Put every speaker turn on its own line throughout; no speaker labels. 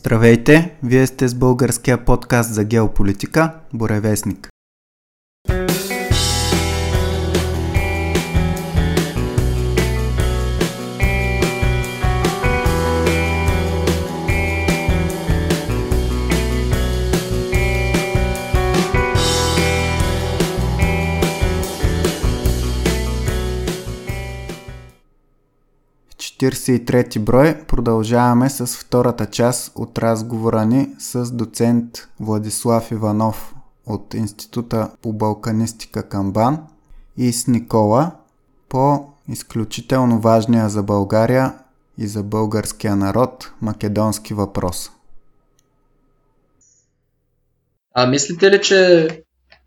Здравейте! Вие сте с българския подкаст за геополитика Боревестник. В 43-ти брой продължаваме с втората част от разговора ни с доцент Владислав Иванов от Института по балканистика Камбан и с Никола по изключително важния за България и за българския народ македонски въпрос.
А мислите ли, че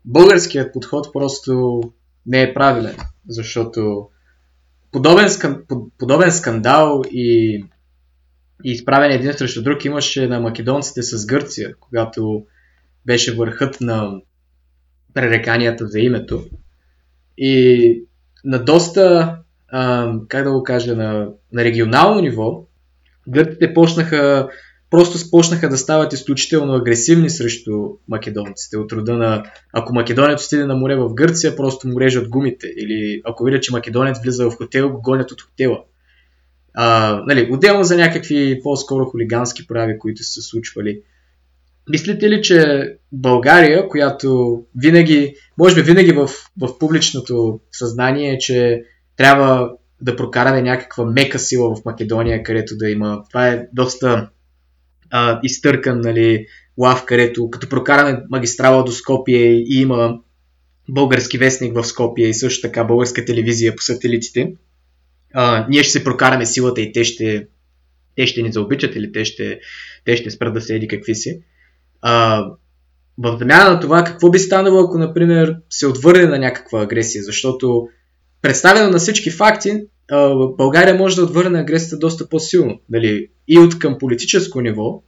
българският подход просто не е правилен? Защото подобен, подобен скандал и, и изправен един срещу друг имаше на македонците с Гърция, когато беше върхът на пререканията за името. И на доста, а, как да го кажа, на, на регионално ниво, гърците почнаха просто спочнаха да стават изключително агресивни срещу македонците. От рода на ако македонец отиде на море в Гърция, просто му режат гумите. Или ако видят, че македонец влиза в хотел, го гонят от хотела. А, нали, отделно за някакви по-скоро хулигански прави, които са се случвали. Мислите ли, че България, която винаги, може би винаги в, в публичното съзнание, че трябва да прокараме някаква мека сила в Македония, където да има. Това е доста а, изтъркан нали, лав, където като прокараме магистрала до Скопие и има български вестник в Скопие и също така българска телевизия по сателитите, а, ние ще се прокараме силата и те ще, те ще ни заобичат или те ще, те ще спрат да седи какви си. А, в замяна на това, какво би станало, ако, например, се отвърне на някаква агресия, защото представено на всички факти, България може да отвърне агресията доста по-силно. Нали? И от към политическо ниво,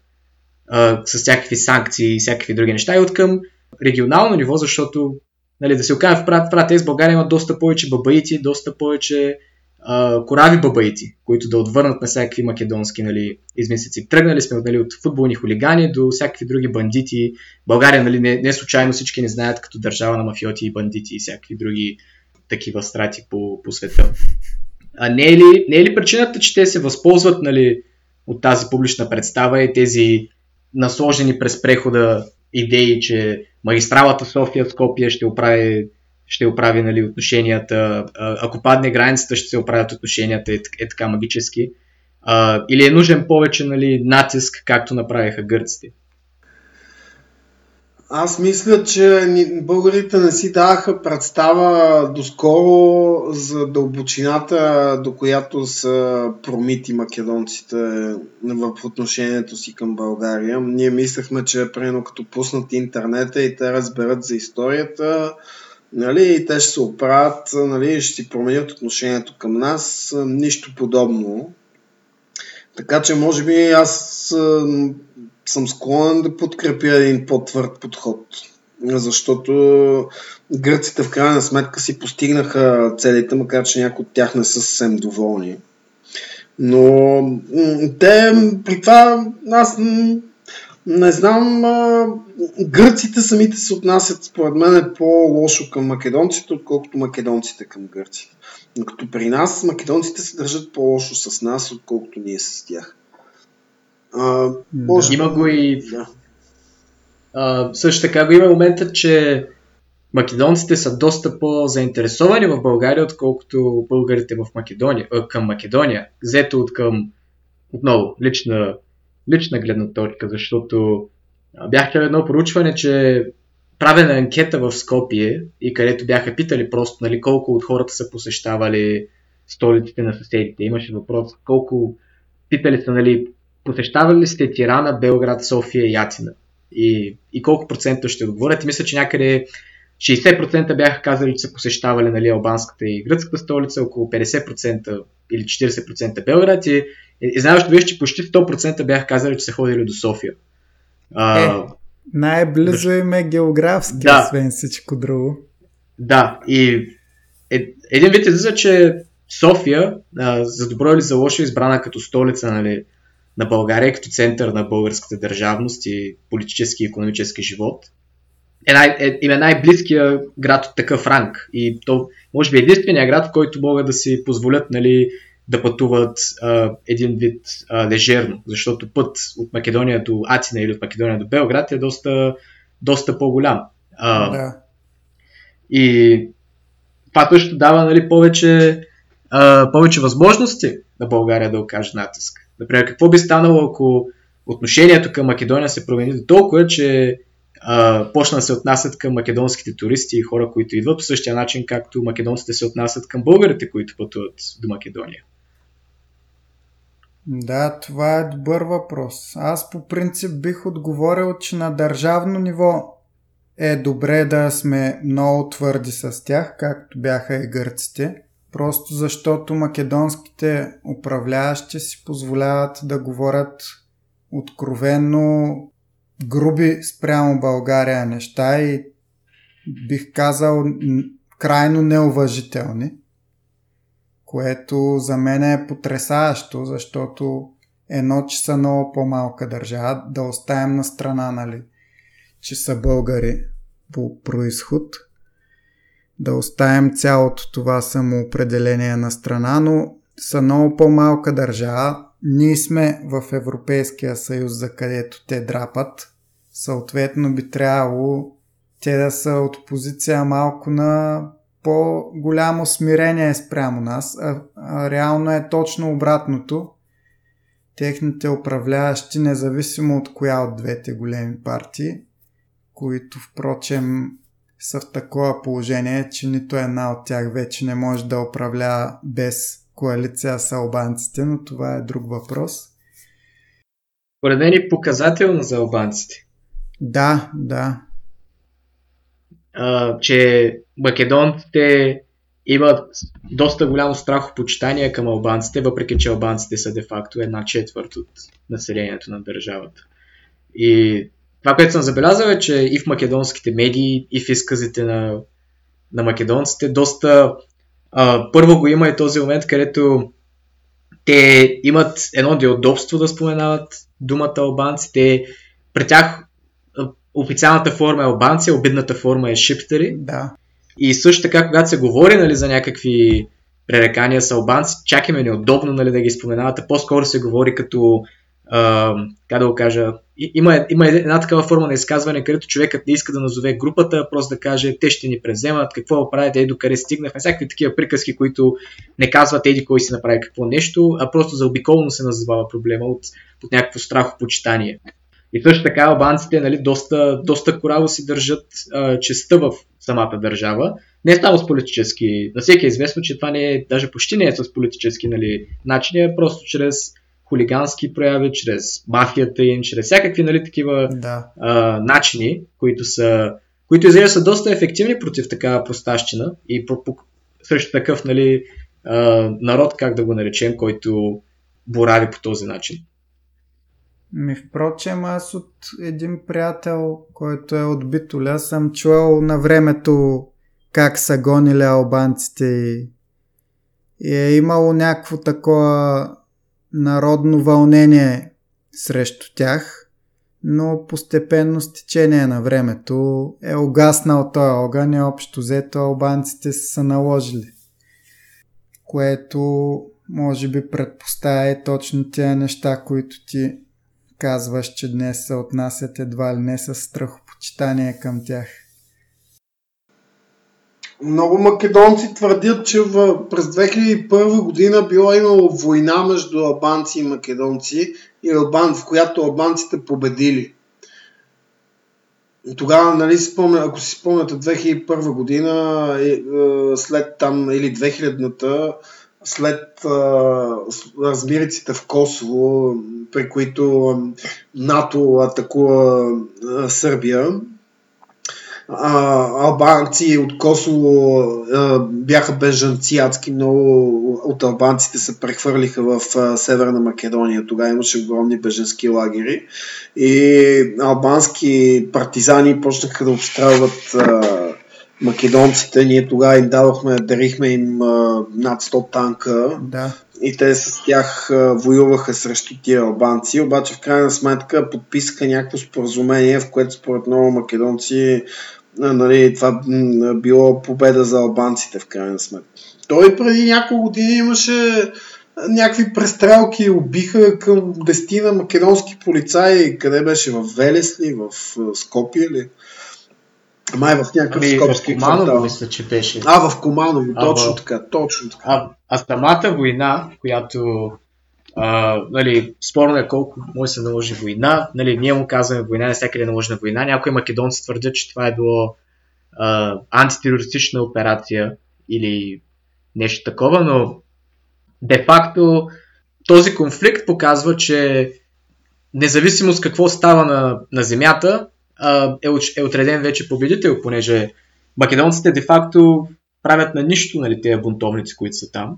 а, с всякакви санкции и всякакви други неща, и от към регионално ниво, защото нали, да се окажем в прат, прат с България има доста повече бабаити, доста повече а, корави бабаити, които да отвърнат на всякакви македонски нали, измислици. Тръгнали сме нали, от футболни хулигани до всякакви други бандити. България нали, не, не случайно всички не знаят като държава на мафиоти и бандити и всякакви други такива страти по, по света. А не е, ли, не е ли причината, че те се възползват нали, от тази публична представа и тези насложени през прехода идеи, че магистралата София Скопия ще оправи, ще оправи нали, отношенията, ако падне границата ще се оправят отношенията, е, е така магически. А, или е нужен повече нали, натиск, както направиха гърците?
Аз мисля, че българите не си даваха представа доскоро за дълбочината, до която са промити македонците в отношението си към България. Ние мислехме, че примерно като пуснат интернета и те разберат за историята, нали, и те ще се оправят, нали, ще си променят отношението към нас. Нищо подобно. Така че, може би, аз съм склонен да подкрепя един по-твърд подход. Защото гръците в крайна сметка си постигнаха целите, макар че някои от тях не са съвсем доволни. Но те, при това, аз не знам, гърците самите се отнасят, според мен, е по-лошо към македонците, отколкото македонците към гърците. Като при нас, македонците се държат по-лошо с нас, отколкото ние с тях.
А, може... Има го и... Да. А, също така го има момента, че македонците са доста по-заинтересовани в България, отколкото българите в Македония, а, към Македония. Взето от към, отново, лична, лична гледна точка, защото бях чел едно проучване, че правена анкета в Скопие и където бяха питали просто нали, колко от хората са посещавали столиците на съседите. Имаше въпрос колко питали са нали, посещавали ли сте Тирана, Белград, София и Атина? И, и колко процента ще отговорят? Мисля, че някъде 60% бяха казали, че са посещавали нали, албанската и гръцката столица, около 50% или 40% Белград и, и, и знаеш, беше, че почти 100% бяха казали, че са ходили до София.
А, е, най-близо им е географски, да. освен всичко друго.
Да, и е, един вид излиза, че София, а, за добро или за лошо, е избрана като столица нали, на България като център на българската държавност и политически и економически живот, е, най, е, им е най-близкия град от такъв ранг. И то може би единствения град, в който могат да си позволят нали, да пътуват а, един вид а, лежерно, защото път от Македония до Атина или от Македония до Белград е доста, доста по-голям. А, да. И това също дава нали, повече, а, повече възможности на България да окаже натиск. Например, какво би станало, ако отношението към Македония се промени до толкова, че а, почна да се отнасят към македонските туристи и хора, които идват по същия начин, както македонците се отнасят към българите, които пътуват до Македония.
Да, това е добър въпрос. Аз по принцип бих отговорил, че на държавно ниво е добре да сме много твърди с тях, както бяха и гърците. Просто защото македонските управляващи си позволяват да говорят откровенно груби спрямо България неща и бих казал крайно неуважителни, което за мен е потрясаващо, защото едно, че са много по-малка държава, да оставим на страна, нали, че са българи по происход, да оставим цялото това самоопределение на страна, но са много по-малка държава, ние сме в Европейския съюз, за където те драпат. Съответно би трябвало те да са от позиция малко на по-голямо смирение спрямо нас, а, а реално е точно обратното. Техните управляващи, независимо от коя от двете големи партии, които впрочем са в такова положение, че нито една от тях вече не може да управлява без коалиция с албанците, но това е друг въпрос.
Поред мен е показателно за албанците.
Да, да.
А, че македонците имат доста голямо страхопочитание към албанците, въпреки че албанците са де-факто една четвърт от населението на държавата. И това, което съм забелязал е, че и в македонските медии, и в изказите на, на македонците доста а, първо го има и този момент, където те имат едно неудобство да споменават думата албанци. Те, при тях официалната форма е албанци, обидната форма е шиптери.
Да.
И също така, когато се говори нали, за някакви пререкания с албанци, чак им е неудобно нали, да ги споменавате. По-скоро се говори като как да го кажа, има, има една такава форма на изказване, където човекът не иска да назове групата, просто да каже, те ще ни преземат, какво правите, еди докъде стигнахме, всякакви такива приказки, които не казват еди кой си направи какво нещо, а просто заобиколно се назовава проблема от, от някакво страхопочитание. И също така албанците нали, доста, доста кораво си държат а, честа в самата държава. Не е само с политически. На всеки е известно, че това не е, даже почти не е с политически нали, начини, а просто чрез хулигански прояви, чрез мафията им, чрез всякакви нали, такива
да.
а, начини, които са, които изглежда са доста ефективни против такава простащина и по, по, срещу такъв нали, а, народ, как да го наречем, който борави по този начин.
Ми, впрочем, аз от един приятел, който е от Битоля, съм чувал на времето как са гонили албанците и, и е имало някакво такова народно вълнение срещу тях, но постепенно с течение на времето е огаснал този огън и общо взето албанците са наложили. Което може би предпоставя точно тези неща, които ти казваш, че днес се отнасят едва ли не с страхопочитание към тях.
Много македонци твърдят, че в, през 2001 година било имало война между албанци и македонци, и албан, в която албанците победили. Тогава, нали, спомня, ако си спомняте, 2001 година, е, след там, или 2000-та, след размириците в Косово, при които НАТО атакува Сърбия, албанци от Косово бяха бежанци, адски много от албанците се прехвърлиха в Северна Македония. Тогава имаше огромни бежански лагери и албански партизани почнаха да обстрелват македонците. Ние тогава им дадохме, дарихме им а, над 100 танка,
да.
И те с тях воюваха срещу тия албанци, обаче в крайна сметка подписаха някакво споразумение, в което според много македонци нали, това било победа за албанците в крайна сметка. Той преди няколко години имаше някакви престрелки, убиха към дестина македонски полицаи, къде беше, в Велесли, в Скопие ли? Май в някакъв ами, скопски
в Команово, квартал. мисля, че беше.
А, в Команово, точно а, така, точно така.
А, а самата война, която а, нали, спорно е колко може се наложи война. Нали, ние му казваме война, не всякъде е наложена война. Някои македонци твърдят, че това е било а, антитерористична операция или нещо такова, но де-факто този конфликт показва, че независимо с какво става на, на земята, е, е отреден вече победител, понеже македонците де-факто правят на нищо нали, тези бунтовници, които са там.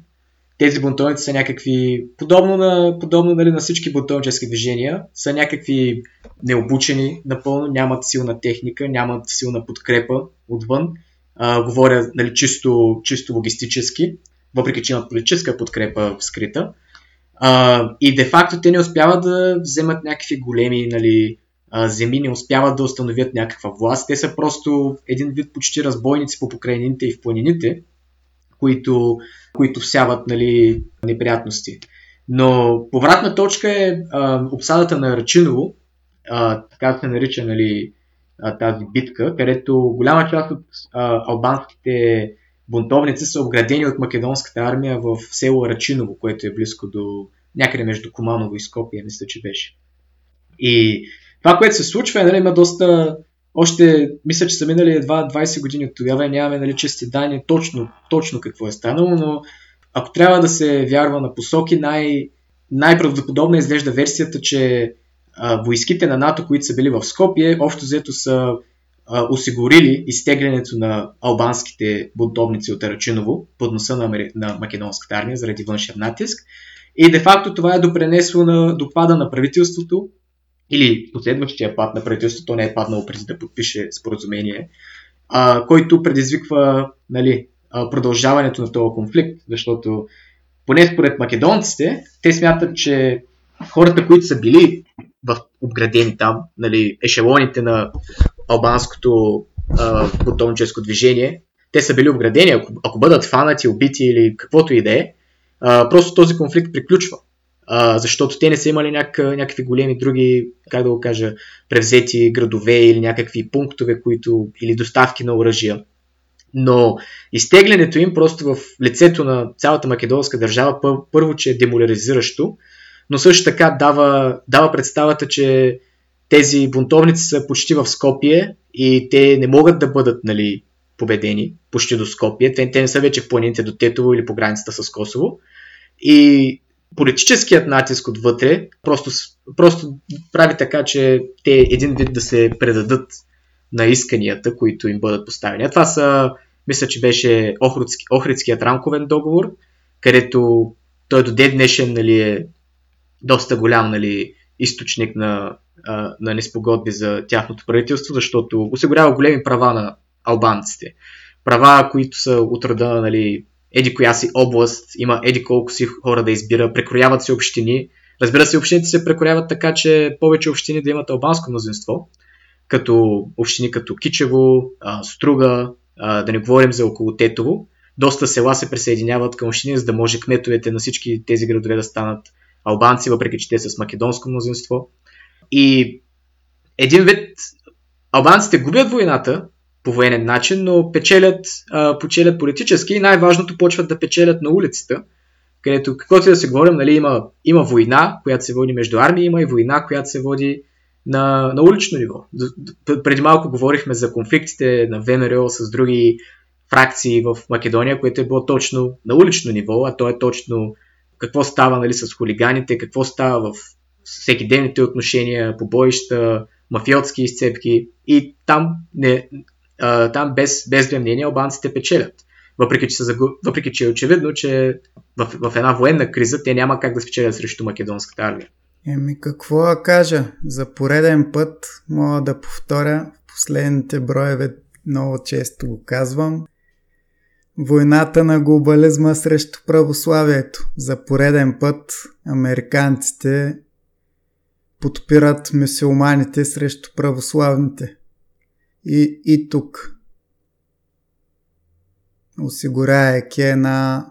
Тези бунтовници са някакви, подобно на, подобно, нали, на всички бунтовнически движения, са някакви необучени напълно, нямат силна техника, нямат силна подкрепа отвън. А, говоря нали, чисто, чисто логистически, въпреки че имат политическа подкрепа скрита. А, и де-факто те не успяват да вземат някакви големи нали, земи не успяват да установят някаква власт. Те са просто един вид почти разбойници по покрайнините и в планините, които, които всяват нали, неприятности. Но повратна точка е а, обсадата на Рачиново, а, така се нарича нали, а, тази битка, където голяма част от а, албанските бунтовници са обградени от македонската армия в село Рачиново, което е близко до някъде между Команово и Скопия, мисля, че беше. И това, което се случва, е, нали, има доста... Още, мисля, че са минали едва 20 години от тогава и нямаме нали, чести данни точно, точно какво е станало, но ако трябва да се вярва на посоки, най- най-правдоподобна изглежда версията, че а, войските на НАТО, които са били в Скопие, общо взето са а, осигурили изтеглянето на албанските бунтовници от Арачиново под носа на, на македонската армия заради външен натиск. И де-факто това е допренесло на допада на правителството или последващия пад на правителството, не е паднало преди да подпише споразумение, а, който предизвиква нали, продължаването на този конфликт, защото поне според македонците, те смятат, че хората, които са били в обградени там, нали, ешелоните на албанското готовническо движение, те са били обградени, ако, ако бъдат фанати, убити или каквото и да е, просто този конфликт приключва а, защото те не са имали няк, някакви големи други, как да го кажа, превзети градове или някакви пунктове, които, или доставки на оръжия. Но изтеглянето им просто в лицето на цялата македонска държава, първо, че е демоляризиращо, но също така дава, дава представата, че тези бунтовници са почти в Скопие и те не могат да бъдат нали, победени почти до Скопие. Те, те не са вече в планините до Тетово или по границата с Косово. И политическият натиск отвътре просто, просто прави така, че те един вид да се предадат на исканията, които им бъдат поставени. А това са, мисля, че беше Охридски, Охридският рамковен договор, където той до ден днешен нали, е доста голям нали, източник на, на неспогодби за тяхното правителство, защото осигурява големи права на албанците. Права, които са от рода нали, еди коя си област, има еди колко си хора да избира, прекрояват се общини. Разбира се, общините се прекрояват така, че повече общини да имат албанско мнозинство, като общини като Кичево, Струга, да не говорим за около Тетово. Доста села се присъединяват към общини, за да може кметовете на всички тези градове да станат албанци, въпреки че те са с македонско мнозинство. И един вид албанците губят войната, по военен начин, но печелят, а, почелят политически и най-важното почват да печелят на улицата, където каквото и да се говорим, нали, има, има война, която се води между армии, има и война, която се води на, на улично ниво. Преди малко говорихме за конфликтите на ВМРО с други фракции в Македония, което е било точно на улично ниво, а то е точно какво става нали, с хулиганите, какво става в всеки денните отношения, побоища, мафиотски изцепки и там не, там без, без две мнения албанците печелят. Въпреки че, са, въпреки, че е очевидно, че в, в една военна криза те няма как да спечелят срещу македонската армия.
Еми какво да кажа? За пореден път мога да повторя последните броеве много често го казвам. войната на глобализма срещу православието. За пореден път американците подпират мусулманите срещу православните. И, и тук. Осигуряйки на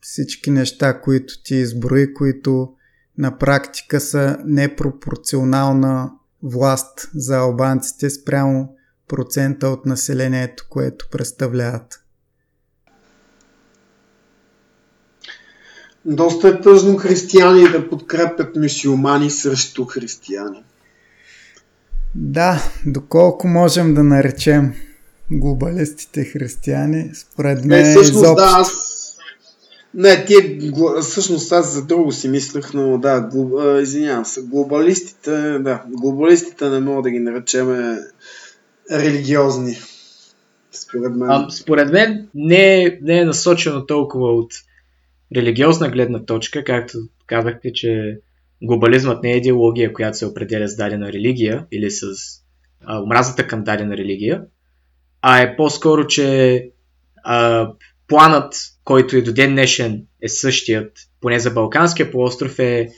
всички неща, които ти изброи, които на практика са непропорционална власт за албанците спрямо процента от населението, което представляват.
Доста е тъжно християни да подкрепят мусулмани срещу християни.
Да, доколко можем да наречем глобалистите християни, според мен
е, всъщност, изобщо... да, аз... Не, тие, всъщност аз за друго си мислех, но да, глоб... извинявам се, глобалистите, да, глобалистите не мога да ги наречем религиозни. Според мен.
А, според мен не е, не е насочено толкова от религиозна гледна точка, както казахте, че глобализмът не е идеология, която се определя с дадена религия или с а, омразата към дадена религия, а е по-скоро, че а, планът, който и до ден днешен е същият, поне за Балканския полуостров е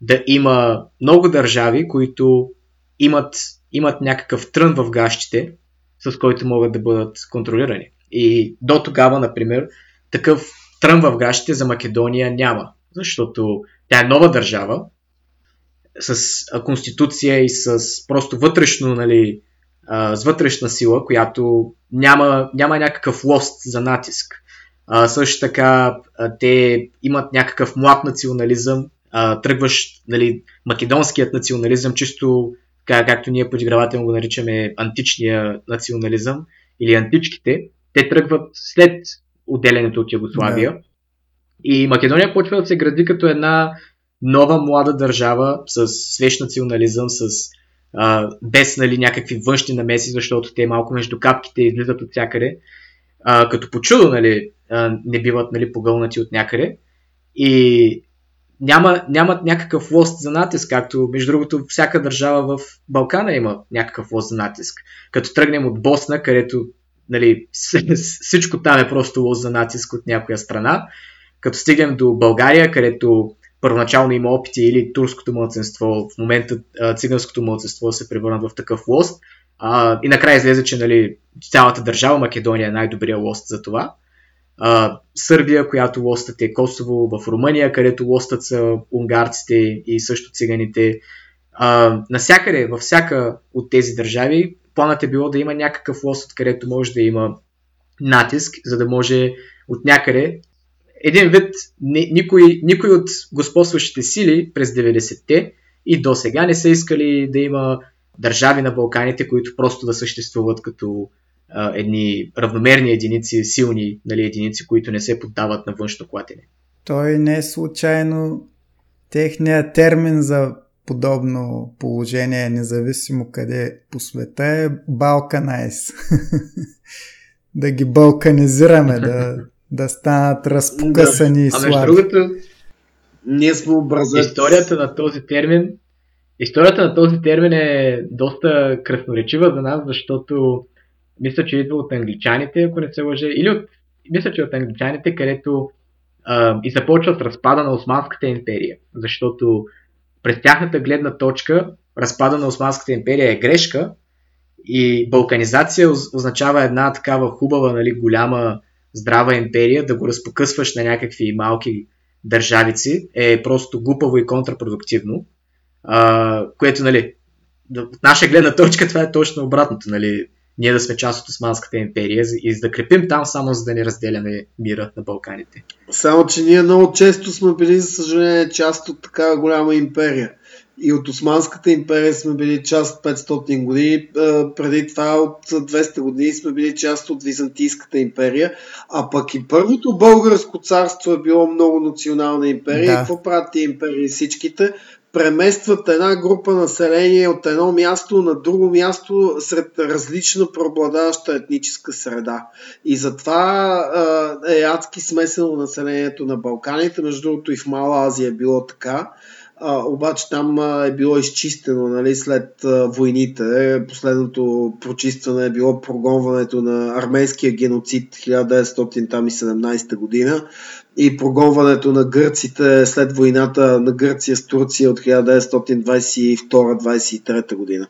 да има много държави, които имат, имат някакъв трън в гащите, с който могат да бъдат контролирани. И до тогава, например, такъв трън в гащите за Македония няма, защото тя е нова държава, с конституция и с просто вътрешно, нали, с вътрешна сила, която няма, няма някакъв лост за натиск. А, също така те имат някакъв млад национализъм, а, тръгващ нали, македонският национализъм, чисто как, както ние подигравателно го наричаме античния национализъм или античките, те тръгват след отделянето от Югославия. Да. И Македония почва да се гради като една нова млада държава с свеж национализъм, с а, без нали, някакви външни намеси, защото те малко между капките излизат от всякъде. А, като по чудо нали, а, не биват нали, погълнати от някъде. И няма, нямат някакъв лост за натиск, както между другото всяка държава в Балкана има някакъв лост за натиск. Като тръгнем от Босна, където нали, всичко там е просто лост за натиск от някоя страна, като стигнем до България, където първоначално има опити или турското младсенство, в момента циганското младсенство се превърнат в такъв лост. А, и накрая излезе, че нали, цялата държава Македония е най-добрия лост за това. А, Сърбия, която лостът е Косово, в Румъния, където лостът са унгарците и също циганите. А, насякъде, във всяка от тези държави, планът е било да има някакъв лост, откъдето може да има натиск, за да може от някъде един вид никой, никой от господстващите сили през 90-те и до сега не са искали да има държави на Балканите, които просто да съществуват като а, едни равномерни единици, силни нали, единици, които не се поддават на външно клатене.
Той не е случайно техният термин за подобно положение, независимо къде по света е Балканайс. да ги балканизираме, да, да станат разпокъсани да. слаби. А между другото,
ние сме образец.
Историята на този термин Историята на този термин е доста красноречива за нас, защото мисля, че идва от англичаните, ако не се лъже, или от, мисля, че от англичаните, където а, и започва с разпада на Османската империя, защото през тяхната гледна точка разпада на Османската империя е грешка и балканизация означава една такава хубава, нали, голяма здрава империя, да го разпокъсваш на някакви малки държавици е просто глупаво и контрапродуктивно, а, което, нали, от наша гледна точка това е точно обратното, нали, ние да сме част от Османската империя и да крепим там само за да не разделяме мира на Балканите.
Само, че ние много често сме били, за съжаление, част от такава голяма империя и от Османската империя сме били част 500 години, преди това от 200 години сме били част от Византийската империя, а пък и първото българско царство е било много национална империя. Да. И какво правят тия империи всичките? преместват една група население от едно място на друго място сред различна преобладаваща етническа среда. И затова е адски смесено населението на Балканите. Между другото и в Мала Азия е било така а, обаче там а, е било изчистено нали, след а, войните. Последното прочистване е било прогонването на армейския геноцид 1917 година и прогонването на гърците след войната на Гърция с Турция от 1922-23 година.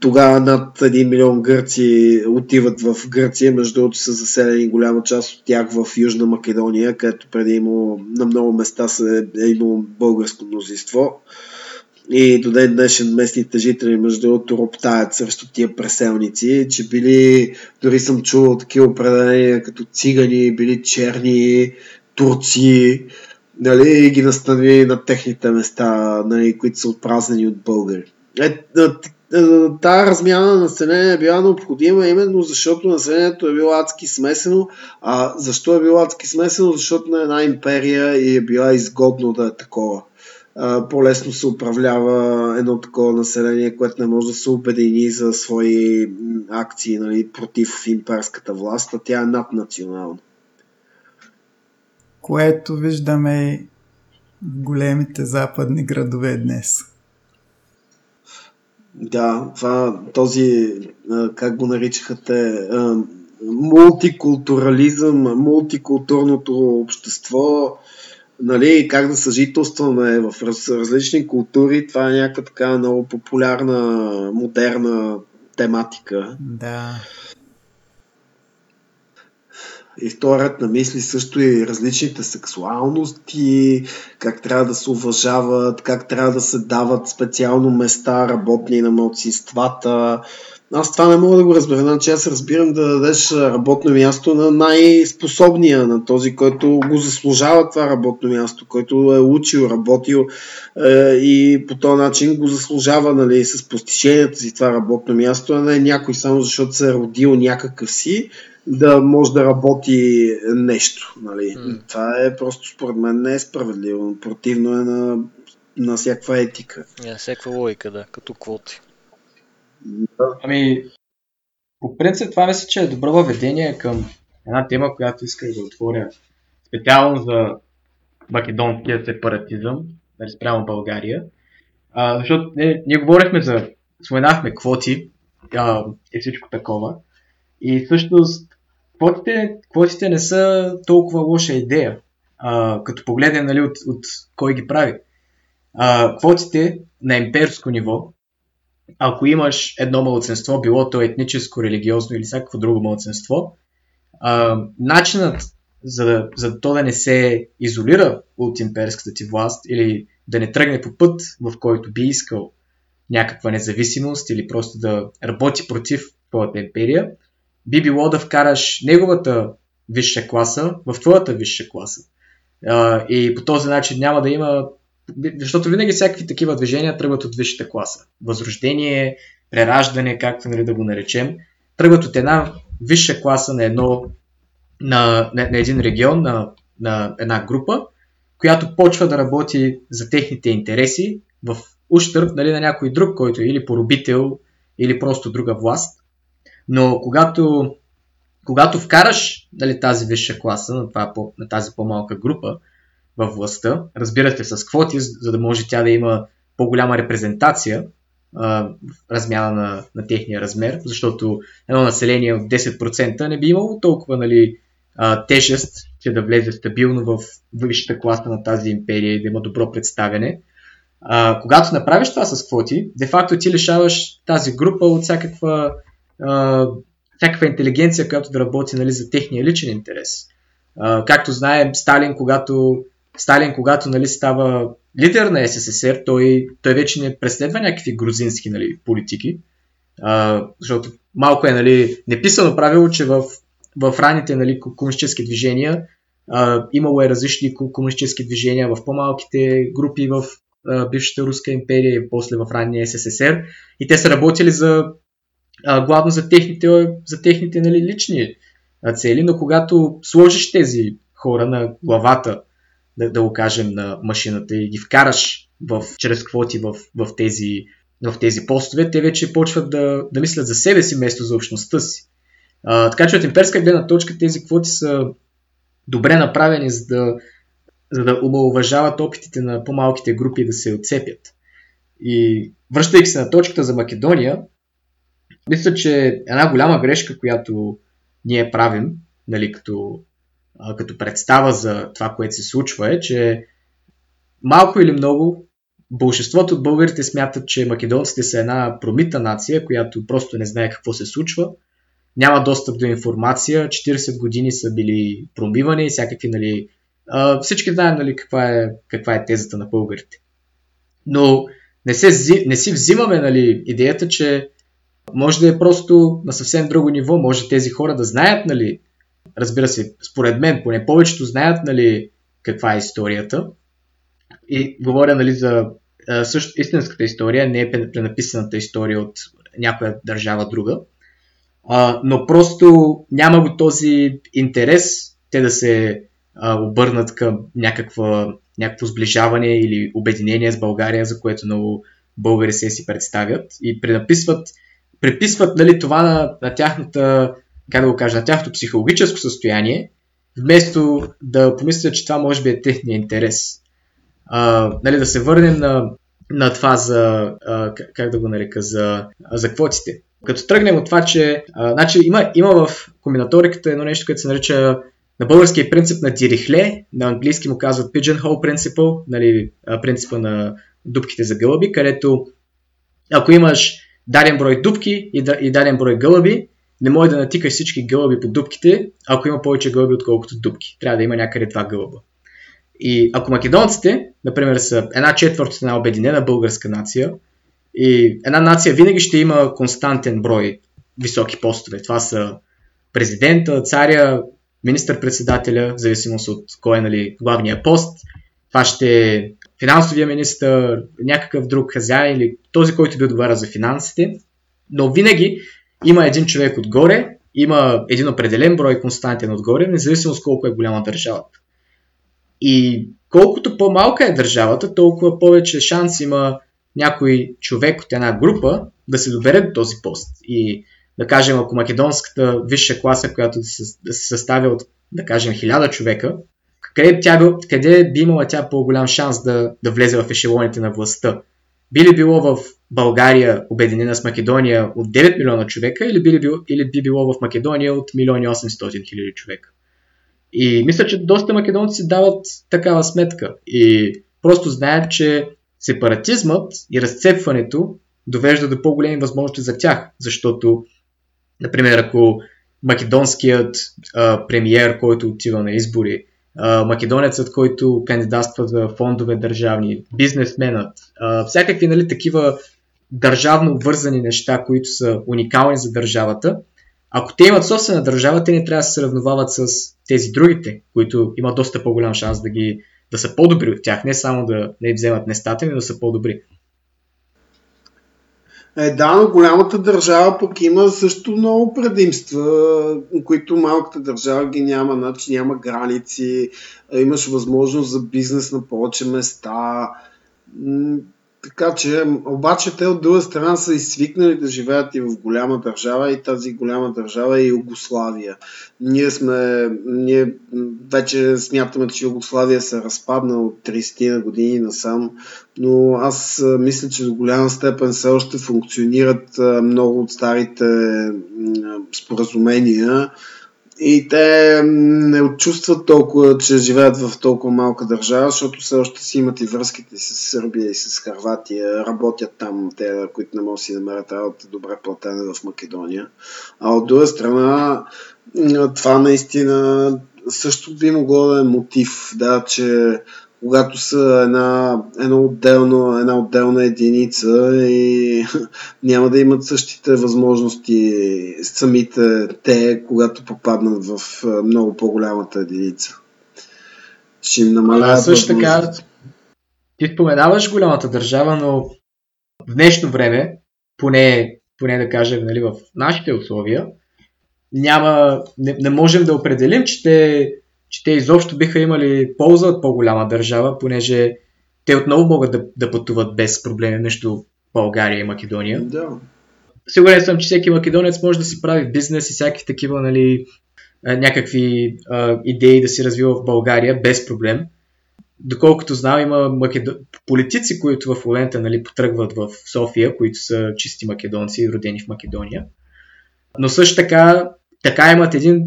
Тогава над 1 милион гърци отиват в Гърция, между другото са заселени голяма част от тях в Южна Македония, където преди имало, на много места е имало българско мнозинство. И до ден днешен местните жители, между другото, роптаят срещу тия преселници, че били, дори съм чувал такива определения като цигани, били черни, турци, нали, и ги настанили на техните места, нали, които са отпразнени от българи. Е, е, тази размяна на население е била необходима именно защото населението е било адски смесено. А защо е било адски смесено? Защото на една империя и е била изгодно да е такова. по-лесно се управлява едно такова население, което не може да се обедини за свои акции нали, против имперската власт, а тя е наднационална.
Което виждаме в големите западни градове днес.
Да, това, този, как го наричаха те, мултикултурализъм, мултикултурното общество, нали, как да съжителстваме в различни култури, това е някаква така много популярна, модерна тематика.
Да
историята на мисли също и различните сексуалности, как трябва да се уважават, как трябва да се дават специално места работни на младсинствата. Аз това не мога да го разбера. Значи аз разбирам да дадеш работно място на най-способния, на този, който го заслужава това работно място, който е учил, работил е, и по този начин го заслужава нали, с постиженията си това работно място, а не някой само защото се е родил някакъв си, да може да работи нещо. Нали. Mm. Това е просто според мен не е справедливо. Противно е на, на всякаква етика.
Yeah, е, всякаква логика, да, като квоти.
Да. Ами, по принцип това мисля, че е добро въведение към една тема, която исках да отворя специално за македонския сепаратизъм, нали, спрямо България. А, защото ние, ние говорихме за, споменахме квоти а, и всичко такова. И всъщност квотите, квотите не са толкова лоша идея, а, като погледнем нали, от, от кой ги прави. А, квотите на имперско ниво, ако имаш едно младсенство, било то етническо, религиозно или всякакво друго младсенство, а, начинът за, за то да не се изолира от имперската ти власт или да не тръгне по път, в който би искал някаква независимост или просто да работи против твоята империя, би било да вкараш неговата висша класа в твоята висша класа. И по този начин няма да има. Защото винаги всякакви такива движения тръгват от висшата класа. Възрождение, прераждане, както нали, да го наречем, тръгват от една висша класа на, едно, на, на, на един регион, на, на една група, която почва да работи за техните интереси в ущърп нали, на някой друг, който е или поробител, или просто друга власт. Но когато, когато вкараш нали, тази висша класа на, това, на тази по-малка група във властта, разбира се с квоти, за да може тя да има по-голяма репрезентация в размяна на, на техния размер, защото едно население от 10% не би имало толкова нали, тежест, че да влезе стабилно в висшата класа на тази империя и да има добро представяне. А, когато направиш това с квоти, де-факто ти лишаваш тази група от всякаква а, всякаква интелигенция, която да работи нали, за техния личен интерес. А, както знаем, Сталин, когато, Сталин, когато нали, става лидер на СССР, той, той вече не преследва някакви грузински нали, политики, а, защото малко е нали, неписано правило, че в, в раните нали, комунистически движения а, имало е различни комунистически движения в по-малките групи в а, бившата Руска империя и после в ранния СССР и те са работили за а, главно за техните, за техните нали, лични цели, но когато сложиш тези хора на главата, да, да го кажем, на машината и ги вкараш в, чрез квоти в, в, тези, в тези постове, те вече почват да, да мислят за себе си, вместо за общността си. А, така че от имперска гледна точка тези квоти са добре направени, за да за да омалуважават опитите на по-малките групи да се отцепят. И връщайки се на точката за Македония, мисля, че една голяма грешка, която ние правим, нали, като, а, като представа за това, което се случва е, че малко или много Большинството от българите смятат, че македонците са една промита нация, която просто не знае какво се случва, няма достъп до информация, 40 години са били промивани и всякакви, нали, всички знаем нали, каква, е, каква е тезата на българите. Но не, се, не си взимаме нали, идеята, че може да е просто на съвсем друго ниво, може тези хора да знаят, нали, разбира се, според мен, поне повечето знаят, нали, каква е историята. И говоря, нали, за също истинската история, не е пренаписаната история от някоя държава друга. А, но просто няма го този интерес те да се а, обърнат към някаква, някакво сближаване или обединение с България, за което много българи се си представят и пренаписват, преписват нали, това на, на тяхната, как да го кажа, на тяхното психологическо състояние, вместо да помислят, че това може би е техния интерес. А, нали, да се върнем на, на това за, а, как да го нарека, за, за квотите. Като тръгнем от това, че а, значи има, има в комбинаториката едно нещо, което се нарича на български принцип на дирихле, на английски му казват pigeonhole principle, нали, принципа на дубките за гълъби, където ако имаш даден брой дубки и, да, и даден брой гълъби, не може да натикаш всички гълъби по дубките, ако има повече гълъби, отколкото дубки. Трябва да има някъде два гълъба. И ако македонците, например, са една четвърт от една обединена българска нация, и една нация винаги ще има константен брой високи постове. Това са президента, царя, министър-председателя, в зависимост от кой е нали, главния пост. Това ще е финансовия министър, някакъв друг хазяин или този, който би отговаря за финансите. Но винаги има един човек отгоре, има един определен брой константен отгоре, независимо с колко е голяма държавата. И колкото по-малка е държавата, толкова повече шанс има някой човек от една група да се добере до този пост. И да кажем, ако македонската висша класа, която да се, да се съставя от, да кажем, хиляда човека, къде, тя, къде би имала тя по-голям шанс да, да влезе в ешелоните на властта? Би ли било в България, обединена с Македония, от 9 милиона човека или би, ли било, или би било в Македония от 1 800 хиляди човека? И мисля, че доста македонци дават такава сметка и просто знаят, че сепаратизмът и разцепването довежда до по-големи възможности за тях, защото, например, ако македонският а, премиер, който отива на избори, македонецът, който кандидатства за фондове държавни, бизнесменът, всякакви нали, такива държавно обвързани неща, които са уникални за държавата, ако те имат собствена държава, те не трябва да се сравновават с тези другите, които имат доста по-голям шанс да, ги, да са по-добри от тях, не само да не вземат местата, но да са по-добри.
Е, да, но голямата държава пък има също много предимства, които малката държава ги няма, значи няма граници, имаш възможност за бизнес на повече места. Така че, обаче те от друга страна са свикнали да живеят и в голяма държава и тази голяма държава е Югославия. Ние сме, ние вече смятаме, че Югославия се разпадна от 30 на години насам, но аз мисля, че до голяма степен все още функционират много от старите споразумения и те не чувстват толкова, че живеят в толкова малка държава, защото все още си имат и връзките с Сърбия и с Харватия, работят там, те, които не могат да си намерят работа добре платена в Македония. А от друга страна, това наистина също би могло да е мотив, да, че когато са една, една, отделно, една отделна единица и няма да имат същите възможности самите те, когато попаднат в много по-голямата единица.
Ще им намаляват. също така, ти споменаваш голямата държава, но в днешно време, поне, поне да кажем нали, в нашите условия, няма, не, не можем да определим, че те че те изобщо биха имали полза от по-голяма държава, понеже те отново могат да, да пътуват без проблеми между България и Македония.
Да.
Сигурен съм, че всеки македонец може да си прави бизнес и всякакви такива нали, някакви а, идеи да си развива в България без проблем. доколкото знам, има македо... политици, които в момента нали, потръгват в София, които са чисти македонци, родени в Македония. Но също така, така имат един,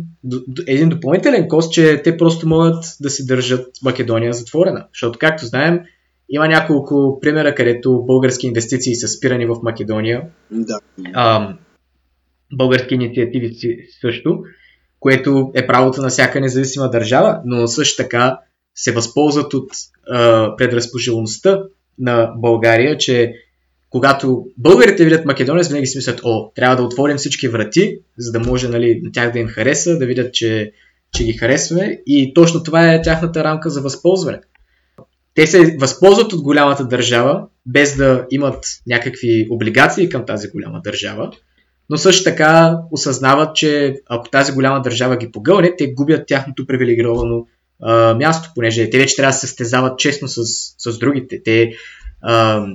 един допълнителен кост, че те просто могат да си държат Македония затворена. Защото, както знаем, има няколко примера, където български инвестиции са спирани в Македония.
Да.
А, български инициативи също, което е правото на всяка независима държава, но също така се възползват от а, предразположеността на България, че когато българите видят Македония, винаги си мислят, о, трябва да отворим всички врати, за да може нали, на тях да им хареса, да видят, че, че ги харесваме и точно това е тяхната рамка за възползване. Те се възползват от голямата държава, без да имат някакви облигации към тази голяма държава, но също така осъзнават, че ако тази голяма държава ги погълне, те губят тяхното привилегировано а, място, понеже те вече трябва да се състезават честно с, с другите. Те, а,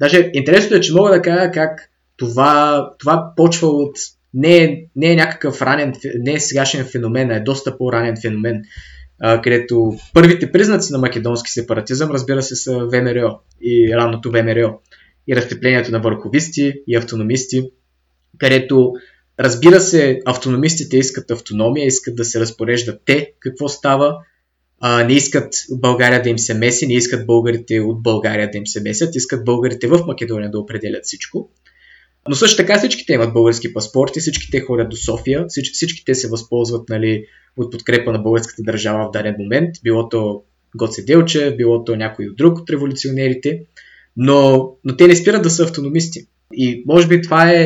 даже интересното е, че мога да кажа как това, това почва от не е, не е някакъв ранен, не е сегашен феномен, а е доста по-ранен феномен, а, където първите признаци на македонски сепаратизъм, разбира се, са ВМРО и ранното ВМРО и разцеплението на върховисти и автономисти, където разбира се, автономистите искат автономия, искат да се разпореждат те какво става, а, не искат България да им се меси, не искат българите от България да им се месят, искат българите в Македония да определят всичко. Но също така всичките имат български паспорти, всички те ходят до София, всички, всички те се възползват нали, от подкрепа на българската държава в даден момент, било то Гоце Делче, било то някой от друг от революционерите, но, но те не спират да са автономисти. И може би това е,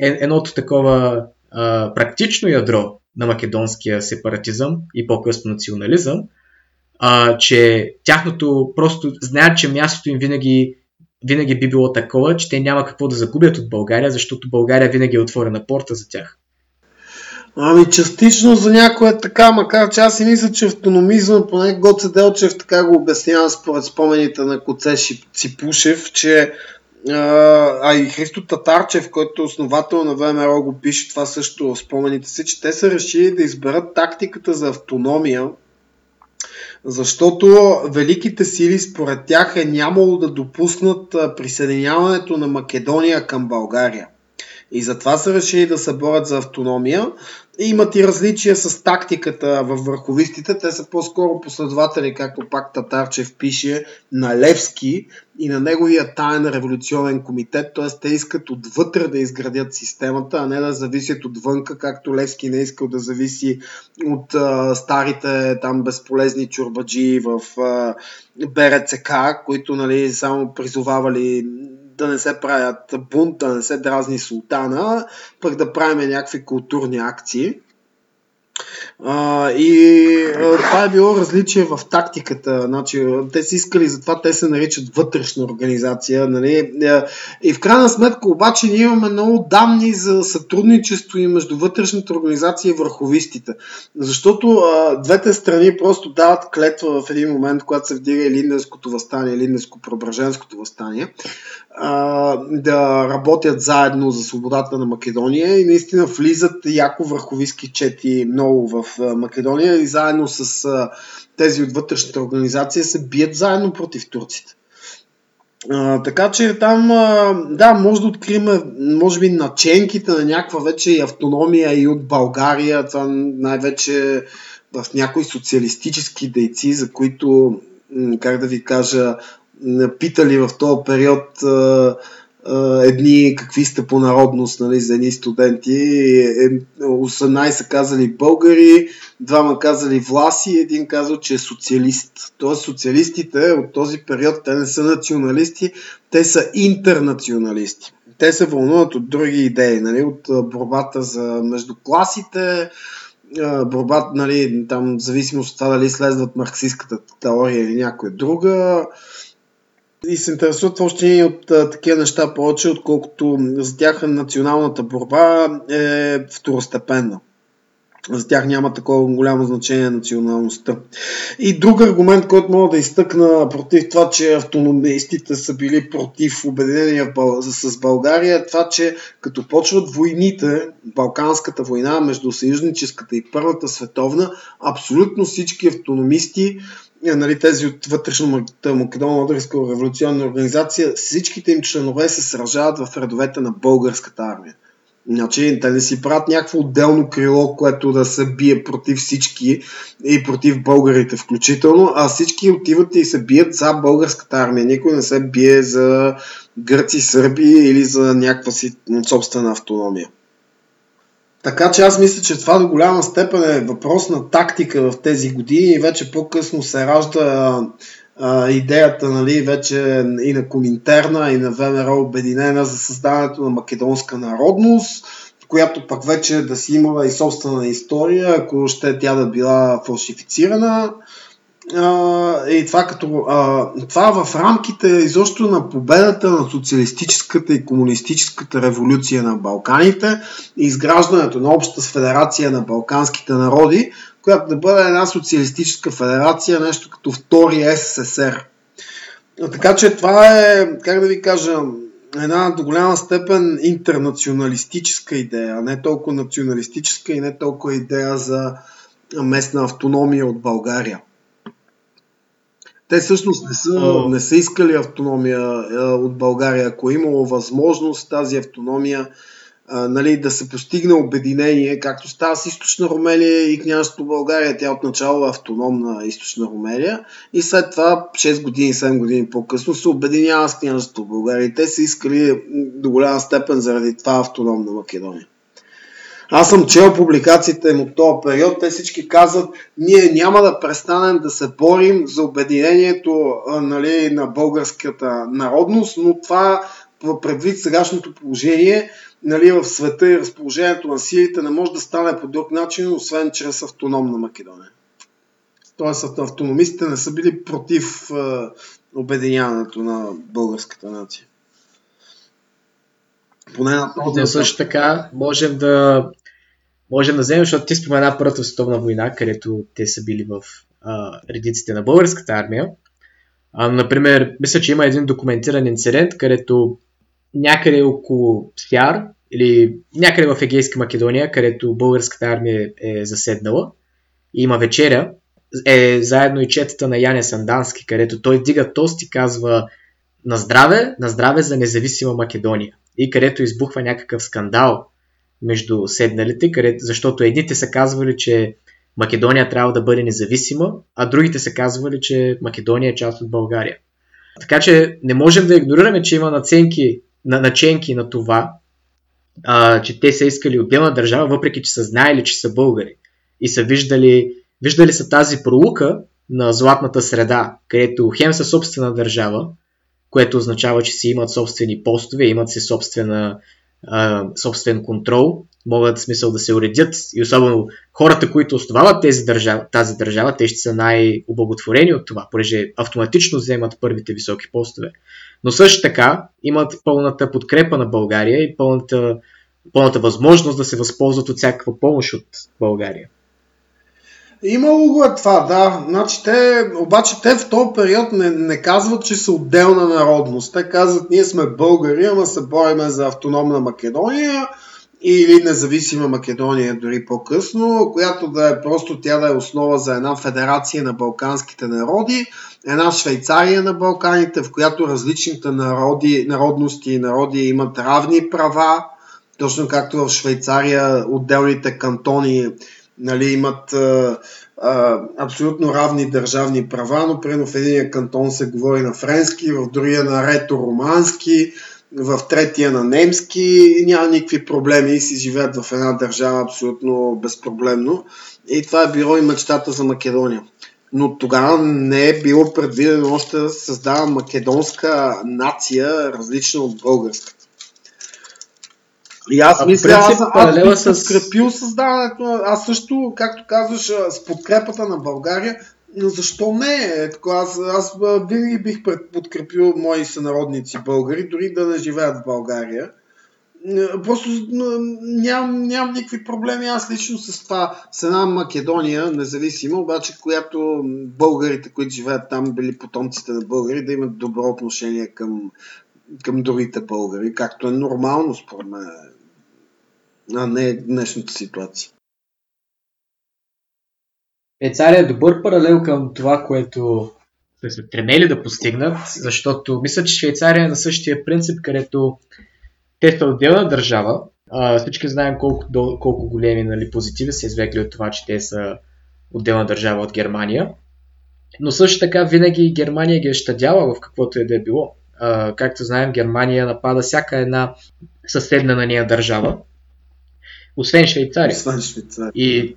е едното такова а, практично ядро на македонския сепаратизъм и по-късно национализъм, а, че тяхното просто знаят, че мястото им винаги, винаги би било такова, че те няма какво да загубят от България, защото България винаги е отворена порта за тях.
Ами частично за някой е така, макар че аз си мисля, че автономизъм, поне Гоце Делчев така го обяснява според спомените на Коце Ципушев, че а и Христо Татарчев, който е основател на ВМРО го пише това също в спомените си, че те са решили да изберат тактиката за автономия, защото великите сили според тях е нямало да допуснат присъединяването на Македония към България. И затова са решили да се борят за автономия. Имат и различия с тактиката във върховистите. Те са по-скоро последователи, както пак Татарчев пише, на Левски и на неговия таен революционен комитет. Т.е. те искат отвътре да изградят системата, а не да зависят отвънка, както Левски не е искал да зависи от а, старите там безполезни чурбаджи в а, БРЦК, които нали, само призовавали да не се правят бунт, да не се дразни султана, пък да правим някакви културни акции. А, и а, това е било различие в тактиката. Значи, те си искали, затова те се наричат вътрешна организация. Нали? И в крайна сметка обаче ние имаме много данни за сътрудничество и между вътрешната организация и върховистите. Защото а, двете страни просто дават клетва в един момент, когато се вдига Линденското възстание, Линденско-Преображенското възстание, да работят заедно за свободата на Македония и наистина влизат яко върховистки чети много в Македония и заедно с тези от вътрешната организация се бият заедно против турците. А, така че там, а, да, може да открием, може би, наченките на някаква вече и автономия и от България, това най-вече в някои социалистически дейци, за които, как да ви кажа, питали в този период а, едни какви сте по народност нали, за едни студенти. 18 е, казали българи, двама казали власи един казал, че е социалист. Тоест социалистите от този период, те не са националисти, те са интернационалисти. Те се вълнуват от други идеи, нали, от борбата за между класите, борбата, нали, там, в зависимост от това дали следват марксистската теория или някоя друга, и се интересуват въобще от а, такива неща повече, отколкото за тях националната борба е второстепенна. за тях няма такова голямо значение националността. И друг аргумент, който мога да изтъкна против това, че автономистите са били против обединение с България, е това, че като почват войните, Балканската война между съюзническата и Първата световна, абсолютно всички автономисти нали, тези от вътрешната Македонно-Одринска революционна организация, всичките им членове се сражават в редовете на българската армия. Значи, те не си правят някакво отделно крило, което да се бие против всички и против българите включително, а всички отиват и се бият за българската армия. Никой не се бие за гърци, сърби или за някаква си собствена автономия. Така че аз мисля, че това до голяма степен е въпрос на тактика в тези години и вече по-късно се ражда а, идеята нали, вече и на Коминтерна, и на ВМРО обединена за създаването на македонска народност, която пък вече да си имала и собствена история, ако ще тя да била фалшифицирана. И това, като, а, това в рамките изобщо на победата на социалистическата и комунистическата революция на Балканите и изграждането на обща федерация на балканските народи, която да бъде една социалистическа федерация, нещо като втори СССР. Така че това е, как да ви кажа, една до голяма степен интернационалистическа идея, не толкова националистическа и не толкова идея за местна автономия от България. Те всъщност не са, не са искали автономия от България. Ако е имало възможност тази автономия а, нали, да се постигне обединение, както става с източна Румелия и княжеството България. Тя отначало е автономна източна Румелия и след това 6 години, 7 години по-късно се обединява с княжеството България. И те са искали до голяма степен заради това автономна Македония. Аз съм чел публикациите им от този период. Те всички казват, ние няма да престанем да се борим за обединението нали, на българската народност, но това предвид сегашното положение нали, в света и разположението на силите не може да стане по друг начин, освен чрез автономна Македония. Тоест автономистите не са били против е, обединяването на българската нация.
Поне на този също така можем да можем да вземем, защото ти спомена Първата световна война, където те са били в а, редиците на българската армия. А, например, мисля, че има един документиран инцидент, където някъде около Сяр или някъде в Егейска Македония, където българската армия е заседнала и има вечеря, е заедно и четата на Яне Сандански, където той дига тост и казва на здраве, на здраве за независима Македония. И където избухва някакъв скандал между седналите, където, защото едните са казвали, че Македония трябва да бъде независима, а другите са казвали, че Македония е част от България. Така че не можем да игнорираме, че има наценки на наченки на това, а, че те са искали отделна държава, въпреки че са знаели, че са българи. И са виждали, виждали са тази пролука на златната среда, където хем са собствена държава, което означава, че си имат собствени постове, имат си собствена, собствен контрол, могат в смисъл да се уредят и особено хората, които основават тези държава, тази държава, те ще са най-облаготворени от това, понеже автоматично вземат първите високи постове но също така имат пълната подкрепа на България и пълната, пълната възможност да се възползват от всякаква помощ от България.
Имало го е това, да. Значи те, обаче те в този период не, не казват, че са отделна народност. Те казват, ние сме българи, ама се бориме за автономна Македония или независима Македония дори по-късно, която да е просто тя да е основа за една федерация на балканските народи, една Швейцария на Балканите, в която различните народи, народности и народи имат равни права, точно както в Швейцария отделните кантони нали, имат а, а, абсолютно равни държавни права, но примерно в един кантон се говори на френски, в другия на рето-романски, в третия на немски и няма никакви проблеми и си живеят в една държава абсолютно безпроблемно. И това е било и мечтата за Македония. Но тогава не е било предвидено още да се създава македонска нация, различна от българската. И аз мисля, аз, аз бих с... подкрепил създаването, аз също, както казваш, с подкрепата на България, но защо не? Аз, аз винаги бих подкрепил мои сънародници българи, дори да не живеят в България. Просто нямам, нямам никакви проблеми аз лично с това. С една Македония, независима, обаче, която българите, които живеят там, били потомците на българи, да имат добро отношение към, към другите българи, както е нормално според мен, а не днешната ситуация.
Швейцария е добър паралел към това, което са стремели да постигнат, защото мисля, че Швейцария е на същия принцип, където те са отделна държава. А, всички знаем колко, колко големи нали, позитиви са извлекли от това, че те са отделна държава от Германия. Но също така винаги Германия ги е щадяла в каквото е да е било. А, както знаем, Германия напада всяка една съседна на нея държава, освен Швейцария.
Освен Швейцария.
И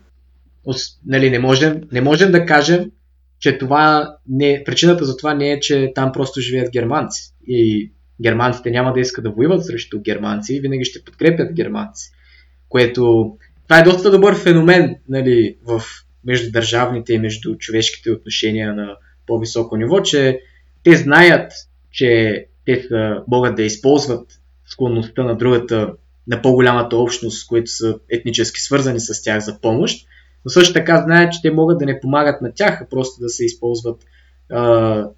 нали, не, можем, не можем да кажем, че това не, причината за това не е, че там просто живеят германци. И германците няма да искат да воюват срещу германци и винаги ще подкрепят германци. Което това е доста добър феномен нали, в междудържавните и между човешките отношения на по-високо ниво, че те знаят, че те са, могат да използват склонността на другата, на по-голямата общност, които са етнически свързани с тях за помощ, но също така знаят, че те могат да не помагат на тях, а просто да се използват,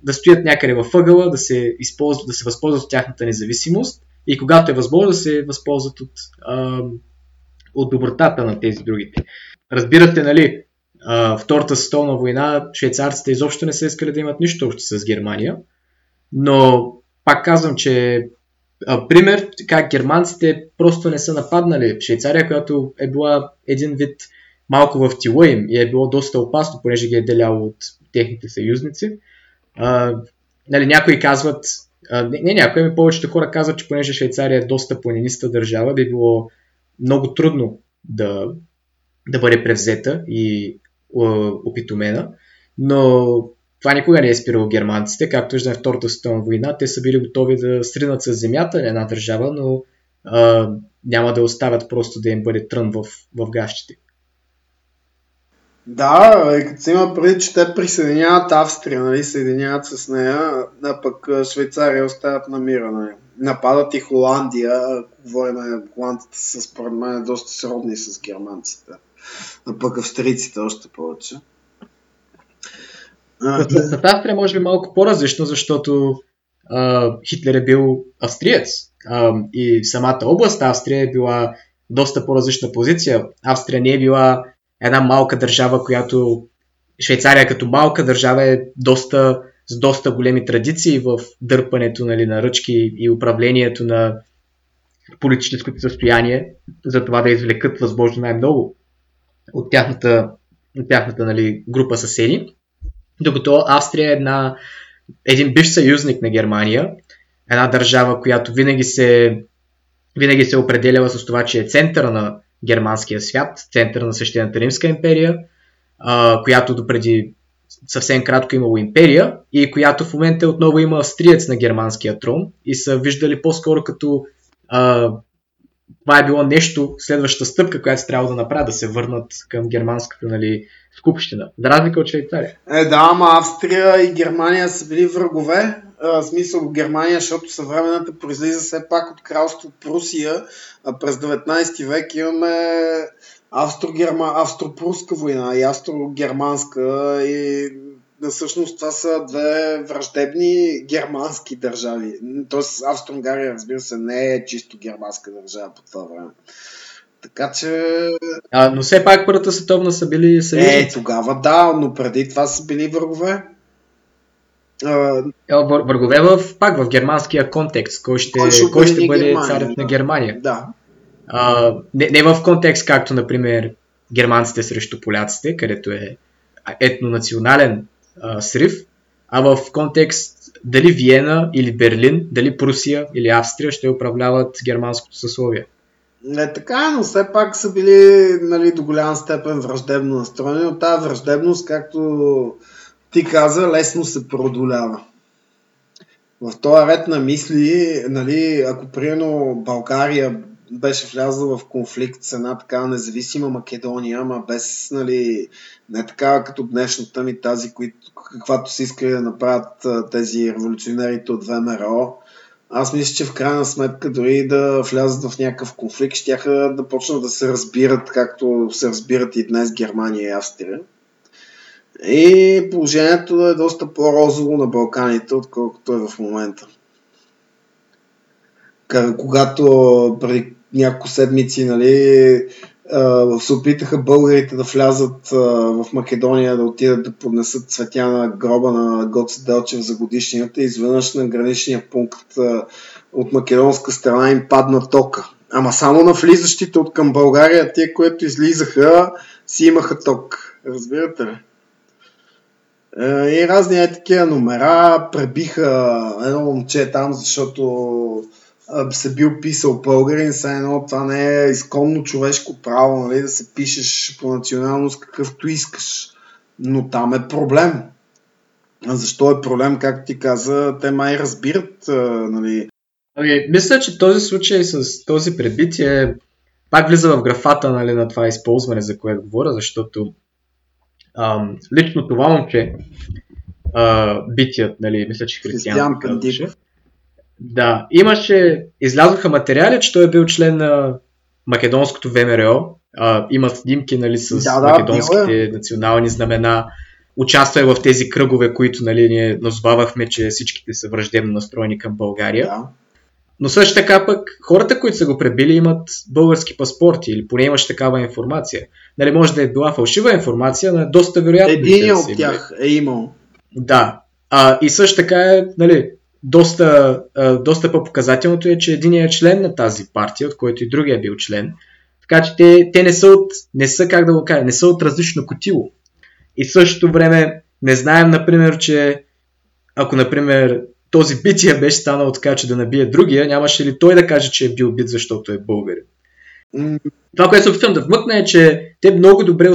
да стоят някъде във ъгъла, да се, използват, да се възползват от тяхната независимост и когато е възможно да се възползват от, от добротата на тези другите. Разбирате, нали, Втората световна война швейцарците изобщо не са искали да имат нищо общо с Германия, но пак казвам, че а, пример как германците просто не са нападнали Швейцария, която е била един вид малко в тила им и е било доста опасно, понеже ги е деляло от техните съюзници. А, нали, някои казват, а, не, не някои, ами повечето хора казват, че понеже Швейцария е доста планиниста държава, би било много трудно да, да бъде превзета и опитомена, но това никога не е спирало германците, както виждаме Втората световна война, те са били готови да сринат с земята на една държава, но а, няма да оставят просто да им бъде трън в, в гащите.
Да, и като се има преди, че те присъединяват Австрия, нали, съединяват с нея, а пък Швейцария оставят на мира. Нали. Нападат и Холандия, говорим, холандците са според мен доста сродни с германците. А пък австрийците още повече.
С Австрия може би малко по-различно, защото а, Хитлер е бил австриец а, и самата област Австрия е била доста по-различна позиция. Австрия не е била една малка държава, която Швейцария като малка държава е доста, с доста големи традиции в дърпането нали, на ръчки и управлението на политическото състояние, за това да извлекат възможно най-много от тяхната, от тяхната нали, група съседи. Докато Австрия е една, един бивш съюзник на Германия, една държава, която винаги се, винаги се определяла с това, че е центъра на германския свят, центъра на Същената Римска империя, а, която допреди съвсем кратко имало империя и която в момента отново има австриец на германския трон и са виждали по-скоро като а, това е било нещо, следващата стъпка, която трябва да направят, да се върнат към германската нали, скупщина. За разлика от Швейцария.
Е, да, ама Австрия и Германия са били врагове. В смисъл Германия, защото съвременната произлиза все пак от кралство Прусия, а през 19 век имаме австро-герма, австро-пруска война и австро-германска и всъщност това са две враждебни германски държави. Тоест Австро-Унгария, разбира се, не е чисто германска държава по това време. Така че...
А, но все пак Първата световна са били съюзници.
Е, тогава да, но преди това са били врагове.
А... Врагове в, пак в германския контекст. Кой ще, кой ще, кой ще бъде Германия, царят да. на Германия?
Да.
А, не, не в контекст, както, например, германците срещу поляците, където е етнонационален а, срив, а в контекст дали Виена или Берлин, дали Прусия или Австрия ще управляват германското съсловие.
Не така, но все пак са били нали, до голям степен враждебно настроени. От тази враждебност, както ти каза, лесно се продолява. В този ред на мисли, нали, ако примерно България беше влязла в конфликт с една така независима Македония, ама без, нали, не така като днешната ми тази, които, каквато си искали да направят тези революционерите от ВМРО, аз мисля, че в крайна сметка дори да влязат в някакъв конфликт, ще да почнат да се разбират, както се разбират и днес Германия и Австрия. И положението е доста по-розово на Балканите, отколкото е в момента. Когато преди няколко седмици нали, се опитаха българите да влязат в Македония, да отидат да поднесат цветя на гроба на Гоце Делчев за годишнията. Изведнъж на граничния пункт от македонска страна им падна тока. Ама само на влизащите от към България, те, които излизаха, си имаха ток. Разбирате ли? Е, и разни е такива номера пребиха едно момче там, защото се бил писал българин, са едно това не е изконно човешко право, нали, да се пишеш по националност какъвто искаш. Но там е проблем. Защо е проблем, както ти каза, те май разбират, нали.
Ами, мисля, че този случай с този пребитие пак влиза в графата нали, на това използване, за което говоря, защото ам, лично това момче, а, битият, нали, мисля, че Християн. Да, имаше, излязоха материали, че той е бил член на македонското ВМРО. А, има снимки нали, с да, да, македонските е. национални знамена. Участва е в тези кръгове, които нали, ние назовавахме, че всичките са враждебно настроени към България. Да. Но също така пък хората, които са го пребили, имат български паспорти или поне имаш такава информация. Нали, може да е била фалшива информация, но е доста вероятно.
Един от тях е имал.
Да. А, и също така е, нали, доста, доста по-показателното е, че един е член на тази партия, от който и другия е бил член. Така че те, те не, са от, не са, как да го кажа, не са от различно котило. И в същото време не знаем, например, че ако, например, този бития беше станал така, че да набие другия, нямаше ли той да каже, че е бил бит, защото е българин? Това, което се опитвам да вмъкна е, че те много добре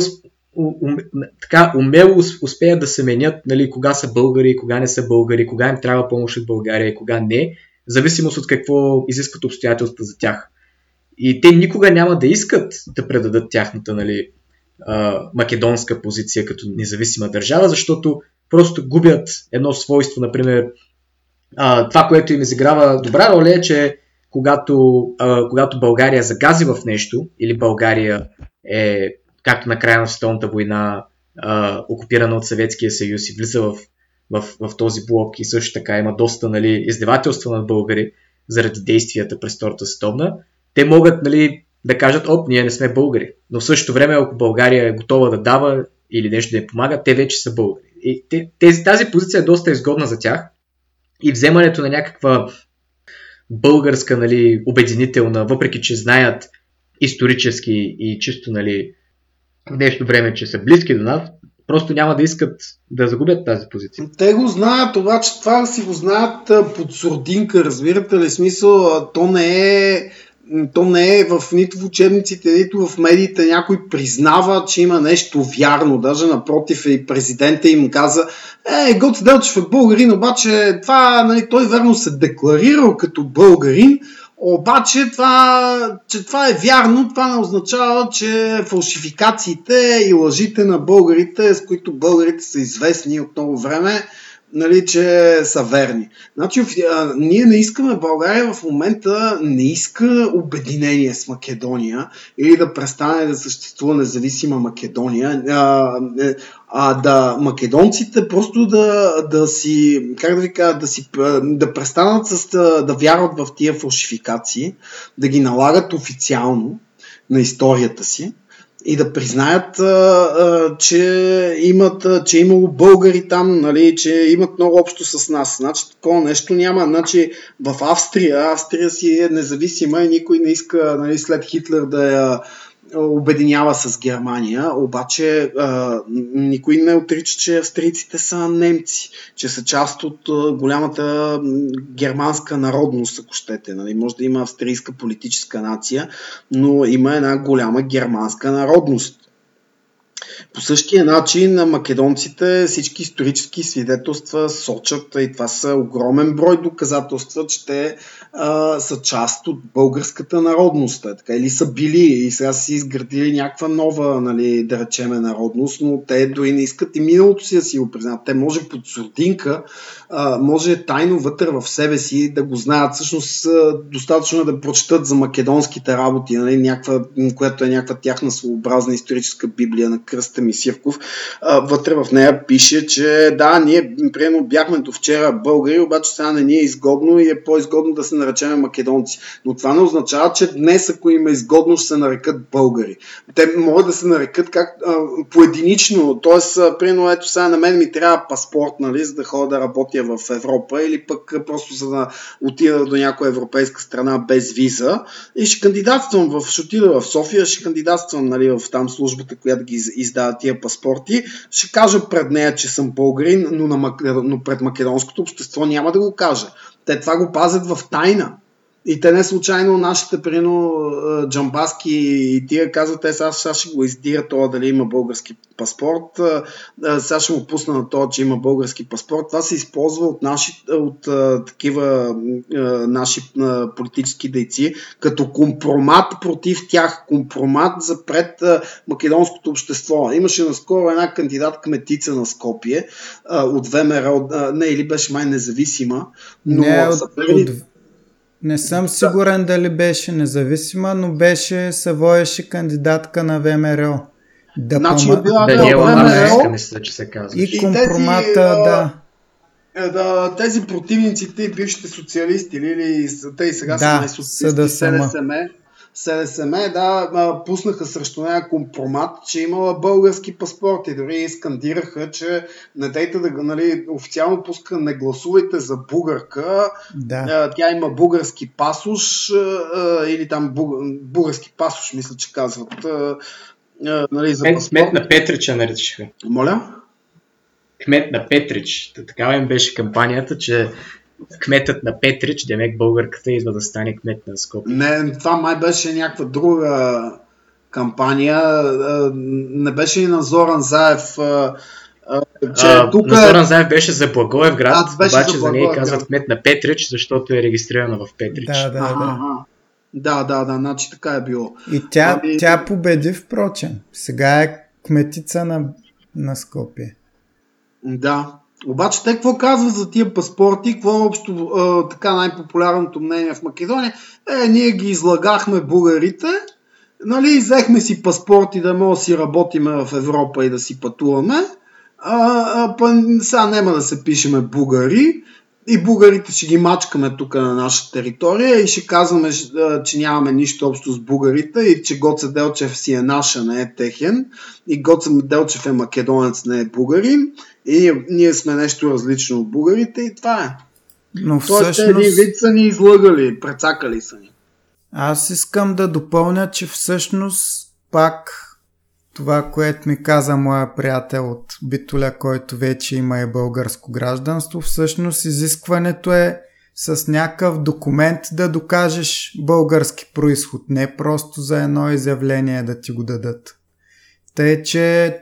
ум, така умело успеят да се менят нали, кога са българи, кога не са българи, кога им трябва помощ от България и кога не, в зависимост от какво изискват обстоятелства за тях. И те никога няма да искат да предадат тяхната нали, македонска позиция като независима държава, защото просто губят едно свойство, например, това, което им изиграва добра роля е, че когато, когато България загази в нещо или България е както на края на Световната война, а, окупирана от Съветския съюз и влиза в, в, в този блок и също така има доста нали, издевателства на българи заради действията през Втората световна, те могат нали, да кажат, оп, ние не сме българи. Но в същото време, ако България е готова да дава или нещо да им помага, те вече са българи. И тези, тази позиция е доста изгодна за тях и вземането на някаква българска нали, обединителна, въпреки че знаят исторически и чисто нали, днешно време, че са близки до нас, просто няма да искат да загубят тази позиция.
Те го знаят, обаче това си го знаят под сурдинка, разбирате ли? Смисъл, то не е то не е в нито в учебниците, нито в медиите някой признава, че има нещо вярно. Даже напротив и президента им каза, е, Гоц Делчев е българин, обаче това, нали, той верно се декларирал като българин, обаче това, че това е вярно, това не означава, че фалшификациите и лъжите на българите, с които българите са известни от много време, нали, че са верни. Значи, ние не искаме, България в момента не иска обединение с Македония или да престане да съществува независима Македония. Е, а да македонците просто да, да си, как да ви кажа, да, си, да престанат с, да, вярват в тия фалшификации, да ги налагат официално на историята си и да признаят, че, имат, че е имало българи там, нали, че имат много общо с нас. Значи такова нещо няма. Значи в Австрия, Австрия си е независима и никой не иска нали, след Хитлер да я обединява с Германия, обаче а, никой не отрича, че австрийците са немци, че са част от а, голямата германска народност, ако щете. Нали? Може да има австрийска политическа нация, но има една голяма германска народност. По същия начин на македонците всички исторически свидетелства сочат и това са огромен брой доказателства, че те а, са част от българската народност. Така, или са били и сега си изградили някаква нова, нали, да речеме, народност, но те дори не искат и миналото си да си го признат. Те може под сурдинка, а, може тайно вътре в себе си да го знаят. Всъщност достатъчно е да прочетат за македонските работи, нали, някаква, която е някаква тяхна своеобразна историческа библия на Кръста Мисирков. А, вътре в нея пише, че да, ние примерно бяхме до вчера българи, обаче сега не ни е изгодно и е по-изгодно да се наречеме македонци. Но това не означава, че днес, ако им е изгодно, ще се нарекат българи. Те могат да се нарекат как а, поединично. Тоест, примерно, ето сега на мен ми трябва паспорт, нали, за да ходя да работя в Европа или пък просто за да отида до някоя европейска страна без виза и ще кандидатствам в, ще отида в София, ще кандидатствам нали, в там службата, която ги издава тия паспорти, ще кажа пред нея, че съм българин, но, на, но пред македонското общество няма да го кажа. Те това го пазят в тайна. И те не случайно нашите, прино, джамбаски и тия казват, те сега, сега ще го издира това дали има български паспорт, сега ще му пусна на това, че има български паспорт. Това се използва от, наши, от а, такива а, наши а, политически дейци, като компромат против тях, компромат за пред а, македонското общество. Имаше наскоро една кандидат кметица на Скопие а, от ВМРО, а, не, или беше май независима, но
не, от, от не съм сигурен дали беше независима, но беше, се воеше кандидатка на ВМРО.
Да значи пома...
била Даниела Маревска, мисля, че се казва.
И компромата, тези, да.
Е, да. Тези противниците бившите социалисти, или те и сега
да, са най-социалисти,
СДСМ, СДСМ, да, пуснаха срещу нея компромат, че имала български паспорт и дори скандираха, че не дейте да нали, официално пуска не гласувайте за бугарка,
да.
тя има български пасош или там български пасош, мисля, че казват. Нали, за
паспорт. Смет на Петрича наричаха.
Моля?
Кмет на Петрич. Такава им беше кампанията, че кметът на Петрич, демек българката идва да стане кмет на Скопие.
Не, това май беше някаква друга кампания. Не беше и на Зоран Заев.
Че а, тук... Зоран Заев беше за Благоев град, а, беше обаче за, за нея казват кмет на Петрич, защото е регистрирана в Петрич.
Да, да, да.
Да, да, да, значи така е било.
И тя, ами... тя победи, впрочем. Сега е кметица на, на Скопие.
Да. Обаче те какво казват за тия паспорти? Какво е общо а, така най-популярното мнение в Македония? Е, ние ги излагахме българите, нали, взехме си паспорти да може да си работиме в Европа и да си пътуваме, а, а па сега няма да се пишеме бугари и бугарите ще ги мачкаме тук на наша територия и ще казваме, че нямаме нищо общо с бугарите и че Гоце Делчев си е наша, не е техен и Гоце Делчев е македонец, не е бугарин и ние, сме нещо различно от бугарите и това е.
Но
всъщност... Тоест, един вид са ни излъгали, прецакали са ни.
Аз искам да допълня, че всъщност пак това, което ми каза моя приятел от Битоля, който вече има и българско гражданство, всъщност изискването е с някакъв документ да докажеш български происход, не просто за едно изявление да ти го дадат. Тъй, че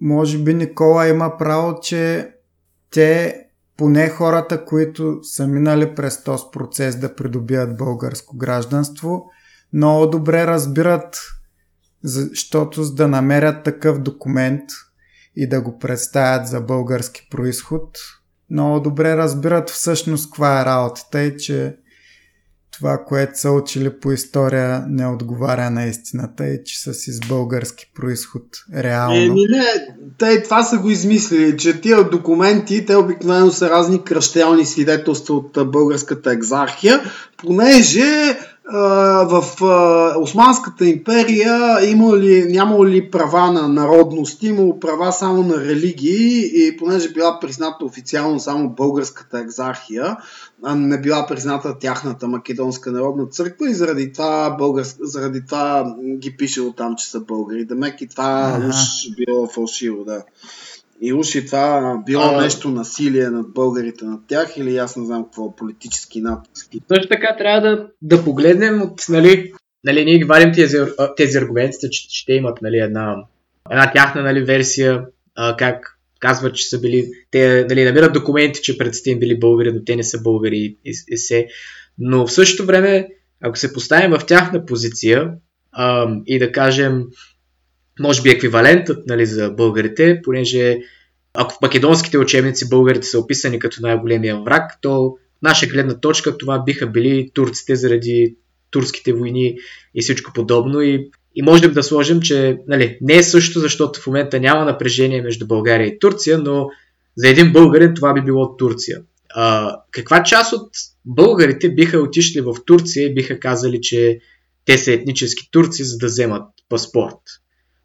може би Никола има право, че те, поне хората, които са минали през този процес да придобият българско гражданство, много добре разбират защото за да намерят такъв документ и да го представят за български происход, много добре разбират всъщност каква е работата и че това, което са учили по история, не отговаря на истината и че са си с български происход реално.
Еми не, те това са го измислили, че тия документи, те обикновено са разни кръщелни свидетелства от българската екзархия, понеже в Османската империя има ли, нямало ли права на народности, имало права само на религии и понеже била призната официално само българската екзархия, а не била призната тяхната македонска народна църква и заради това, българск... заради това ги пише там, че са българи. Демек и това уж било фалшиво, да. И уж и това било а... нещо насилие над българите над тях или аз не знам какво, политически натиск.
Също така трябва да, да погледнем от, нали, нали, ние ги вадим тези, тези аргументи, че, те имат нали, една една тяхна нали, версия, а, как казват, че са били, те нали, намират документи, че предците им били българи, но те не са българи и, и, и се. Но в същото време, ако се поставим в тяхна позиция а, и да кажем, може би еквивалентът нали, за българите, понеже ако в македонските учебници българите са описани като най-големия враг, то наша гледна точка това биха били турците заради турските войни и всичко подобно. И, и можем да сложим, че нали, не е също, защото в момента няма напрежение между България и Турция, но за един българин това би било Турция. А, каква част от българите биха отишли в Турция и биха казали, че те са етнически турци, за да вземат паспорт?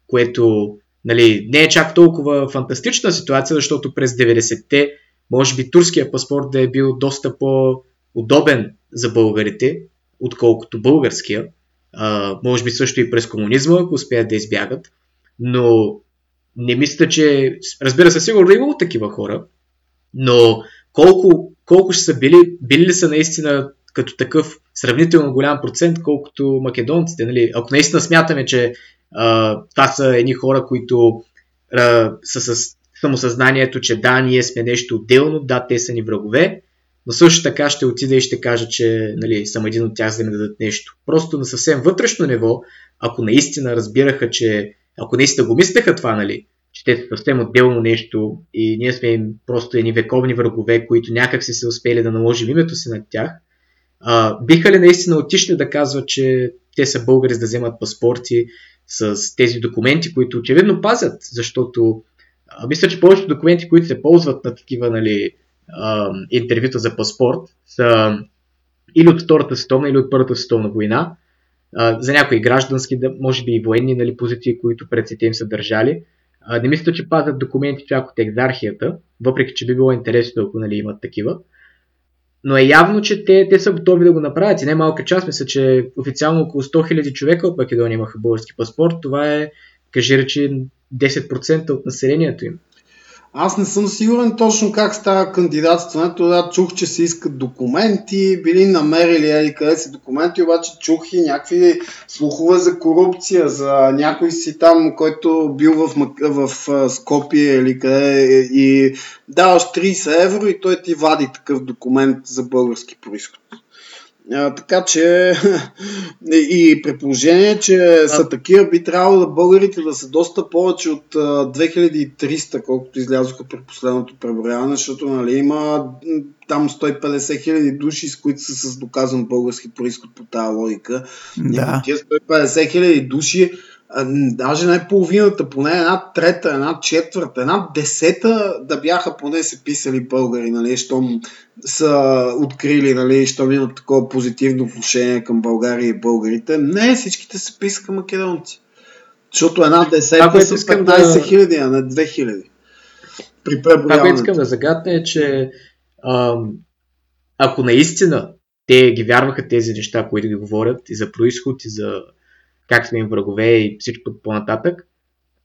Което нали, не е чак толкова фантастична ситуация, защото през 90-те може би турския паспорт да е бил доста по-удобен за българите, отколкото българския. А, може би също и през комунизма, ако успеят да избягат. Но не мисля, че... Разбира се, сигурно е имало такива хора, но колко, колко ще са били, били ли са наистина като такъв сравнително голям процент, колкото македонците. Нали? Ако наистина смятаме, че това са едни хора, които а, са с самосъзнанието, че да, ние сме нещо отделно, да, те са ни врагове, но също така ще отида и ще кажа, че нали, съм един от тях, за да ми дадат нещо. Просто на съвсем вътрешно ниво, ако наистина разбираха, че ако наистина го мислеха това, нали, че те са съвсем отделно нещо и ние сме им просто едни вековни врагове, които някак си се успели да наложим името си над тях, а, биха ли наистина отишли да казват, че те са българи за да вземат паспорти с тези документи, които очевидно пазят, защото а, мисля, че повечето документи, които се ползват на такива нали, а, интервюта за паспорт, са или от Втората световна, или от Първата световна война. А, за някои граждански, може би и военни нали, позиции, които предците им са държали. А, не мисля, че пазят документи чак от екзархията, въпреки че би било интересно, ако нали, имат такива. Но е явно, че те, те са готови да го направят. И не малка част, мисля, че официално около 100 000 човека от Македония имаха български паспорт. Това е, кажи речи, 10% от населението им.
Аз не съм сигурен точно как става кандидатстването. Да, чух, че се искат документи, били намерили ели къде си документи, обаче чух и някакви слухове за корупция, за някой си там, който бил в, в, в Скопие или къде и даваш 30 евро и той ти вади такъв документ за български происход. А, така че и при положение, че а... са такива, би трябвало да българите да са доста повече от а, 2300, колкото излязоха при последното преброяване, защото нали, има там 150 хиляди души, с които са с доказан български происход по тази логика. Да. И тия 150 хиляди души даже не половината, поне една трета, една четвърта, една десета да бяха поне се писали българи, нали, щом са открили, нали, щом имат такова позитивно отношение към България и българите. Не, всичките се писаха македонци. Защото една десета са 15 хиляди, да... а не 2 хиляди.
При Това, което искам да загадна е, че ам, ако наистина те ги вярваха тези неща, които ги говорят и за происход, и за как сме им врагове и всичко по-нататък,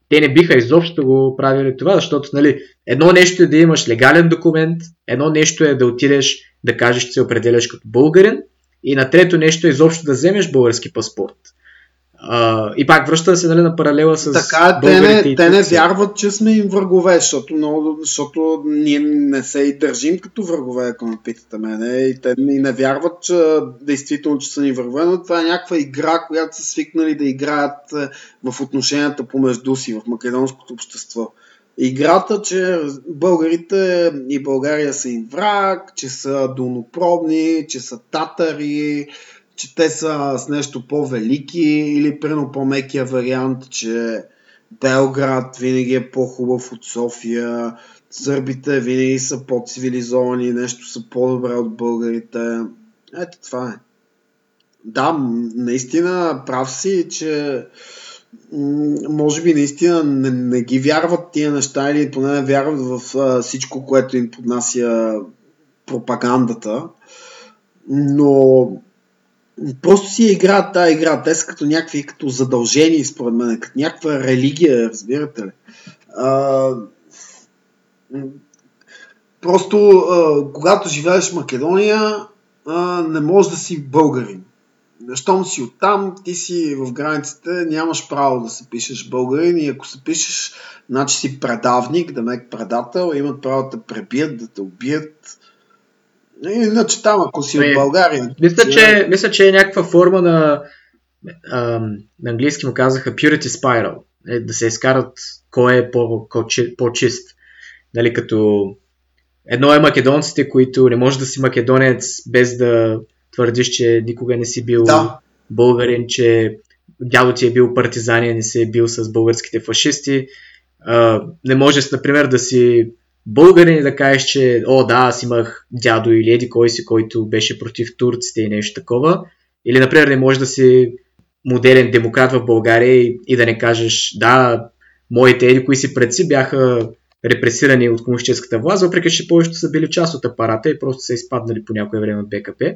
те не биха изобщо го правили това, защото нали, едно нещо е да имаш легален документ, едно нещо е да отидеш да кажеш, че се определяш като българин и на трето нещо е изобщо да вземеш български паспорт. Uh, и пак връща се нали, на паралела с.
Така, те не, те не вярват, че сме им врагове, защото, много, защото ние не се и държим като врагове, ако ме питате мене. И те не, не вярват, че действително, че са ни врагове, но това е някаква игра, която са свикнали да играят е, в отношенията помежду си, в македонското общество. Играта, че българите и България са им враг, че са долнопробни, че са татари, че те са с нещо по-велики или прено по-мекия вариант, че Белград винаги е по-хубав от София, сърбите винаги са по-цивилизовани, нещо са по-добре от българите. Ето това е. Да, наистина прав си, че може би наистина не, не ги вярват тия неща или поне не вярват в а, всичко, което им поднася пропагандата. Но Просто си играят тази игра. Те са като някакви като задължени, според мен, като някаква религия, разбирате ли. А, просто а, когато живееш в Македония, а, не можеш да си българин. щом си оттам, ти си в границите, нямаш право да се пишеш българин и ако се пишеш, значи си предавник, да мек предател, имат право да те пребият, да те убият. Иначе там, ако си от България.
Мисля, че, мисля, че е някаква форма на, ам, на английски му казаха Purity Spiral. Е, да се изкарат кой е по, по-чист. Нали, като едно е македонците, които не може да си македонец без да твърдиш, че никога не си бил да. българин, че дядо ти е бил партизанин, не си е бил с българските фашисти. А, не можеш, например, да си българин да кажеш, че о да, аз имах дядо или еди кой си, който беше против турците и нещо такова. Или, например, не можеш да си модерен демократ в България и, и да не кажеш да, моите еди кои си предци бяха репресирани от комунистическата власт, въпреки че повечето са били част от апарата и просто са изпаднали по някое време от БКП.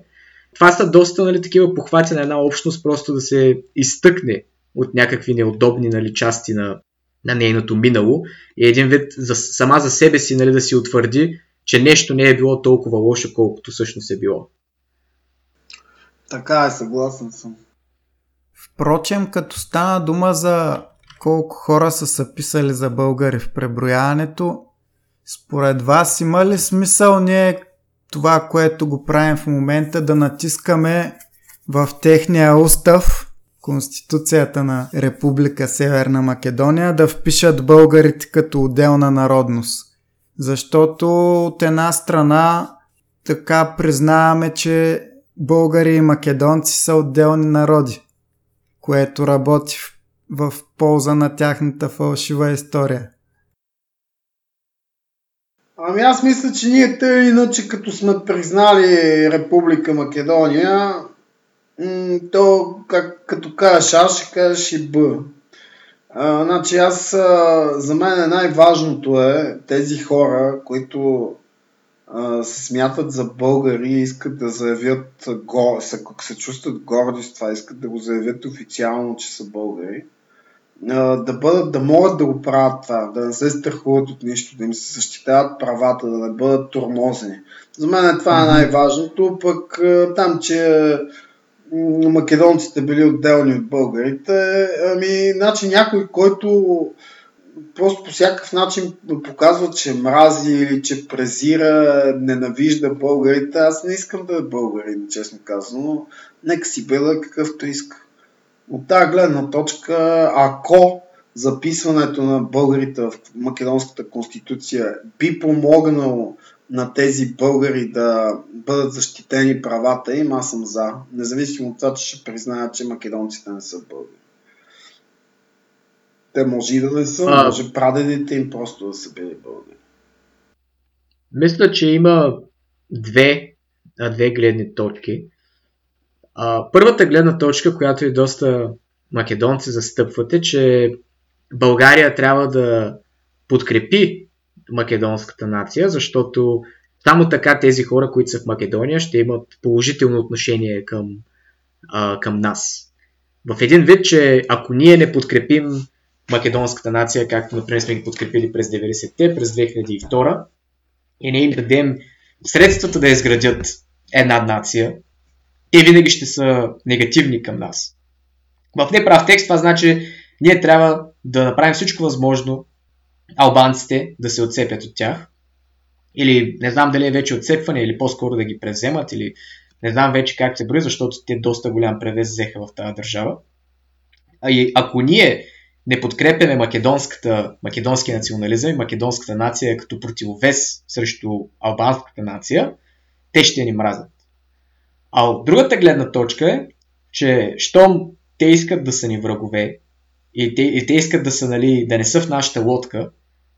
Това са доста нали, такива похвати на една общност, просто да се изтъкне от някакви неудобни нали, части на, на нейното минало и един вид за, сама за себе си нали, да си утвърди, че нещо не е било толкова лошо, колкото всъщност е било.
Така е, съгласен съм.
Впрочем, като стана дума за колко хора са се писали за българи в преброяването, според вас има ли смисъл ние това, което го правим в момента, да натискаме в техния устав, Конституцията на Република Северна Македония, да впишат българите като отделна народност? Защото от една страна така признаваме, че българи и македонци са отделни народи, което работи в полза на тяхната фалшива история?
Ами аз мисля, че ние те иначе като сме признали Република Македония, то как, като кажеш А, ще кажеш и Б. А, значи аз, а, за мен най-важното е тези хора, които се смятат за българи и искат да заявят, го, се, се чувстват горди с това, искат да го заявят официално, че са българи да, бъдат, да могат да го правят това, да не се страхуват от нищо, да им се защитават правата, да не бъдат тормозени. За мен това е най-важното, пък там, че македонците били отделни от българите, ами, значи някой, който просто по всякакъв начин показва, че мрази или че презира, ненавижда българите. Аз не искам да е българин, честно казано. Нека си бъда какъвто иска. От тази гледна точка, ако записването на българите в Македонската конституция би помогнало на тези българи да бъдат защитени правата им, аз съм за. Независимо от това, че ще признаят, че македонците не са българи. Те може и да не са, а... може прадедите им просто да са били българи.
Мисля, че има две, две гледни точки. А, първата гледна точка, която и доста македонци застъпвате, че България трябва да подкрепи македонската нация, защото само така тези хора, които са в Македония, ще имат положително отношение към, а, към нас. В един вид, че ако ние не подкрепим македонската нация, както например сме ги подкрепили през 90-те, през 2002 и не им дадем средствата да изградят една нация, те винаги ще са негативни към нас. В неправ текст това значи, ние трябва да направим всичко възможно албанците да се отцепят от тях. Или не знам дали е вече отцепване, или по-скоро да ги преземат, или не знам вече как се брои, защото те доста голям превес взеха в тази държава. А и ако ние не подкрепяме македонската, македонския национализъм и македонската нация като противовес срещу албанската нация, те ще ни мразят. А от другата гледна точка е, че щом те искат да са ни врагове и те, и те искат да, са, нали, да не са в нашата лодка,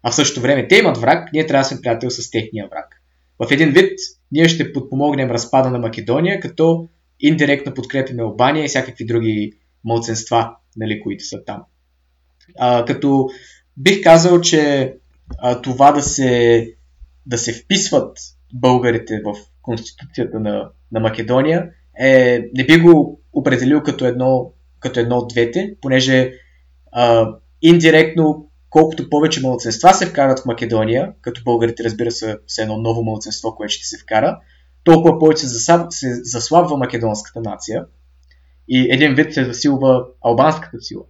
а в същото време те имат враг, ние трябва да сме приятел с техния враг. В един вид ние ще подпомогнем разпада на Македония, като индиректно подкрепяме Албания и всякакви други мълценства, нали, които са там. А, като бих казал, че а, това да се, да се вписват българите в конституцията на, на Македония, е, не би го определил като едно, като едно от двете, понеже а, индиректно колкото повече младсенства се вкарат в Македония, като българите разбира се са едно ново младсенство, което ще се вкара, толкова повече се заслабва македонската нация. и един вид се засилва албанската сила.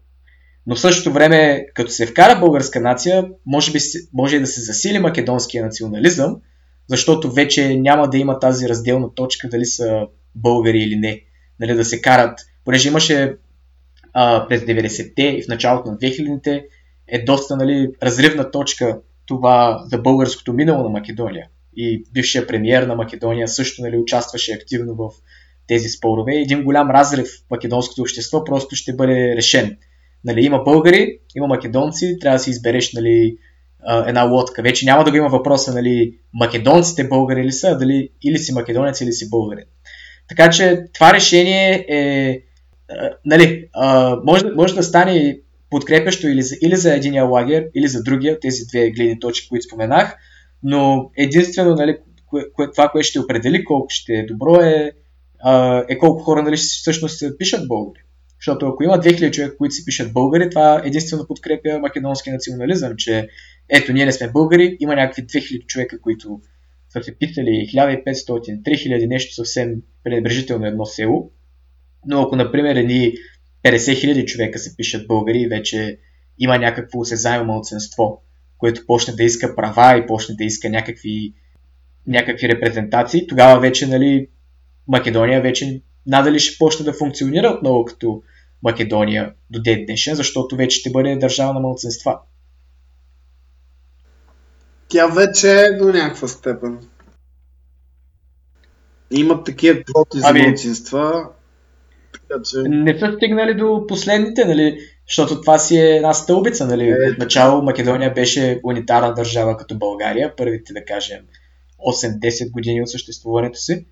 Но в същото време, като се вкара българска нация, може, би, може да се засили македонския национализъм, защото вече няма да има тази разделна точка дали са българи или не. Нали, да се карат, понеже имаше а, през 90-те и в началото на 2000-те е доста нали, разривна точка това за българското минало на Македония. И бившия премиер на Македония също нали, участваше активно в тези спорове. Един голям разрив в македонското общество просто ще бъде решен. Нали, има българи, има македонци, трябва да си избереш нали, една лодка. Вече няма да го има въпроса нали, македонците българи ли са, дали или си македонец или си българин. Така че това решение е нали, може, може да стане подкрепящо или за, или за единия лагер, или за другия, тези две гледни точки, които споменах, но единствено нали, кое, кое, това, което ще определи колко ще е добро е, е колко хора нали, всъщност се пишат българи. Защото ако има 2000 човека, които си пишат българи, това единствено подкрепя македонски национализъм, че ето, ние не сме българи, има някакви 2000 човека, които са се писали 1500, 3000, нещо съвсем пренебрежително едно село. Но ако, например, едни 50 хиляди човека се пишат българи и вече има някакво осезаемо мълценство, което почне да иска права и почне да иска някакви, някакви репрезентации, тогава вече нали, Македония вече надали ще почне да функционира отново като Македония до ден днешен, защото вече ще бъде държава на мълценства.
Тя вече е до някаква степен. Имат такива проти за ами, мълцинства,
така че... Не са стигнали до последните, нали? Защото това си е една стълбица, нали? Е, Отначало Македония беше унитарна държава като България, първите, да кажем, 8-10 години от съществуването си,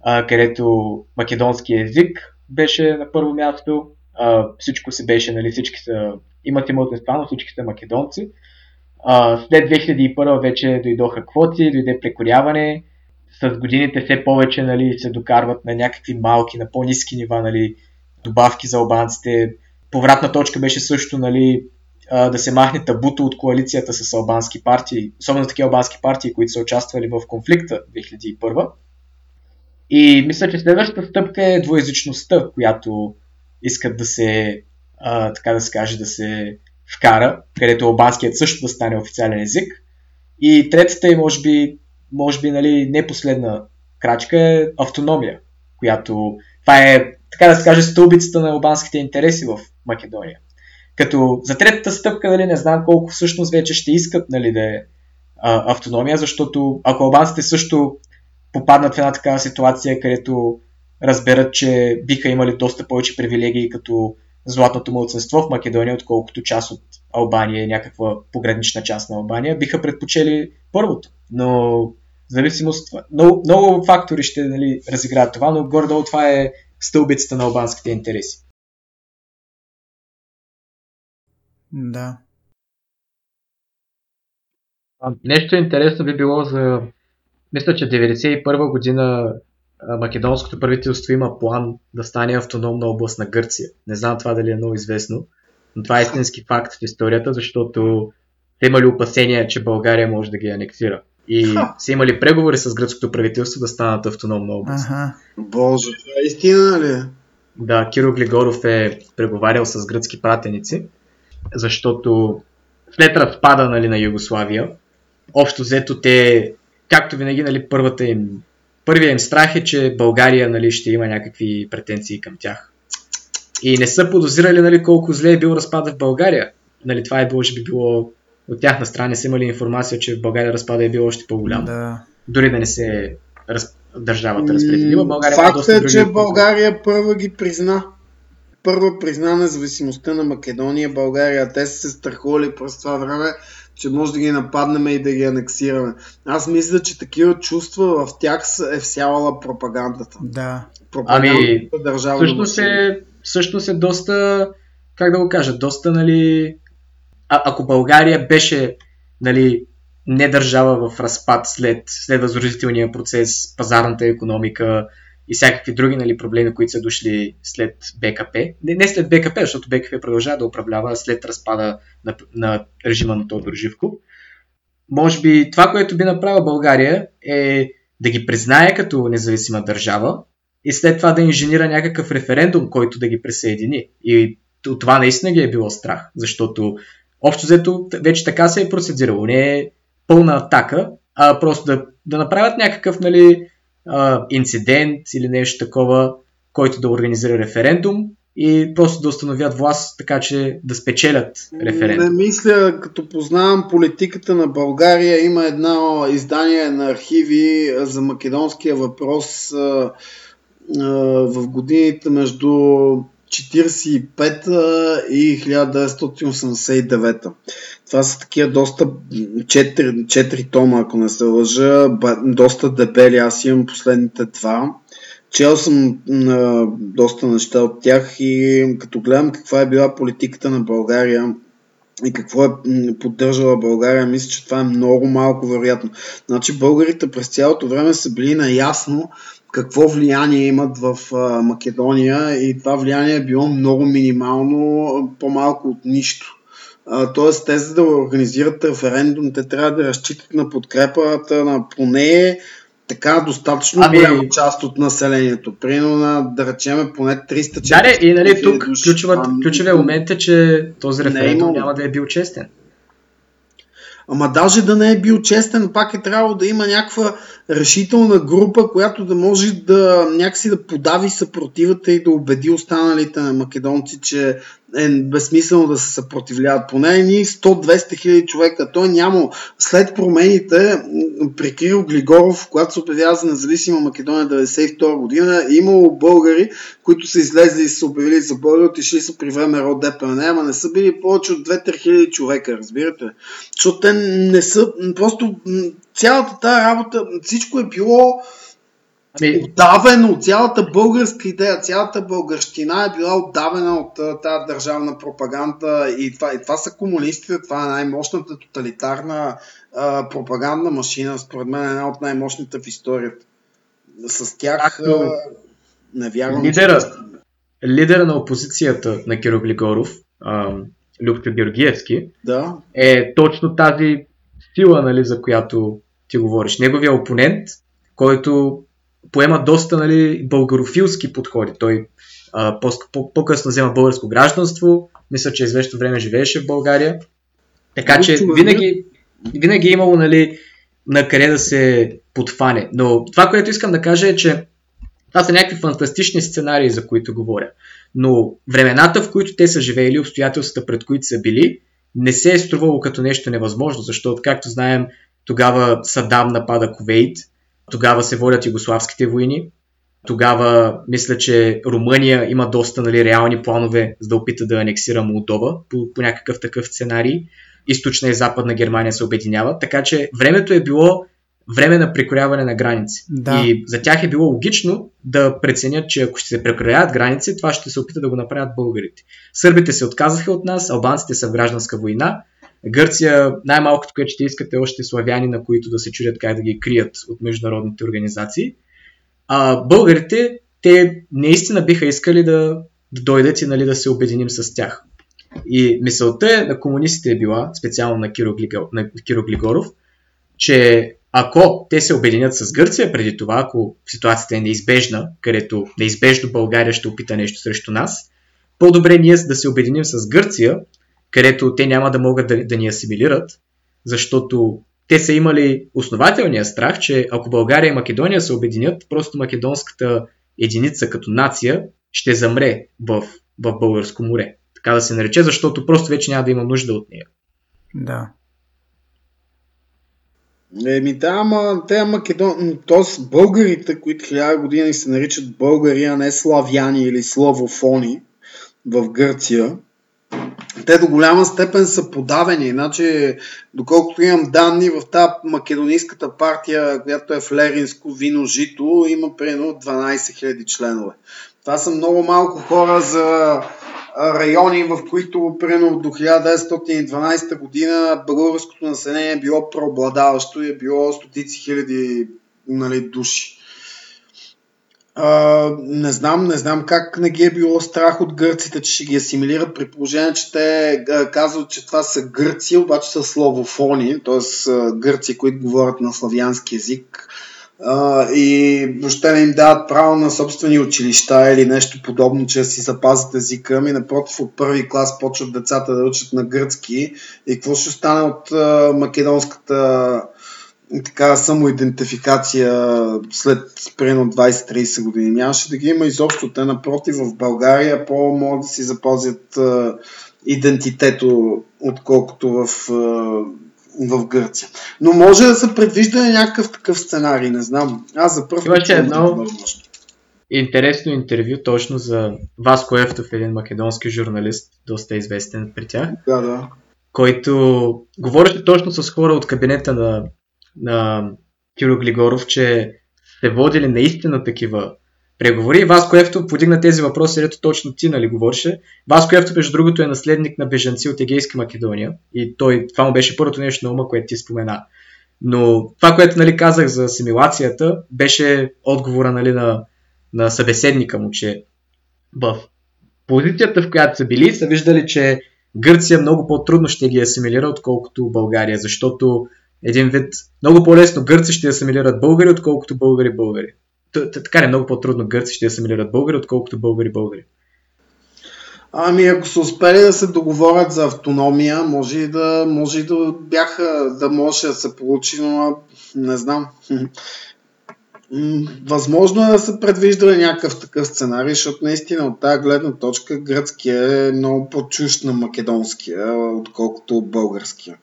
а, където македонски език беше на първо място, а, всичко се беше, нали, всички са, имат и мълтенства, но всички са македонци. А, след 2001 вече дойдоха квоти, дойде прекоряване, с годините все повече нали, се докарват на някакви малки, на по-низки нива нали, добавки за албанците. Повратна точка беше също нали, да се махне табуто от коалицията с албански партии, особено такива албански партии, които са участвали в конфликта 2001. И мисля, че следващата стъпка е двоязичността, която искат да се, а, така да се каже, да се вкара, където албанският също да стане официален език. И третата е, може би, може би, нали, не последна крачка е автономия, която това е, така да се каже, стълбицата на албанските интереси в Македония. Като за третата стъпка, нали, не знам колко всъщност вече ще искат нали, да е автономия, защото ако албанците също попаднат в една такава ситуация, където разберат, че биха имали доста повече привилегии като златното младсенство в Македония, отколкото част от Албания, някаква погранична част на Албания, биха предпочели първото. Но зависимост, много, много фактори ще нали, разиграят това, но горе това е стълбицата на албанските интереси.
Да.
Нещо интересно би било за... Мисля, че 1991 година македонското правителство има план да стане автономна област на Гърция. Не знам това дали е много известно, но това е истински факт в историята, защото те имали опасения, че България може да ги анексира. И Ха. са имали преговори с гръцкото правителство да станат автономна област. Ага.
Боже, това е истина ли?
Да, Киро Глигоров е преговарял с гръцки пратеници, защото след разпада нали, на Югославия, общо взето те, както винаги, нали, първата им, първият им страх е, че България нали, ще има някакви претенции към тях. И не са подозирали нали, колко зле е бил разпада в България. Нали, това е може би било от тяхна страна са имали информация, че в България разпада е било още по-голям. Да. Дори да не се раз... държавата разпределила.
България Факт доста е, че България първа ги призна. Първа призна независимостта на Македония, България. Те са се страхували през това време, че може да ги нападнем и да ги анексираме. Аз мисля, че такива чувства в тях е всявала пропагандата.
Да.
Пропагандата ами, държава всъщност е, всъщност е доста, как да го кажа, доста, нали, а, ако България беше нали, не държава в разпад след, след възродителния процес, пазарната економика и всякакви други нали, проблеми, които са дошли след БКП. Не, не след БКП, защото БКП продължава да управлява след разпада на, на режима на Тодор Живков. Може би това, което би направила България е да ги признае като независима държава и след това да инженира някакъв референдум, който да ги присъедини. И от това наистина ги е било страх, защото общо взето вече така се е процедирало. Не е пълна атака, а просто да, да направят някакъв нали, инцидент или нещо такова, който да организира референдум и просто да установят власт, така че да спечелят референдум.
Не мисля, като познавам политиката на България, има едно издание на архиви за македонския въпрос в годините между 45 и 1989. Това са такива доста 4, 4 тома, ако не се лъжа, доста дебели. Аз имам последните два. Чел съм а, доста неща от тях и като гледам каква е била политиката на България и какво е поддържала България, мисля, че това е много малко вероятно. Значи българите през цялото време са били наясно какво влияние имат в а, Македония и това влияние е било много минимално, по-малко от нищо. Тоест, те за да организират референдум, те трябва да разчитат на подкрепата на поне така достатъчно ами... голяма част от населението. Примерно на, да речеме, поне 300
Да, и нали, тук ключовият момент е, че този референдум не е няма да е бил честен.
Ама даже да не е бил честен, пак е трябвало да има някаква решителна група, която да може да някакси да подави съпротивата и да убеди останалите на македонци, че е безсмислено да се съпротивляват. Поне ни 100-200 хиляди човека. Той няма. След промените при Кирил Глигоров, когато се обявява за независима Македония 1992 година, е имало българи, които са излезли и са обявили за българи, отишли са при ВМРО ДПН, ама не са били повече от 2-3 хиляди човека, разбирате? Защото те не са, просто цялата тази работа, всичко е било Ами... Отдавено, цялата българска идея, цялата българщина е била отдавена от тази държавна пропаганда и това, и това са комунистите, това е най-мощната тоталитарна а, пропагандна машина, според мен е една от най-мощните в историята. С тях а, не вярвам.
Лидера, че... лидера на опозицията на Киро Глигоров, Люкта Георгиевски,
да.
е точно тази сила, нали, за която ти говориш. Неговия опонент, който поема доста нали, българофилски подходи. Той а, по- по-късно взема българско гражданство, мисля, че известно време живееше в България. Така че винаги, винаги е имало нали, на къде да се подфане. Но това, което искам да кажа е, че това са някакви фантастични сценарии, за които говоря. Но времената, в които те са живеели, обстоятелствата, пред които са били, не се е струвало като нещо невъзможно, защото, както знаем, тогава Садам напада Ковейт, тогава се водят югославските войни. Тогава мисля, че Румъния има доста нали, реални планове за да опита да анексира Молдова по, по някакъв такъв сценарий. Източна и западна Германия се обединяват. Така че времето е било време на прекрояване на граници. Да. И за тях е било логично да преценят, че ако ще се прекрояват граници, това ще се опита да го направят българите. Сърбите се отказаха от нас, албанците са в гражданска война, Гърция, най-малкото, което ще искате, още славяни, на които да се чудят как да ги крият от международните организации. А българите, те наистина биха искали да, да дойдат и нали, да се обединим с тях. И мисълта на комунистите е била, специално на Киро, Глигор, на Киро Глигоров, че ако те се обединят с Гърция преди това, ако ситуацията е неизбежна, където неизбежно България ще опита нещо срещу нас, по-добре ние да се обединим с Гърция, където те няма да могат да, да ни асимилират, защото те са имали основателния страх, че ако България и Македония се обединят, просто македонската единица като нация ще замре в, в Българско море. Така да се нарече, защото просто вече няма да има нужда от нея.
Да.
Еми да, ама те Македон... Тоест българите, които хиляда години се наричат българи, а не славяни или славофони в Гърция, те до голяма степен са подавени. Иначе, доколкото имам данни, в тази македонийската партия, която е в Леринско вино жито, има примерно 12 000 членове. Това са много малко хора за райони, в които примерно до 1912 година българското население е било преобладаващо и е било стотици хиляди нали, души. А, не знам, не знам как не ги е било страх от гърците, че ще ги асимилират, при положение, че те казват, че това са гърци, обаче са славофони, т.е. гърци, които говорят на славянски язик. а, и въобще не им дават право на собствени училища или нещо подобно, че си запазят езика. Ами напротив, от първи клас почват децата да учат на гръцки. И какво ще стане от а, македонската така самоидентификация след примерно 20-30 години. Нямаше да ги има изобщо. Те напротив в България по-могат да си запазят а, идентитето, отколкото в, а, в Гърция. Но може да се предвижда някакъв такъв сценарий, не знам. Аз за първ
Имаше едно интересно интервю точно за Васко Ефтов, един македонски журналист, доста известен при тях.
Да, да.
Който говореше точно с хора от кабинета на на Киро Глигоров, че сте водили наистина такива преговори. Васко Ефто подигна тези въпроси, ето точно ти нали говореше. Васко Ефто, между другото, е наследник на бежанци от Егейска Македония и той, това му беше първото нещо на ума, което ти спомена. Но това, което нали, казах за асимилацията, беше отговора нали, на, на събеседника му, че в позицията, в която са били, са виждали, че Гърция много по-трудно ще ги асимилира, отколкото България, защото един вид много по-лесно гърци ще асимилират българи, отколкото българи българи. Така не много по-трудно гърци ще асимилират българи, отколкото българи българи.
Ами ако са успели да се договорят за автономия, може и да, може и да бяха, да може да се получи, но не знам. Възможно е да се предвижда някакъв такъв сценарий, защото наистина от тази гледна точка гръцкия е много по-чущ на македонския, отколкото българския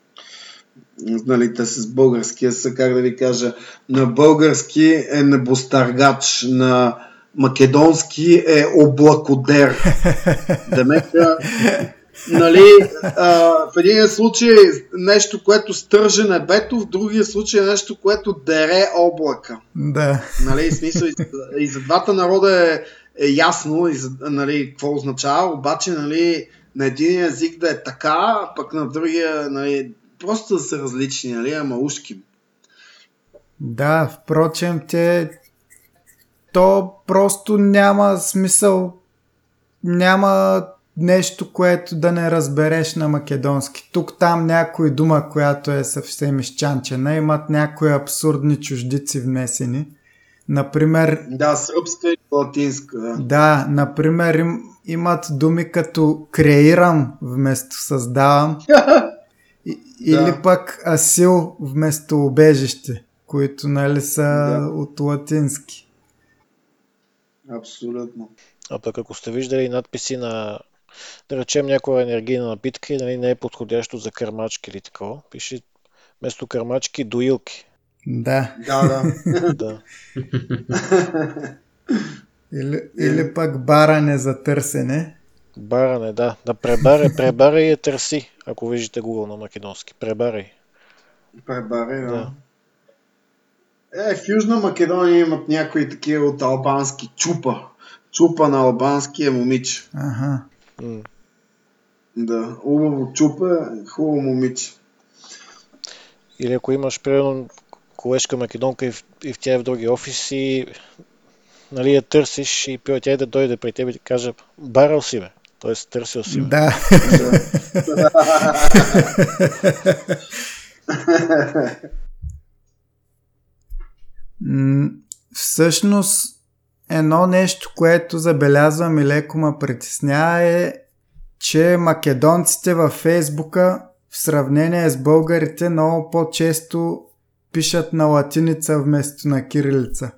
нали, те с българския са, как да ви кажа, на български е небостаргач, на македонски е облакодер. Демека, нали, а, в един случай нещо, което стърже небето, в другия случай нещо, което дере облака.
Да.
Нали, смисъл, и, и за двата народа е, е ясно, и за, нали, какво означава, обаче, нали, на един език да е така, пък на другия, нали, просто да са различни, нали, ама ушки.
Да, впрочем, те то просто няма смисъл, няма нещо, което да не разбереш на македонски. Тук там някои дума, която е съвсем изчанчена, имат някои абсурдни чуждици внесени. Например...
Да, сръбска и латинска. Да,
да например им, имат думи като креирам вместо създавам. Или пък асил вместо убежище, които нали са да. от латински.
Абсолютно.
А пък ако сте виждали надписи на да речем някоя енергийна напитка и нали, не е подходящо за кърмачки или такова, пише вместо кърмачки доилки.
Да.
Да, да. да.
или, или пък баране за търсене.
Баране, да. Да пребаре, пребаре и я търси, ако виждате Google на македонски. Пребарай.
Пребарай, да. да. Е, в Южна Македония имат някои такива от албански чупа. Чупа на албански е момиче.
Ага.
М. Да, хубаво чупа, хубаво момиче.
Или ако имаш, примерно, колежка македонка и в, и в тя е в други офиси, нали я търсиш и пива тя да дойде при теб и да каже, барал си бе. Тоест, търсил си.
Да. Всъщност, едно нещо, което забелязвам и леко ме притеснява е, че македонците във Фейсбука в сравнение с българите много по-често пишат на латиница вместо на кирилица.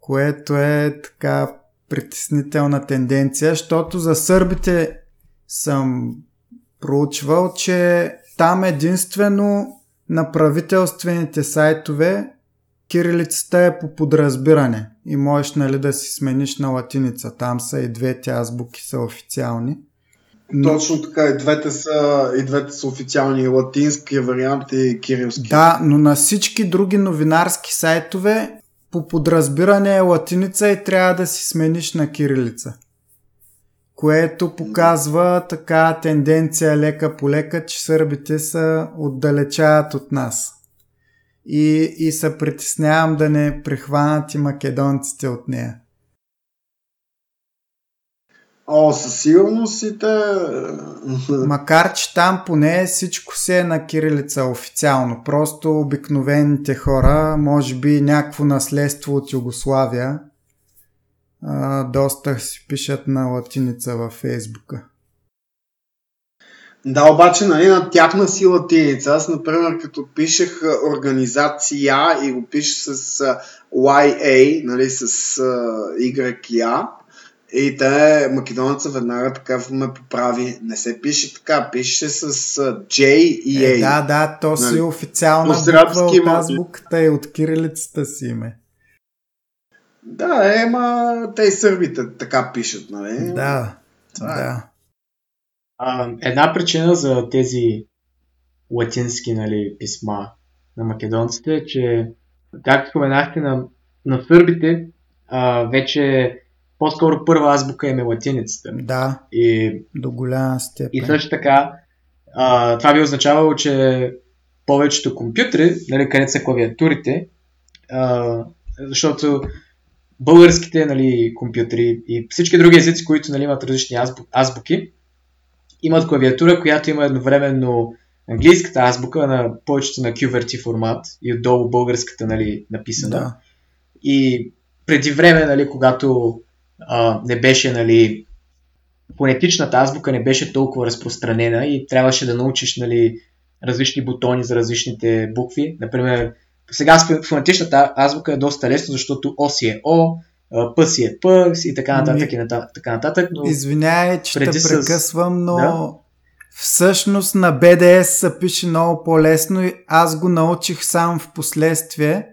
Което е така притеснителна тенденция, защото за сърбите съм проучвал, че там единствено на правителствените сайтове кирилицата е по подразбиране и можеш нали, да си смениш на латиница. Там са и двете азбуки са официални.
Но... Точно така, и двете са, и двете са официални, латински вариант и кирилски.
Да, но на всички други новинарски сайтове по подразбиране е латиница и трябва да си смениш на кирилица. Което показва така тенденция лека по лека, че сърбите са отдалечават от нас. И, и се притеснявам да не прихванат и македонците от нея.
О, със сигурност и те...
Макар, че там поне всичко се е на кирилица официално. Просто обикновените хора, може би някакво наследство от Югославия, а, доста си пишат на латиница във Фейсбука.
Да, обаче, нали, на тяхна си латиница. Аз, например, като пишех организация и го пиша с YA, нали, с YA, и те, македонеца веднага така ме поправи. Не се пише така, пише с J и A.
Е, да, да, то нали? си официална буква от азбуката и от кирилицата си име.
Да, е, ма те и сърбите така пишат, нали?
Да, Това е. да.
А, една причина за тези латински нали, писма на македонците е, че, както споменахте, на, на сърбите а, вече по-скоро първа азбука им е латиницата.
Да,
и,
до голяма степен.
И също така, а, това би означавало, че повечето компютри, нали, където са клавиатурите, а, защото българските нали, компютри и всички други езици, които нали, имат различни азбуки, имат клавиатура, която има едновременно английската азбука на повечето на QWERTY формат и отдолу българската нали, написана. Да. И преди време, нали, когато а, не беше, нали, фонетичната азбука не беше толкова разпространена и трябваше да научиш, нали, различни бутони за различните букви. Например, сега фонетичната азбука е доста лесно, защото О си е О, П си е П и така нататък и така нататък. Но
Извинявай, че те прекъсвам, но да? всъщност на BDS се пише много по-лесно и аз го научих сам в последствие.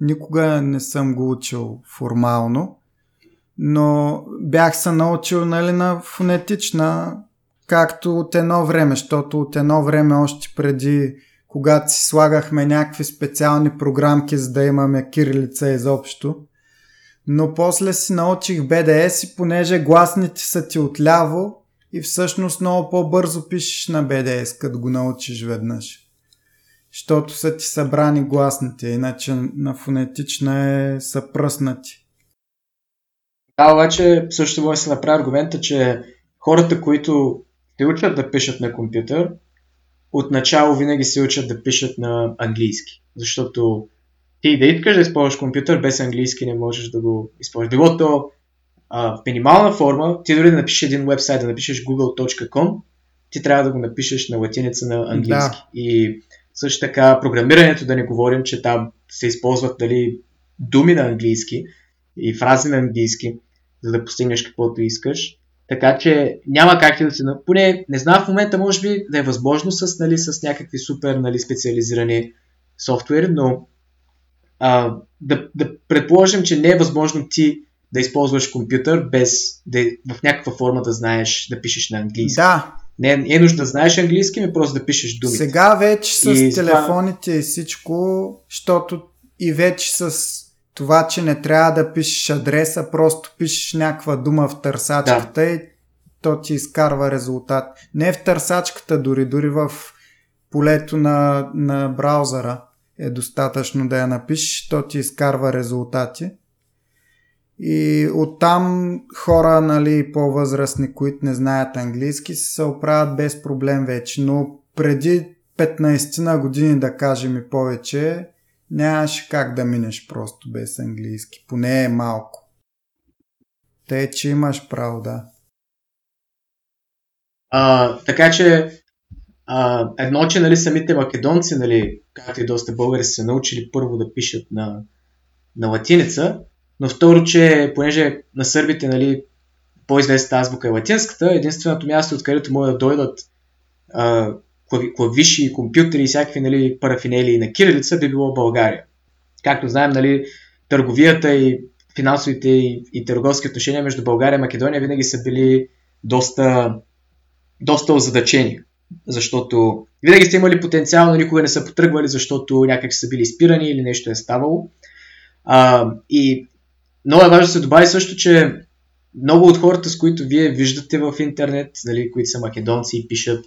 Никога не съм го учил формално, но бях се научил нали, на фонетична, както от едно време, защото от едно време още преди когато си слагахме някакви специални програмки, за да имаме кирилица изобщо. Но после си научих BDS и понеже гласните са ти отляво и всъщност много по-бързо пишеш на BDS, като го научиш веднъж. Защото са ти събрани гласните, иначе на фонетична е съпръснати.
Да, обаче също може да се направи аргумента, че хората, които те учат да пишат на компютър, отначало винаги се учат да пишат на английски. Защото ти да искаш да използваш компютър без английски не можеш да го използваш. Било то а, в минимална форма, ти дори да напишеш един вебсайт, да напишеш google.com, ти трябва да го напишеш на латиница на английски. Да. И също така програмирането, да не говорим, че там се използват дали думи на английски и фрази на английски, за да постигнеш каквото искаш. Така че няма как да се... Поне не знам в момента, може би да е възможно с, нали, с някакви супер нали, специализирани софтуери, но а, да, да предположим, че не е възможно ти да използваш компютър без да в някаква форма да знаеш да пишеш на английски.
Да.
Не, не е нужда да знаеш английски, ми просто да пишеш думи.
Сега вече с и телефоните и всичко, защото и вече с това, че не трябва да пишеш адреса, просто пишеш някаква дума в търсачката да. и то ти изкарва резултат. Не в търсачката дори, дори в полето на, на браузъра е достатъчно да я напишеш, то ти изкарва резултати. И оттам хора, нали, по-възрастни, които не знаят английски, се оправят без проблем вече. Но преди 15 на години, да кажем и повече, нямаше как да минеш просто без английски. Поне е малко. Те, че имаш право, да.
А, така че а, едно, че нали, самите македонци, нали, както и доста българи са научили първо да пишат на, на латиница, но второ, че понеже на сърбите нали, по-известната азбука е латинската, единственото място, откъдето могат да дойдат а, клавиши, компютри и всякакви нали, парафинели на кирилица би било България. Както знаем, нали, търговията и финансовите и, и търговски отношения между България и Македония винаги са били доста, доста озадачени. Защото винаги сте имали потенциал, но никога не са потръгвали, защото някак са били спирани или нещо е ставало. А, и много е важно да се добави също, че много от хората, с които вие виждате в интернет, нали, които са македонци и пишат,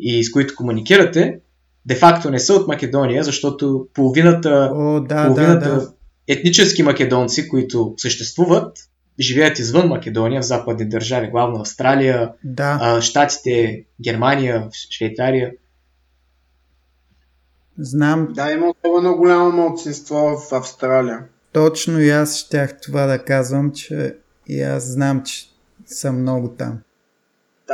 и с които комуникирате, де-факто не са от Македония, защото половината,
О, да,
половината
да, да.
етнически македонци, които съществуват, живеят извън Македония, в западни държави, главно Австралия,
Да,
Штатите, Германия, Швейцария.
знам
Да, има особено голямо младсинство в Австралия.
точно и аз щях това да казвам, че и аз знам, че са много там.
Е,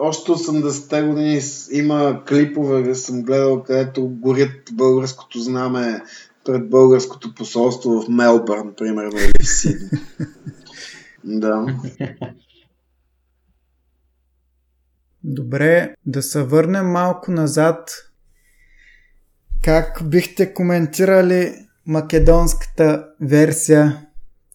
Още 80-те години има клипове, съм гледал, където горят българското знаме пред българското посолство в Мелбърн, примерно, или в Сидни. Да.
Добре, да се върнем малко назад. Как бихте коментирали македонската версия,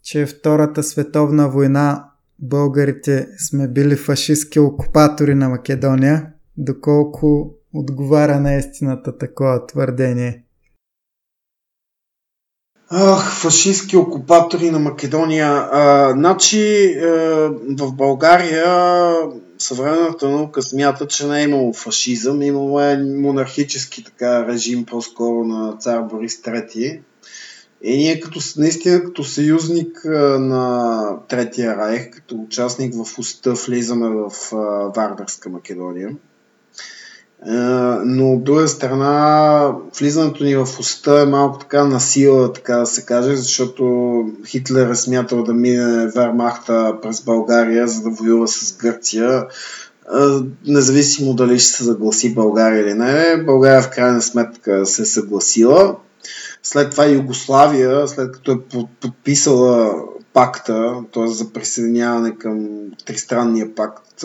че Втората световна война българите сме били фашистски окупатори на Македония? Доколко отговаря на истината такова твърдение?
Ах, фашистски окупатори на Македония. А, значи, е, в България съвременната наука смята, че не е имало фашизъм, имало е монархически така режим по-скоро на цар Борис III. И ние като, наистина като съюзник на Третия райх, като участник в уста, влизаме в Вардарска Македония. Е, но от друга страна, влизането ни в уста е малко така на сила, така да се каже, защото Хитлер е смятал да мине Вермахта през България, за да воюва с Гърция. Е, Независимо дали ще се съгласи България или не, България в крайна сметка се е съгласила. След това Югославия, след като е под- подписала пакта, т.е. за присъединяване към тристранния пакт,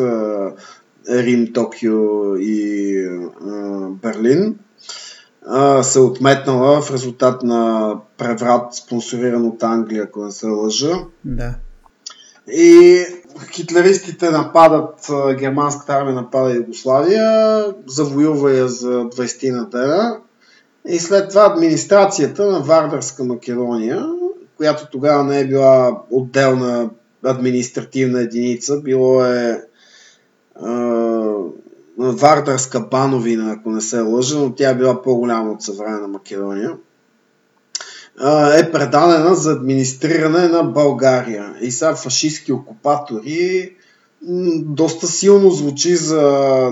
Рим, Токио и Берлин, се е отметнала в резултат на преврат, спонсориран от Англия, ако не се лъжа.
Да.
И хитлеристите нападат, германската армия напада Югославия, завоюва я за 20 на дена. И след това администрацията на Вардарска Македония, която тогава не е била отделна административна единица, било е Вардарска бановина, ако не се лъжа, но тя е била по-голяма от съвременна Македония, е предадена за администриране на България. И сега фашистски окупатори доста силно звучи за,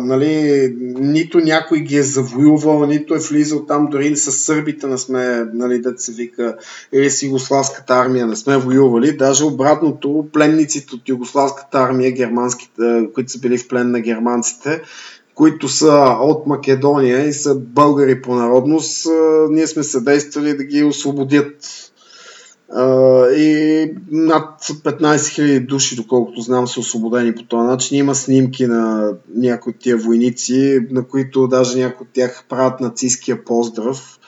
нали, нито някой ги е завоювал, нито е влизал там, дори с сърбите не сме, нали, да се вика, или с югославската армия не сме воювали. Даже обратното, пленниците от югославската армия, германските, които са били в плен на германците, които са от Македония и са българи по народност, а, ние сме съдействали да ги освободят. И над 15 000 души, доколкото знам, са освободени по този начин. Има снимки на някои от тия войници, на които даже някои от тях правят нацистския поздрав.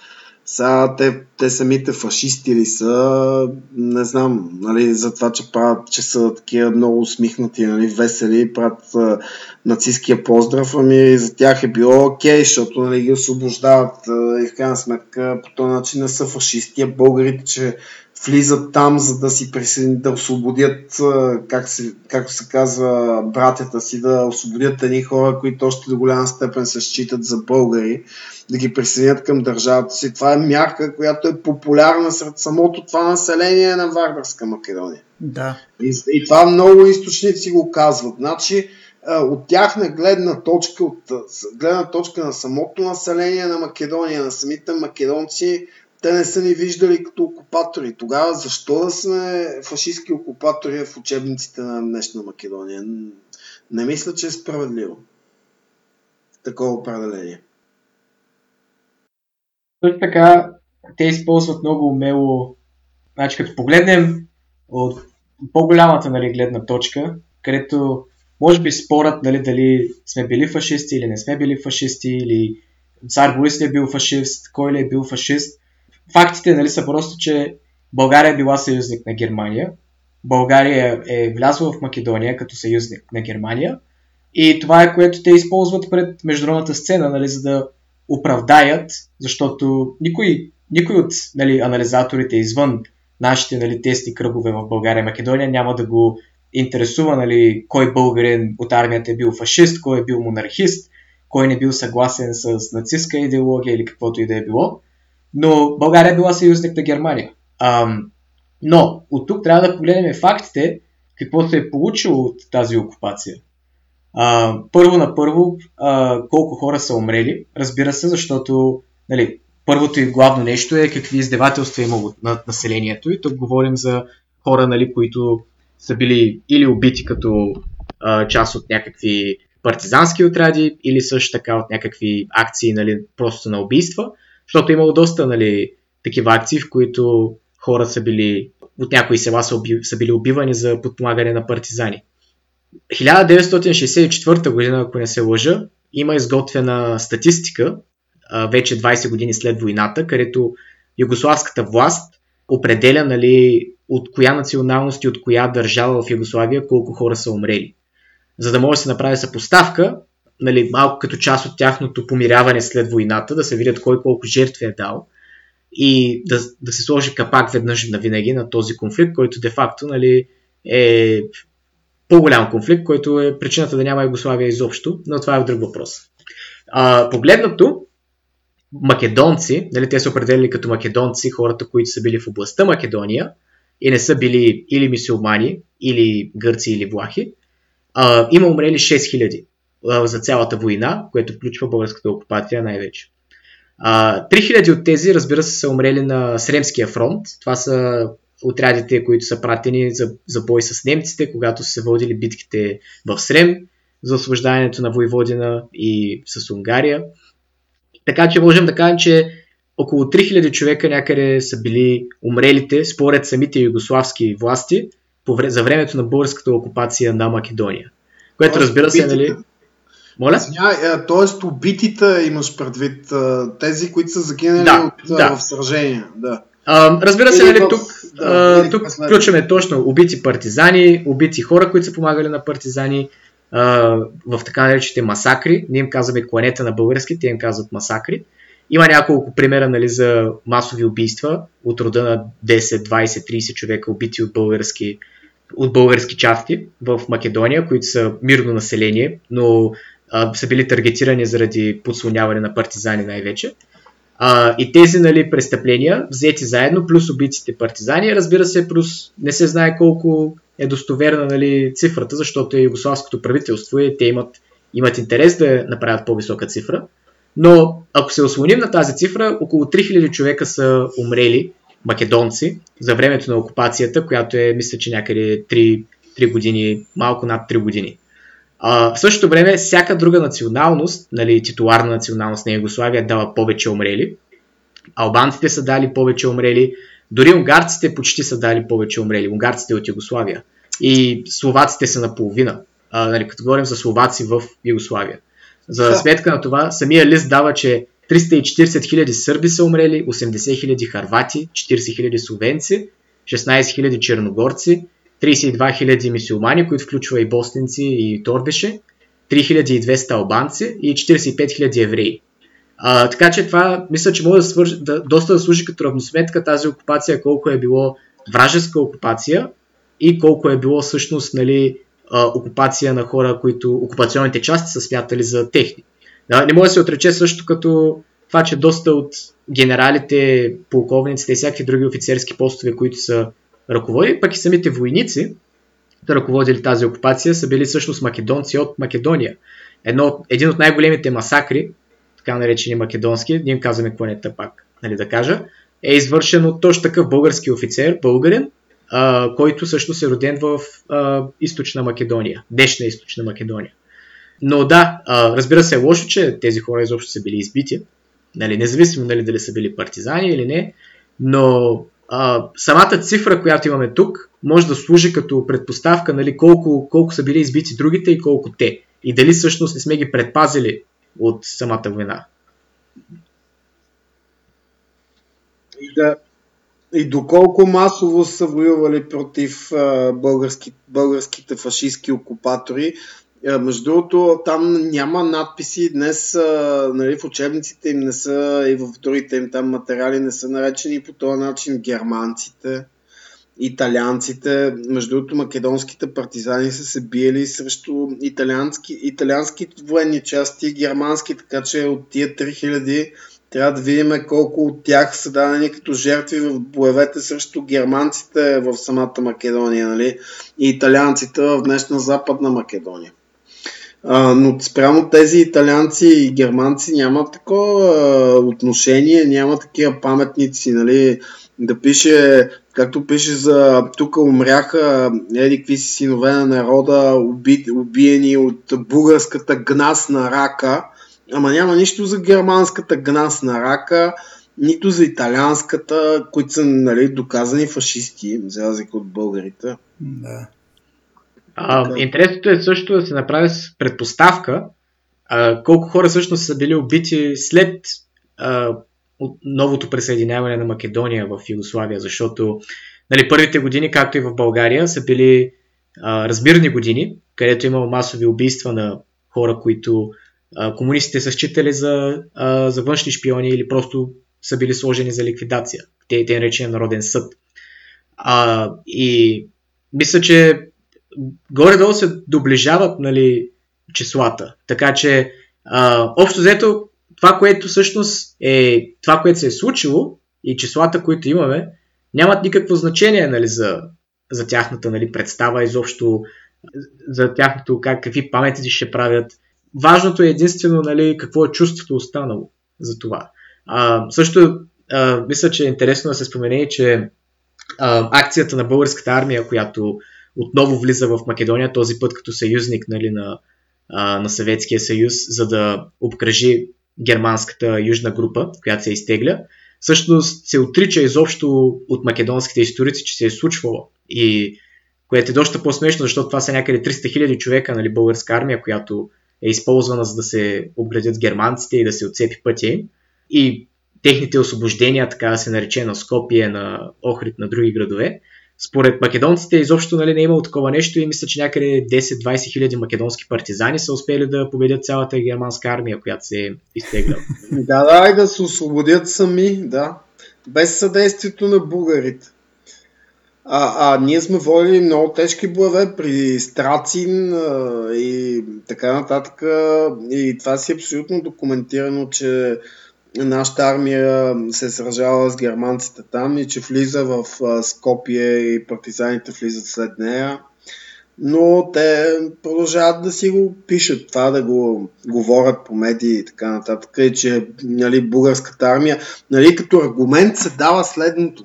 Сега те, те самите фашисти ли са, не знам, нали, за това, че правят, че са такива много усмихнати, нали, весели, правят а, нацистския поздрав, ами за тях е било окей, защото нали, ги освобождават а, и в крайна сметка по този начин не са фашисти, а българите, че влизат там, за да си присъединят, да освободят, как се, както се казва, братята си, да освободят едни хора, които още до голяма степен се считат за българи, да ги присъединят към държавата си. Това е мярка, която е популярна сред самото това население на Вардарска Македония.
Да.
И, и това много източници го казват. Значи, от тяхна гледна точка, от гледна точка на самото население на Македония, на самите македонци, те не са ни виждали като окупатори. Тогава защо да сме фашистски окупатори в учебниците на днешна Македония? Не мисля, че е справедливо. Такова определение.
Също така, те използват много умело, значи като погледнем от по-голямата нали, гледна точка, където може би спорът нали, дали сме били фашисти или не сме били фашисти, или цар Борис ли е бил фашист, кой ли е бил фашист. Фактите нали, са просто, че България е била съюзник на Германия, България е влязла в Македония като съюзник на Германия и това е което те използват пред международната сцена, нали, за да оправдаят, защото никой, никой от нали, анализаторите извън нашите нали, тесни кръгове в България и Македония няма да го интересува нали, кой българин от армията е бил фашист, кой е бил монархист, кой не бил съгласен с нацистска идеология или каквото и да е било. Но България е била съюзник на Германия. Ам, Но от тук трябва да погледнем фактите, какво се е получило от тази окупация. А, първо на първо, а, колко хора са умрели, разбира се, защото нали, първото и главно нещо е какви издевателства е имало над населението. И тук говорим за хора, нали, които са били или убити като а, част от някакви партизански отряди, или също така от някакви акции, нали, просто на убийства, защото е имало доста нали, такива акции, в които хора са били, от някои села са, уби, са били убивани за подпомагане на партизани. 1964 година, ако не се лъжа, има изготвена статистика, вече 20 години след войната, където югославската власт определя нали, от коя националност и от коя държава в Югославия колко хора са умрели. За да може да се направи съпоставка, нали, малко като част от тяхното помиряване след войната, да се видят кой колко жертви е дал и да, да се сложи капак веднъж на винаги на този конфликт, който де-факто нали, е по-голям конфликт, който е причината да няма Югославия изобщо, но това е друг въпрос. А, погледнато, македонци, нали, те са определили като македонци хората, които са били в областта Македония и не са били или мисулмани, или гърци, или влахи, а, има умрели 6000 а, за цялата война, което включва българската окупация най-вече. А, 3000 от тези, разбира се, са умрели на Сремския фронт. Това са отрядите, които са пратени за, за бой с немците, когато са се водили битките в Срем, за освобождаването на Войводина и с Унгария. Така че можем да кажем, че около 3000 човека някъде са били умрелите, според самите югославски власти, за времето на българската окупация на Македония. Което разбира се, нали...
Моля? Ня, тоест убитите имаш предвид, тези, които са загинали да, от, да. в сражения. Да.
А, разбира се, нали, тук, да, а, тук включваме точно убити партизани, убити хора, които са помагали на партизани, а, в така наречените масакри. Ние им казваме кланета на български, те им казват масакри. Има няколко примера нали, за масови убийства от рода на 10, 20, 30 човека убити от български, от български части в Македония, които са мирно население, но са били таргетирани заради подслоняване на партизани най-вече. А, и тези нали, престъпления, взети заедно, плюс убийците партизани, разбира се, плюс не се знае колко е достоверна нали, цифрата, защото е югославското правителство и те имат, имат интерес да направят по-висока цифра. Но ако се ослоним на тази цифра, около 3000 човека са умрели, македонци, за времето на окупацията, която е, мисля, че някъде 3, 3 години, малко над 3 години. А, в същото време, всяка друга националност, нали, титуларна националност на Югославия, дава повече умрели. Албанците са дали повече умрели. Дори унгарците почти са дали повече умрели. Унгарците от Югославия. И словаците са наполовина. А, нали, като говорим за словаци в Югославия. За сметка на това, самия лист дава, че 340 хиляди сърби са умрели, 80 хиляди харвати, 40 хиляди словенци, 16 хиляди черногорци, 32 000 мисиомани, които включва и бостинци и торбеше, 3200 албанци и 45 000 евреи. А, така че това мисля, че може да, свърж, да доста да служи като равносметка тази окупация, колко е било вражеска окупация и колко е било всъщност нали, окупация на хора, които окупационните части са смятали за техни. Да, не може да се отрече също като това, че доста от генералите, полковниците и всякакви други офицерски постове, които са ръководили, пък и самите войници, да ръководили тази окупация, са били всъщност македонци от Македония. Едно, един от най-големите масакри, така наречени македонски, ние им казваме кланета пак, нали да кажа, е извършен от точно такъв български офицер, българин, а, който също е роден в а, източна Македония, днешна източна Македония. Но да, а, разбира се е лошо, че тези хора изобщо са били избити, нали, независимо нали, дали са били партизани или не, но самата цифра, която имаме тук, може да служи като предпоставка нали, колко, колко са били избити другите и колко те. И дали всъщност не сме ги предпазили от самата война.
И, да, и доколко масово са воювали против а, български, българските фашистски окупатори, между другото, там няма надписи. Днес нали, в учебниците им не са и в другите им там материали не са наречени по този начин германците, италианците. Между другото, македонските партизани са се биели срещу италиански, италиански военни части, германски, така че от тия 3000 Трябва да видим колко от тях са дадени като жертви в боевете срещу германците в самата Македония, нали? И италианците в днешна Западна Македония. А, но спрямо тези италианци и германци няма такова отношение, няма такива паметници, нали? Да пише, както пише за тук умряха еди какви си синове на народа, уби, убиени от българската гнасна рака Ама няма нищо за германската гнасна рака, нито за италианската, които са нали, доказани фашисти, за разлика от българите.
Да.
А, интересното е също да се направи с предпоставка а, колко хора всъщност са били убити след а, от новото присъединяване на Македония в Югославия, защото нали, първите години, както и в България, са били а, разбирни години, където имало масови убийства на хора, които а, комунистите са считали за, а, за външни шпиони или просто са били сложени за ликвидация. Те, те наречени Народен съд. А, и мисля, че горе-долу се доближават нали, числата. Така че, а, общо взето, това, което всъщност е това, което се е случило и числата, които имаме, нямат никакво значение нали, за, за тяхната нали, представа, изобщо за тяхното как, какви паметници ще правят, Важното е единствено нали, какво е чувството останало за това. А, също а, мисля, че е интересно да се спомене, че а, акцията на българската армия, която отново влиза в Македония, този път като съюзник нали, на, на Съветския съюз, за да обкръжи германската южна група, която се изтегля, всъщност се отрича изобщо от македонските историци, че се е случвало. И което е доста по-смешно, защото това са някъде 300 000 човека, нали, българска армия, която е използвана за да се обградят германците и да се отцепи пътя им. И техните освобождения, така да се нарече, на Скопие, на Охрид, на други градове. Според македонците изобщо нали, не е имало такова нещо и мисля, че някъде 10-20 хиляди македонски партизани са успели да победят цялата германска армия, която се е изтегляла.
да, да, да се освободят сами, да. Без съдействието на българите. А, а ние сме водили много тежки боеве при Страцин а, и така нататък. И това си е абсолютно документирано, че нашата армия се е сражала с германците там и че влиза в Скопие и партизаните влизат след нея. Но те продължават да си го пишат това, да го говорят по медии и така нататък. И че нали, българската армия, нали, като аргумент се дава следното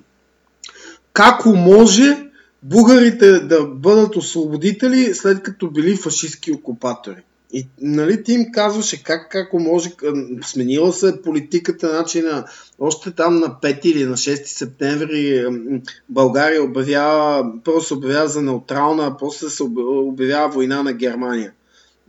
како може бугарите да бъдат освободители след като били фашистски окупатори. И нали, ти им казваше как, како може, сменила се политиката, начина, още там на 5 или на 6 септември България обявява, първо се обявява за неутрална, а после се обявява война на Германия.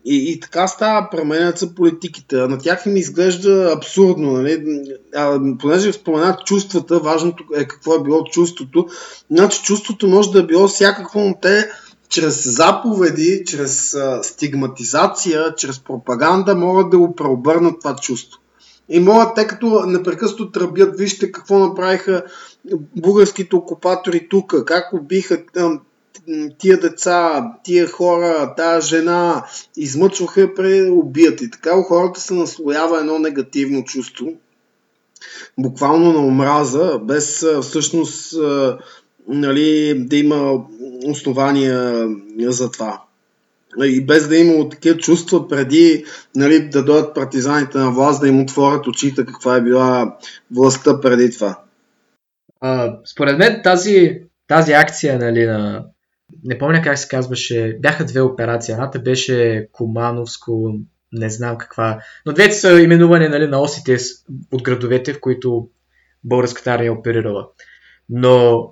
И, и така става, променят се политиките. На тях им изглежда абсурдно. Нали? А, понеже споменат чувствата, важното е какво е било чувството. Значи чувството може да е било всякакво, но те чрез заповеди, чрез стигматизация, чрез пропаганда могат да го преобърнат това чувство. И могат, те като непрекъснато тръбят, вижте какво направиха българските окупатори тук, как убиха тия деца, тия хора, тази жена измъчваха убият и така у хората се наслоява едно негативно чувство, буквално на омраза, без всъщност нали, да има основания за това. И без да има такива чувства преди нали, да дойдат партизаните на власт, да им отворят очите каква е била властта преди това.
А, според мен тази, тази акция нали, на не помня как се казваше, бяха две операции. Едната беше Комановско, не знам каква, но двете са именувани нали, на осите от градовете, в които българската армия е оперирала. Но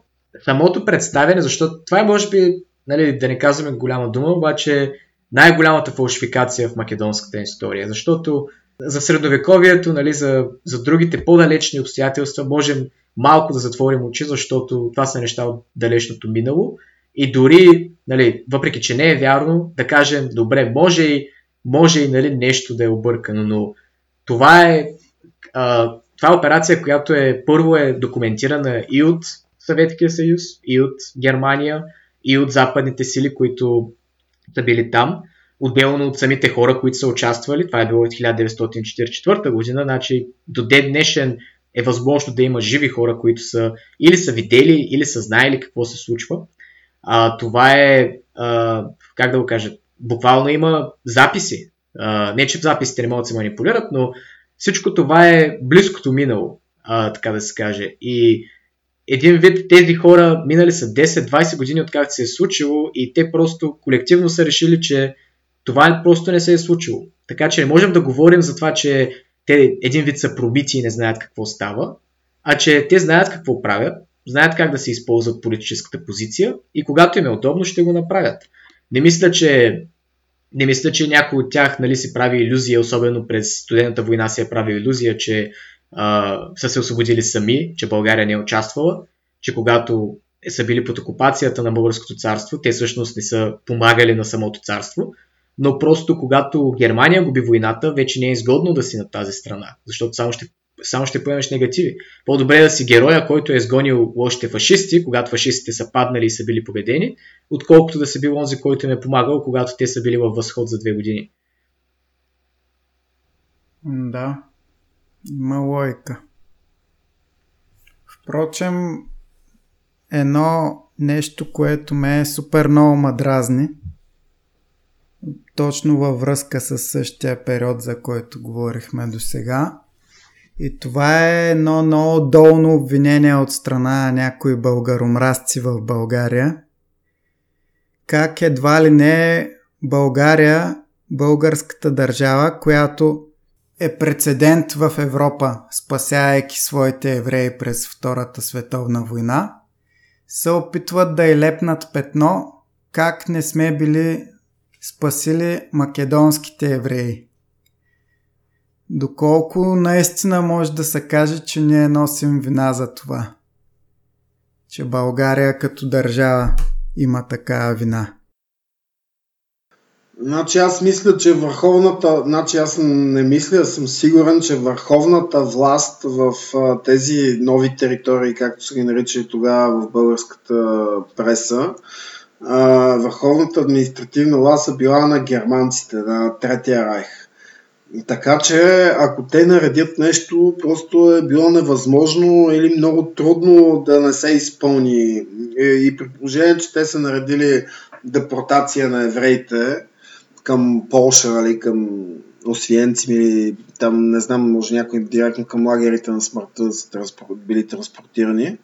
самото представяне, защото това е може би, нали, да не казваме голяма дума, обаче най-голямата фалшификация в македонската история, защото за средновековието, нали, за, за другите по-далечни обстоятелства можем малко да затворим очи, защото това са неща от далечното минало. И дори, нали, въпреки че не е вярно, да кажем, добре, може и, може и нали, нещо да е объркано, но това е, а, това е операция, която е първо е документирана и от Съветския съюз, и от Германия, и от западните сили, които са били там. отделно от самите хора, които са участвали. Това е било от 1944 година, значи до ден днешен е възможно да има живи хора, които са или са видели, или са знаели какво се случва. А, това е, а, как да го кажа, буквално има записи. А, не, че записите не могат да се манипулират, но всичко това е близкото минало, а, така да се каже. И един вид тези хора минали са 10-20 години от се е случило и те просто колективно са решили, че това просто не се е случило. Така че не можем да говорим за това, че те един вид са пробити и не знаят какво става, а че те знаят какво правят, знаят как да се използват политическата позиция и когато им е удобно, ще го направят. Не мисля, че, не мисля, че някой от тях нали, си прави иллюзия, особено през студената война си е прави иллюзия, че а, са се освободили сами, че България не е участвала, че когато са били под окупацията на Българското царство, те всъщност не са помагали на самото царство, но просто когато Германия губи войната, вече не е изгодно да си на тази страна, защото само ще, само ще поемеш негативи. По-добре да си героя, който е изгонил лошите фашисти, когато фашистите са паднали и са били победени, отколкото да си бил онзи, който им е помагал, когато те са били във възход за две години.
Да, има лойка. Впрочем, едно нещо, което ме е супер много мадразни, точно във връзка с същия период, за който говорихме до сега. И това е едно много долно обвинение от страна на някои българомразци в България. Как едва ли не България, българската държава, която е прецедент в Европа, спасяйки своите евреи през Втората световна война, се опитват да и лепнат петно как не сме били спасили македонските евреи. Доколко наистина може да се каже, че ние носим вина за това. Че България като държава има такава вина.
Значи аз мисля, че върховната, значи аз не мисля, съм сигурен, че върховната власт в тези нови територии, както се ги нарича тогава в българската преса, върховната административна власт е била на германците, на Третия райх. Така че, ако те наредят нещо, просто е било невъзможно или много трудно да не се изпълни. И при положение, че те са наредили депортация на евреите към Полша, нали, към Освенцим или там, не знам, може някой директно към лагерите на смъртта са били транспортирани.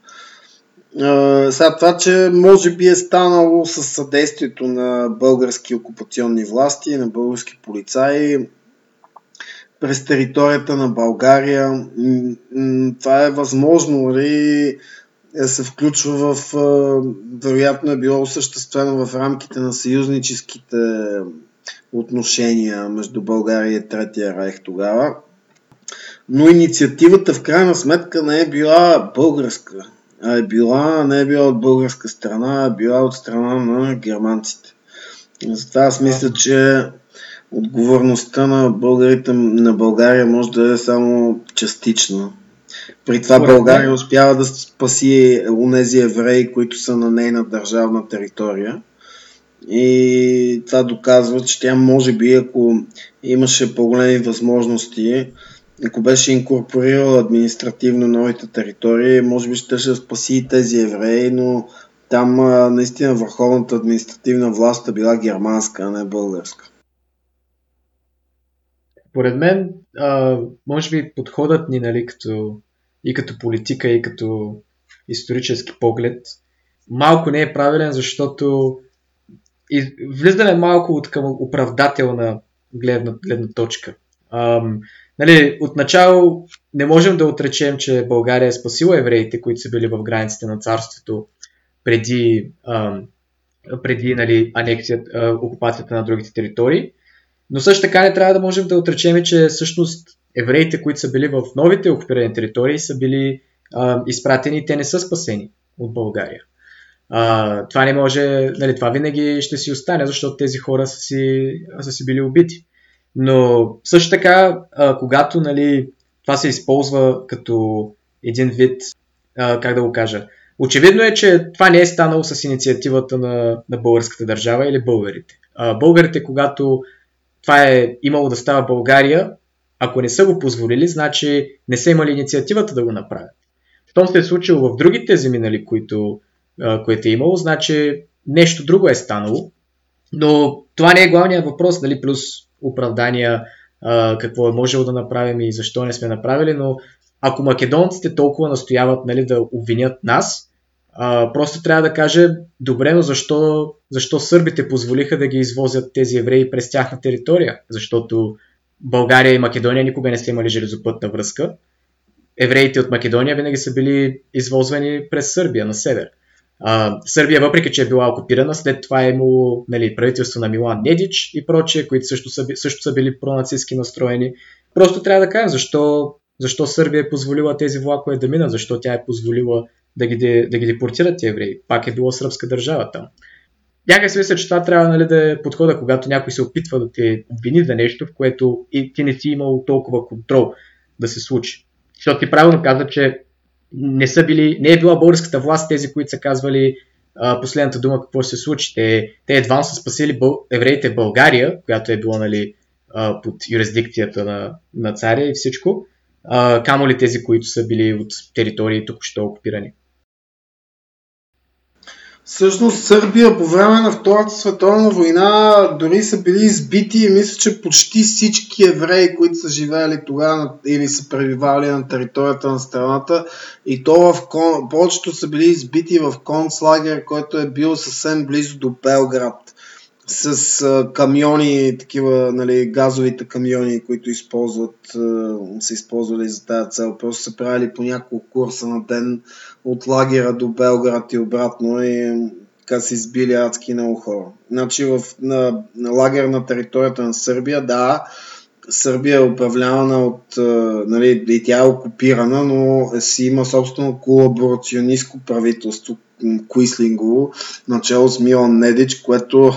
Сега това, че може би е станало с съдействието на български окупационни власти, на български полицаи през територията на България. Това е възможно, нали, се включва в, вероятно е било осъществено в рамките на съюзническите отношения между България и Третия райх тогава. Но инициативата в крайна сметка не е била българска е била, не е била от българска страна, а била от страна на германците. Затова аз мисля, че отговорността на българите на България може да е само частична. При това България успява да спаси унези евреи, които са на нейна държавна територия. И това доказва, че тя може би, ако имаше по-големи възможности, ако беше инкорпорирал административно новите територии, може би ще ще спаси и тези евреи, но там наистина върховната административна власт е била германска, а не българска.
Поред мен, може би подходът ни нали, като, и като политика, и като исторически поглед, малко не е правилен, защото и влизаме малко от към оправдателна гледна, гледна точка. Ам, нали, отначало не можем да отречем, че България е спасила евреите, които са били в границите на царството преди, ам, преди нали, анексията, окупацията на другите територии. Но също така не трябва да можем да отречем, че всъщност евреите, които са били в новите окупирани територии, са били а, изпратени и те не са спасени от България. А, това не може, нали, това винаги ще си остане, защото тези хора са си, са си били убити. Но също така, а, когато нали, това се използва като един вид, а, как да го кажа, очевидно е, че това не е станало с инициативата на, на българската държава или българите. А, българите, когато това е имало да става България, ако не са го позволили, значи не са имали инициативата да го направят. Щом се е случило в другите земи, нали, които, което е имало, значи нещо друго е станало. Но това не е главният въпрос, нали, плюс оправдания, какво е можело да направим и защо не сме направили, но ако македонците толкова настояват нали, да обвинят нас, просто трябва да каже, добре, но защо, защо сърбите позволиха да ги извозят тези евреи през тяхна територия? Защото България и Македония никога не са имали железопътна връзка. Евреите от Македония винаги са били извозвани през Сърбия на север. Сърбия, въпреки че е била окупирана, след това е имало нали, правителство на Милан Недич и прочие, които също са, също са били пронацистски настроени. Просто трябва да кажем защо, защо Сърбия е позволила тези влакове да минат, защо тя е позволила да ги, да ги депортират евреи. Пак е било сръбска държава там. Някак си мисля, че това трябва нали, да е подхода, когато някой се опитва да те обвини за нещо, в което и ти не си имал толкова контрол да се случи. Защото ти правилно каза, че не, са били, не е била българската власт тези, които са казвали а, последната дума какво се случи. Те, те едва са спасили бъл, евреите в България, която е била нали, а, под юрисдикцията на, на царя и всичко, а, камо ли тези, които са били от територии току-що окупирани.
Всъщност Сърбия по време на Втората световна война дори са били избити и мисля, че почти всички евреи, които са живеели тогава или са пребивали на територията на страната и то в кон... повечето са били избити в концлагер, който е бил съвсем близо до Белград с а, камиони, такива, нали, газовите камиони, които използват, а, са използвали за тази цел. Просто са правили по няколко курса на ден от лагера до Белград и обратно и така са избили адски много хора. Значи в, на, на лагер на територията на Сърбия, да, Сърбия е управлявана от, нали, и тя е окупирана, но си има собствено колаборационистко правителство, Куислингово, начало с Милан Недич, което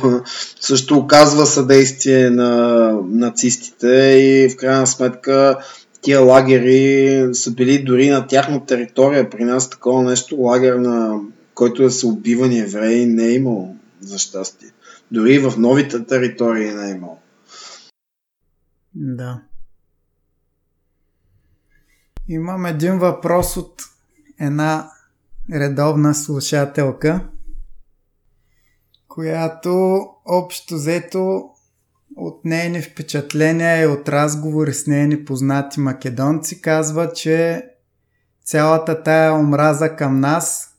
също оказва съдействие на нацистите и в крайна сметка тия лагери са били дори на тяхна територия. При нас такова нещо, лагер на който да са убивани евреи, не е имало, за щастие. Дори в новите територии не е имало.
Да. Имам един въпрос от една редовна слушателка, която общо взето от нейни впечатления и от разговори с нейни познати македонци казва, че цялата тая омраза към нас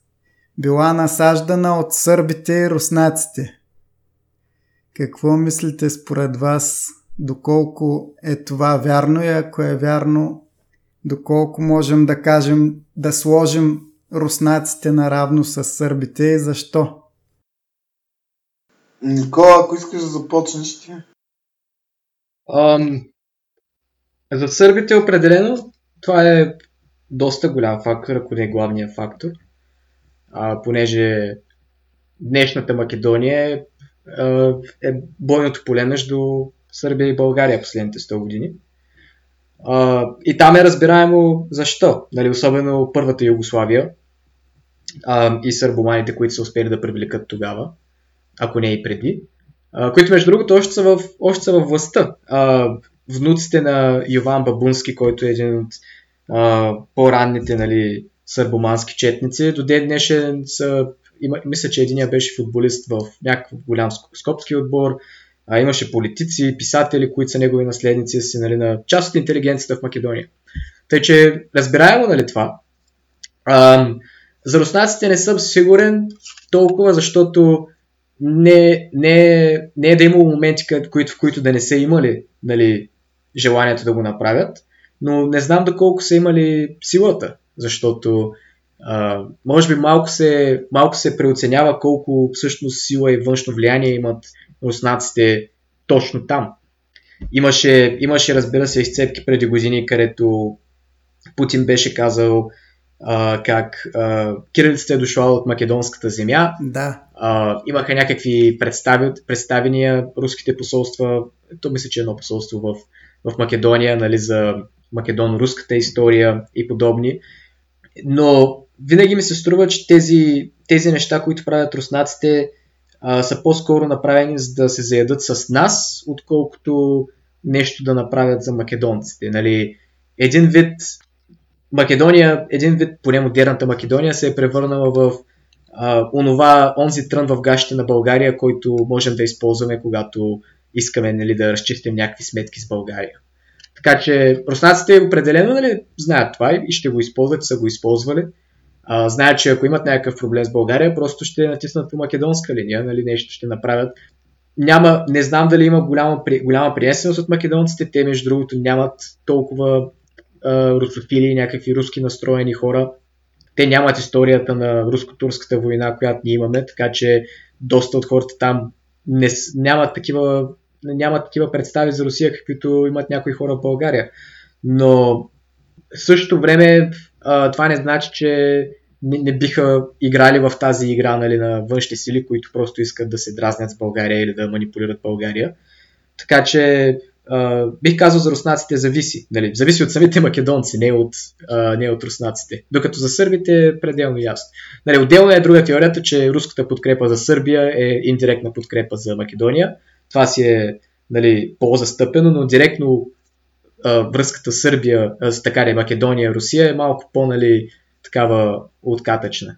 била насаждана от сърбите и руснаците. Какво мислите според вас? Доколко е това вярно и ако е вярно, доколко можем да кажем да сложим руснаците наравно с сърбите и защо?
Никола, ако искаш да започнеш ти.
За сърбите определено това е доста голям фактор, ако не е главният фактор. А, понеже днешната Македония е, е бойното поле между Сърбия и България последните 100 години. А, и там е разбираемо защо. Нали, особено първата Югославия, а, и сърбоманите, които са успели да привлекат тогава, ако не и преди, които между другото още са в, още са в властта. А, внуците на Йован Бабунски, който е един от а, по-ранните нали, сърбомански четници, до ден днешен са, има, мисля, че единия беше футболист в някакъв голям скопски отбор, а, имаше политици, писатели, които са негови наследници, си, нали, на част от интелигенцията в Македония. Тъй, че разбираемо нали, това. А, за руснаците не съм сигурен толкова, защото не, не, не е да имало моменти, които, в които да не са имали нали, желанието да го направят, но не знам доколко са имали силата, защото а, може би малко се, малко се преоценява колко всъщност сила и външно влияние имат руснаците точно там. Имаше, имаше разбира се, изцепки преди години, където Путин беше казал, а, как а, кирилицата е дошла от македонската земя.
Да.
Имаха някакви представи, представения руските посолства, то мисля, че е едно посолство в, в Македония, нали, за македоно-руската история и подобни. Но винаги ми се струва, че тези, тези неща, които правят руснаците, а, са по-скоро направени за да се заядат с нас, отколкото нещо да направят за македонците. Нали, един вид Македония, един вид, поне модерната Македония, се е превърнала в а, онова, онзи трън в гащите на България, който можем да използваме, когато искаме нали, да разчистим някакви сметки с България. Така че руснаците определено нали, знаят това и ще го използват, са го използвали. А, знаят, че ако имат някакъв проблем с България, просто ще натиснат по македонска линия, нали, нещо ще направят. Няма, не знам дали има голяма, голяма приемственост от македонците, те между другото нямат толкова а, русофили и някакви руски настроени хора. Те нямат историята на руско-турската война, която ние имаме, така че доста от хората там не, нямат, такива, нямат такива представи за Русия, каквито имат някои хора в България. Но в същото време това не значи, че не, не биха играли в тази игра нали, на външни сили, които просто искат да се дразнят с България или да манипулират България. Така че Бих казал за руснаците зависи. Нали? Зависи от самите македонци, не от, uh, не от руснаците. Докато за сърбите е пределно ясно. Нали, отделно е друга теорията, че руската подкрепа за Сърбия е индиректна подкрепа за Македония. Това си е нали, по-застъпено, но директно uh, връзката Сърбия, uh, така ли, Македония, Русия е малко по-нали, такава откатъчна.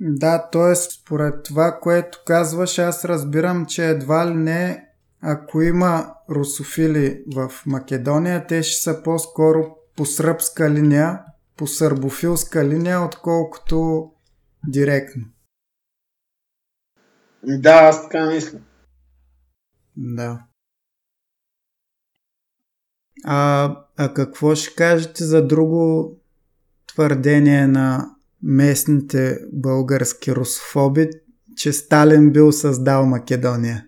Да, т.е. според това, което казваш, аз разбирам, че едва ли не ако има русофили в Македония, те ще са по-скоро по сръбска линия, по сърбофилска линия, отколкото директно.
Да, аз така мисля.
Да. А, а какво ще кажете за друго твърдение на местните български русофоби, че Сталин бил създал Македония?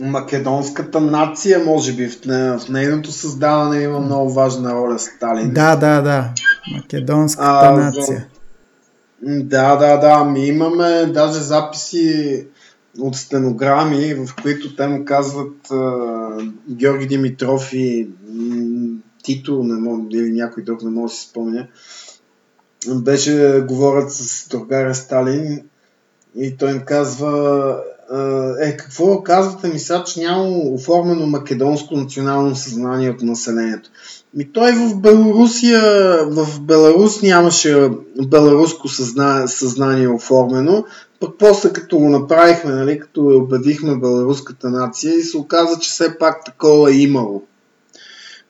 Македонската нация, може би в, не, в нейното създаване има много важна роля Сталин.
Да, да, да. Македонската а, нация.
Да, да, да. Ми имаме даже записи от стенограми, в които те му казват а, Георги Димитров и Тито, не мога, или някой друг, не мога да си спомня. Беше, говорят с другаря Сталин и той им казва е, какво казвате ми сега, че няма оформено македонско национално съзнание от населението? Ми той в Белорусия, в Беларус нямаше беларуско съзнание, съзнание оформено, пък после като го направихме, нали, като обявихме беларуската нация и се оказа, че все пак такова е имало.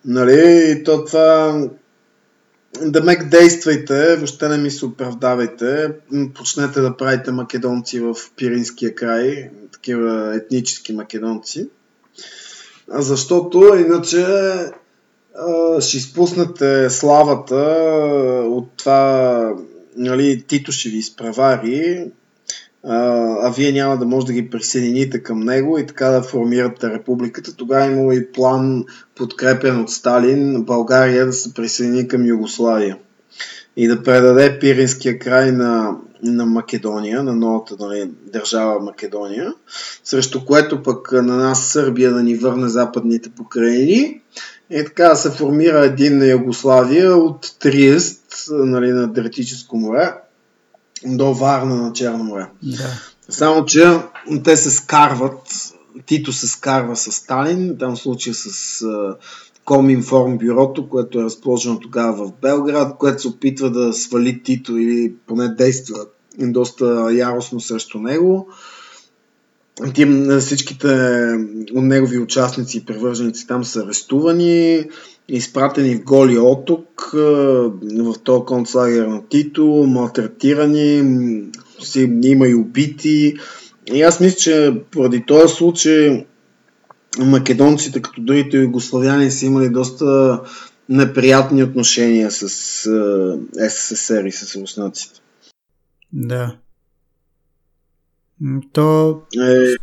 Нали, то това да мек действайте, въобще не ми се оправдавайте, почнете да правите македонци в Пиринския край, такива етнически македонци, защото иначе ще изпуснете славата от това, нали, Тито ще ви изпревари, а вие няма да може да ги присъедините към него и така да формирате републиката. Тогава имало и план, подкрепен от Сталин, България да се присъедини към Югославия и да предаде Пиринския край на, на Македония, на новата нали, държава Македония, срещу което пък на нас Сърбия да ни върне западните покрайни. И така се формира един на Югославия от Триест, нали, на Дратическо море, до Варна на Черно море.
Да.
Само, че те се скарват, Тито се скарва с Сталин, там случая с Коминформ бюрото, което е разположено тогава в Белград, което се опитва да свали Тито или поне действа доста яростно срещу него. Тим, всичките от негови участници и привърженици там са арестувани изпратени в голи оток в този концлагер на Тито, малтретирани, има и убити. И аз мисля, че поради този случай македонците, като другите югославяни, са имали доста неприятни отношения с СССР и с руснаците.
Да. То е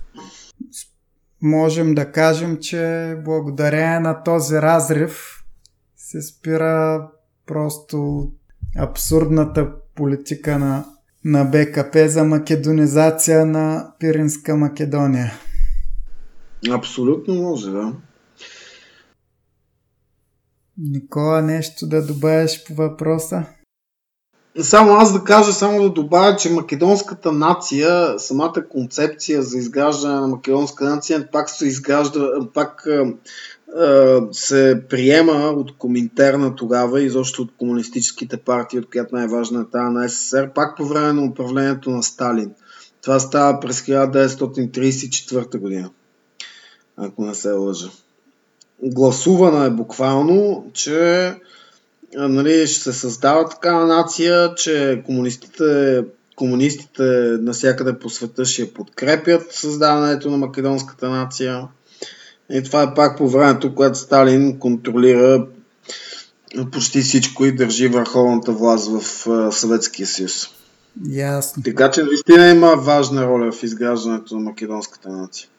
можем да кажем, че благодарение на този разрив се спира просто абсурдната политика на, на БКП за македонизация на Пиринска Македония.
Абсолютно може, да.
Никола, нещо да добавиш по въпроса?
Само аз да кажа, само да добавя, че македонската нация, самата концепция за изграждане на македонска нация пак се изгражда, пак се приема от Коминтерна тогава и защо от комунистическите партии, от която най-важна е тази на СССР, пак по време на управлението на Сталин. Това става през 1934 година, ако не се лъжа. Гласувана е буквално, че нали, ще се създава такава нация, че комунистите, комунистите насякъде по света ще я подкрепят създаването на македонската нация. И това е пак по времето, когато Сталин контролира почти всичко и държи върховната власт в Съветския съюз.
Ясно.
Така че наистина има важна роля в изграждането на македонската нация.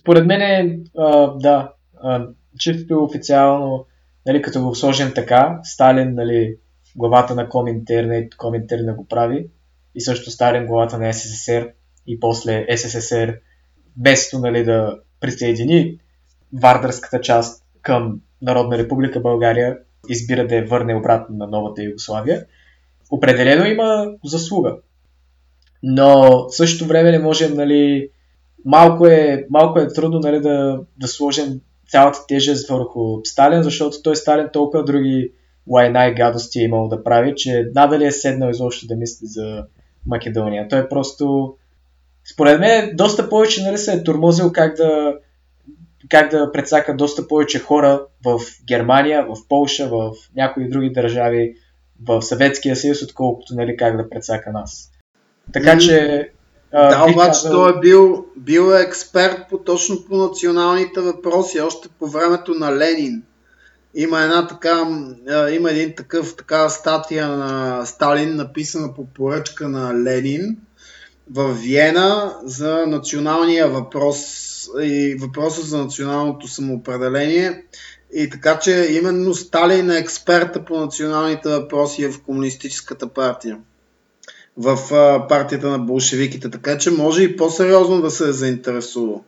Според мен, а, да, а, чисто официално, нали, като го сложим така, Сталин, нали, главата на Коминтерн, Коминтерн го прави, и също Сталин главата на СССР, и после СССР, без нали, да присъедини Вардърската част към Народна република България, избира да я върне обратно на новата Югославия, определено има заслуга. Но в същото време не можем, нали, малко е, малко е трудно нали, да, да сложим цялата тежест върху Сталин, защото той Сталин толкова други лайна и гадости е имал да прави, че надали е седнал изобщо да мисли за Македония. Той е просто, според мен, доста повече нали, се е турмозил как да, как да предсака доста повече хора в Германия, в Полша, в някои други държави, в Съветския съюз, отколкото нали, как да предсака нас. Така че
да, обаче казал... той е бил, бил е експерт по, точно по националните въпроси, още по времето на Ленин. Има една така, има един такъв, така статия на Сталин, написана по поръчка на Ленин в Виена за националния въпрос и въпроса за националното самоопределение. И така, че именно Сталин е експерта по националните въпроси в Комунистическата партия в партията на болшевиките, така че може и по-сериозно да се е заинтересува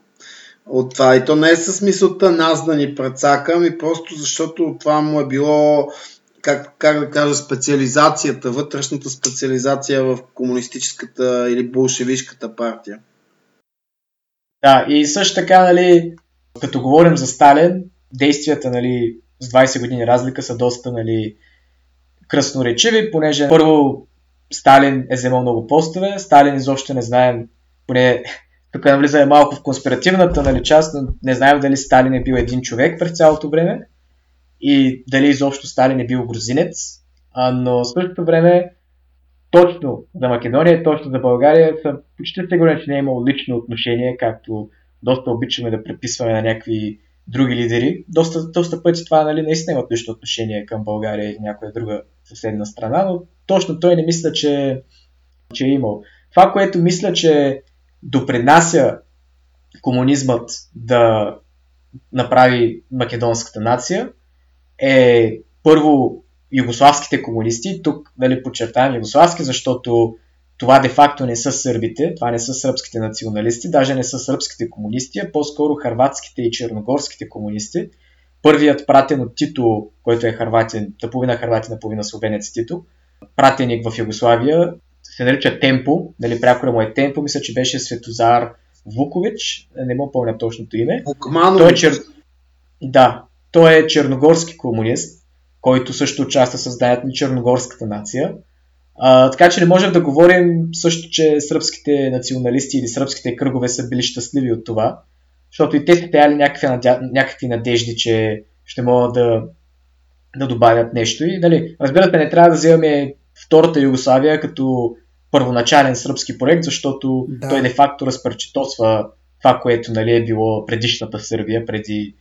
от това. И то не е със мисълта нас да ни прецака, ами просто защото това му е било, как, как да кажа, специализацията, вътрешната специализация в комунистическата или болшевишката партия.
Да, и също така, нали, като говорим за Сталин, действията нали, с 20 години разлика са доста нали, кръсноречиви, понеже първо Сталин е вземал много постове, Сталин изобщо не знаем, поне тук навлизаме малко в конспиративната нали, част, но не знаем дали Сталин е бил един човек през цялото време и дали изобщо Сталин е бил грузинец, а, но в същото време точно за Македония точно за България съм почти сигурен, че не е имал лично отношение, както доста обичаме да преписваме на някакви други лидери. Доста, доста пъти това нали, наистина имат лично отношение към България или някоя друга съседна страна, но точно той не мисля, че, че е имал. Това, което мисля, че допринася комунизмът да направи македонската нация, е първо югославските комунисти. Тук нали, подчертавам югославски, защото това де-факто не са сърбите, това не са сръбските националисти, даже не са сръбските комунисти, а по-скоро харватските и черногорските комунисти. Първият пратен от Тито, който е харватин, наполовина харватин, наполовина словенец Тито, пратеник в Югославия, се нарича Темпо, нали, прякора му е Темпо, мисля, че беше Светозар Вукович, не му помня точното име. Той е чер... Да, той е черногорски комунист, който също участва в създанието на черногорската нация. А, така че не можем да говорим също, че сръбските националисти или сръбските кръгове са били щастливи от това, защото и те са някакви, надя... някакви надежди, че ще могат да, да добавят нещо. И, нали, разбира се, не трябва да вземаме втората Югославия като първоначален сръбски проект, защото да. той де-факто разпречетосва това, което нали, е било предишната Сърбия преди,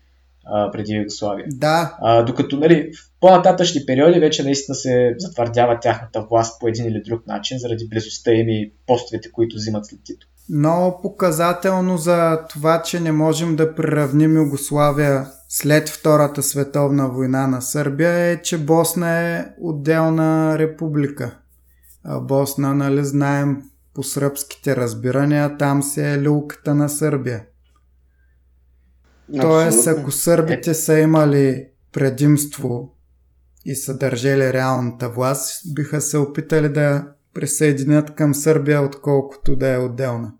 а, преди Югославия.
Да.
А, докато нали, в по-нататъчни периоди вече наистина се затвърдява тяхната власт по един или друг начин, заради близостта им и постовете, които взимат след Тито.
Но показателно за това, че не можем да приравним Югославия след Втората световна война на Сърбия е, че Босна е отделна република. Босна, нали знаем по сръбските разбирания, там се е люлката на Сърбия. Абсолютно. Тоест, ако сърбите са имали предимство и са държали реалната власт, биха се опитали да присъединят към Сърбия, отколкото да е отделна.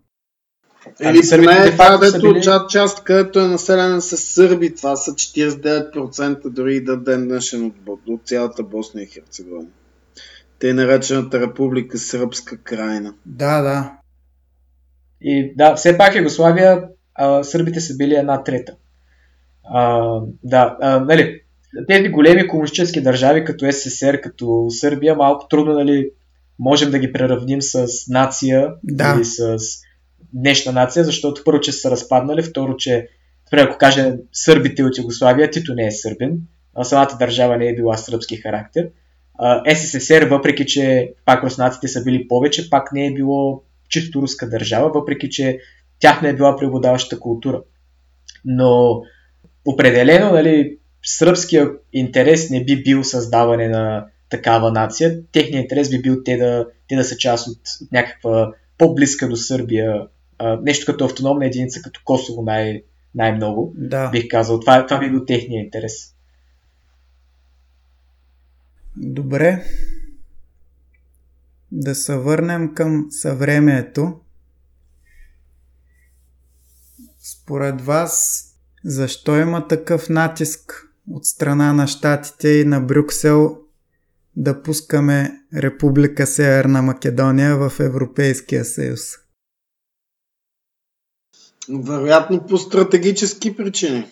Или поне това, дето били... част, част, където е населена с сърби, това са 49% дори и да ден днешен от, от цялата Босна и Херцеговина. Те наречената република Сръбска крайна.
Да, да.
И да, все пак Югославия, а, сърбите са били една трета. А, да, а, нали, тези големи комунистически държави, като СССР, като Сърбия, малко трудно нали, можем да ги преравним с нация
да.
или с днешна нация, защото първо, че са разпаднали, второ, че ако кажем сърбите от Югославия, Тито не е сърбин, а самата държава не е била сръбски характер. СССР, въпреки че пак руснаците са били повече, пак не е било чисто руска държава, въпреки че тях не е била преобладаващата култура. Но определено, нали, сръбския интерес не би бил създаване на такава нация. Техният интерес би бил те да, те да са част от някаква по-близка до Сърбия, а, нещо като автономна единица, като Косово най- най-много,
да.
бих казал. Това, това би бил техния интерес.
Добре. Да се върнем към съвремието. Според вас, защо има такъв натиск от страна на щатите и на Брюксел да пускаме Република Северна Македония в Европейския съюз?
Вероятно по стратегически причини.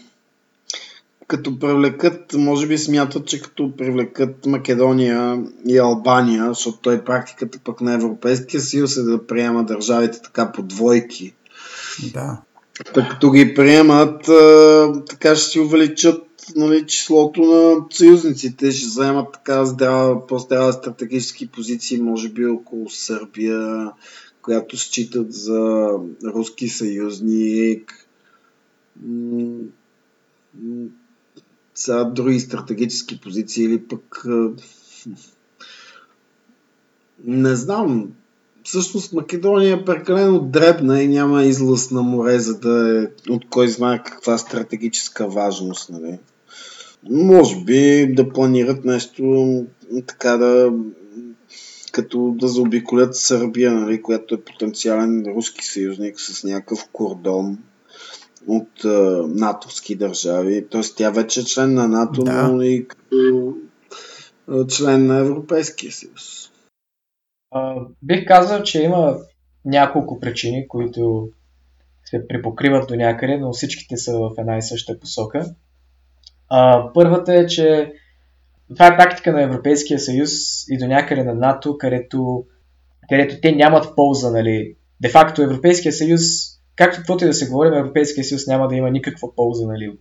Като привлекат, може би смятат, че като привлекат Македония и Албания, защото той практиката пък на Европейския съюз е да приема държавите така по двойки.
Да.
Така като ги приемат, така ще си увеличат нали, числото на съюзниците, ще заемат така здрава, по-здрава стратегически позиции, може би около Сърбия, която считат за руски съюзник. Са други стратегически позиции или пък не знам, всъщност Македония е прекалено дребна и няма излъз на море, за да е от кой знае каква стратегическа важност. Нали? Може би да планират нещо така да като да заобиколят Сърбия, нали, която е потенциален руски съюзник с някакъв кордон от а, натовски държави. Тоест тя вече е член на НАТО, да. но и като а, член на Европейския съюз.
А, бих казал, че има няколко причини, които се припокриват до някъде, но всичките са в една и съща посока. А, първата е, че това е тактика на Европейския съюз и до някъде на НАТО, където, където те нямат полза, нали. Де факто Европейския съюз, както каквото и да се говорим, Европейския съюз няма да има никаква полза, нали, от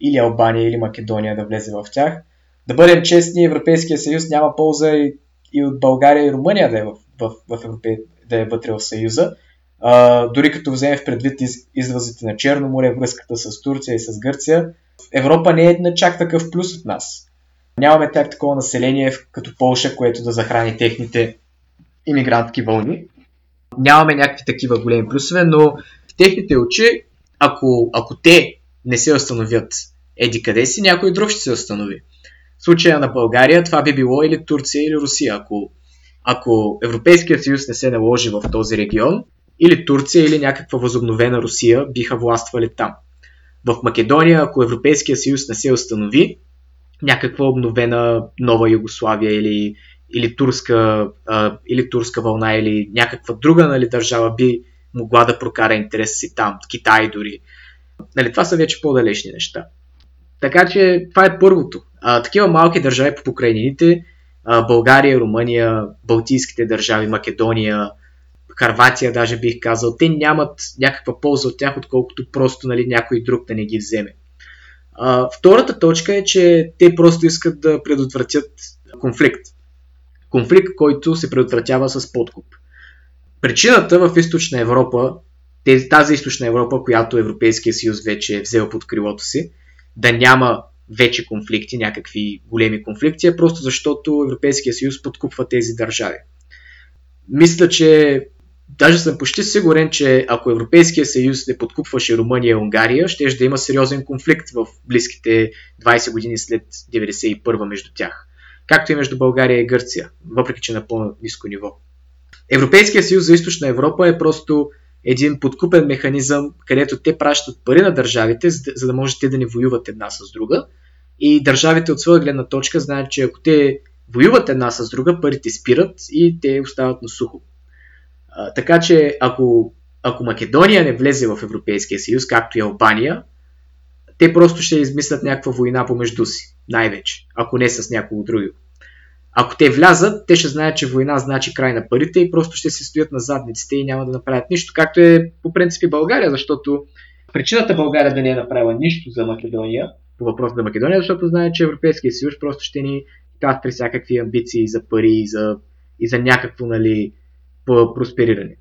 или Албания, или Македония да влезе в тях. Да бъдем честни, Европейския съюз няма полза и, и от България и Румъния да е, в, в, в Европе, да е вътре в Съюза. А, дори като вземем в предвид из, изразите на Черно море, връзката с Турция и с Гърция, Европа не е на чак такъв плюс от нас. Нямаме так такова население като Полша, което да захрани техните иммигрантски вълни. Нямаме някакви такива големи плюсове, но в техните очи, ако, ако те не се установят еди къде си, някой друг ще се установи. В случая на България това би било или Турция, или Русия. Ако, ако Европейския съюз не се наложи в този регион, или Турция, или някаква възобновена Русия биха властвали там. В Македония, ако Европейския съюз не се установи, някаква обновена нова Югославия или, или, турска, а, или турска вълна или някаква друга нали, държава би могла да прокара интереса си там, Китай дори. Нали, това са вече по-далечни неща. Така че това е първото. А, такива малки държави по покрайнините, а, България, Румъния, Балтийските държави, Македония, Харватия даже бих казал, те нямат някаква полза от тях, отколкото просто нали, някой друг да не ги вземе. А, втората точка е, че те просто искат да предотвратят конфликт. Конфликт, който се предотвратява с подкуп. Причината в източна Европа, тази източна Европа, която Европейския съюз вече е взел под крилото си, да няма вече конфликти, някакви големи конфликти, е просто защото Европейския съюз подкупва тези държави. Мисля, че Даже съм почти сигурен, че ако Европейския съюз не подкупваше Румъния и Унгария, ще да има сериозен конфликт в близките 20 години след 91 между тях. както и между България и Гърция, въпреки че на по-низко ниво. Европейския съюз за източна Европа е просто един подкупен механизъм, където те пращат пари на държавите, за да може те да не воюват една с друга. И държавите от своя гледна точка знаят, че ако те воюват една с друга, парите спират и те остават на сухо. Така че ако, ако Македония не влезе в Европейския съюз, както и Албания, те просто ще измислят някаква война помежду си, най-вече, ако не с някого друго. Ако те влязат, те ще знаят, че война значи край на парите и просто ще се стоят на задниците и няма да направят нищо, както е по принцип и България, защото причината България да не е направила нищо за Македония, по въпроса за Македония, защото знае, че Европейския съюз просто ще ни кастри всякакви амбиции за пари и за, и за някакво нали, проспериране.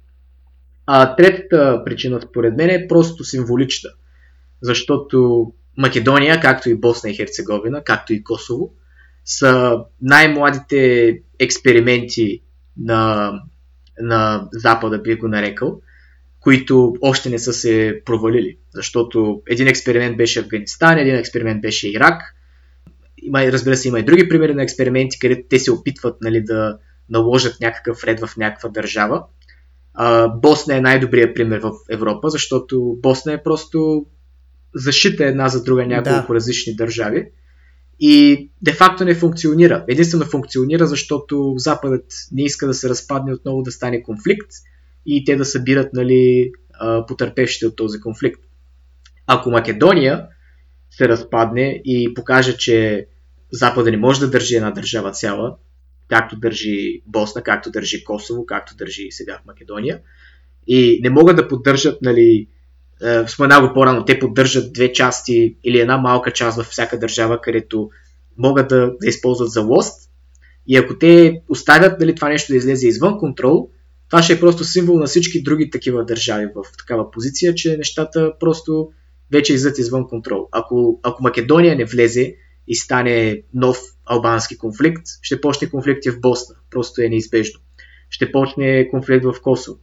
А третата причина, според мен, е просто символична. Защото Македония, както и Босна и Херцеговина, както и Косово, са най-младите експерименти на, на Запада, би го нарекал, които още не са се провалили. Защото един експеримент беше Афганистан, един експеримент беше Ирак. Има, разбира се, има и други примери на експерименти, където те се опитват нали, да наложат някакъв ред в някаква държава. А, Босна е най-добрият пример в Европа, защото Босна е просто защита една за друга няколко да. различни държави и де-факто не функционира. Единствено функционира, защото Западът не иска да се разпадне отново да стане конфликт и те да събират нали, потърпевшите от този конфликт. Ако Македония се разпадне и покаже, че Запада не може да държи една държава цяла, както държи Босна, както държи Косово, както държи сега в Македония, и не могат да поддържат нали, е, споменал го по-рано, те поддържат две части или една малка част във всяка държава, където могат да, да използват за лост. И ако те оставят дали, това нещо да излезе извън контрол, това ще е просто символ на всички други такива държави в такава позиция, че нещата просто вече излизат извън контрол. Ако, ако Македония не влезе и стане нов албански конфликт, ще почне конфликт и в Босна. Просто е неизбежно. Ще почне конфликт в Косово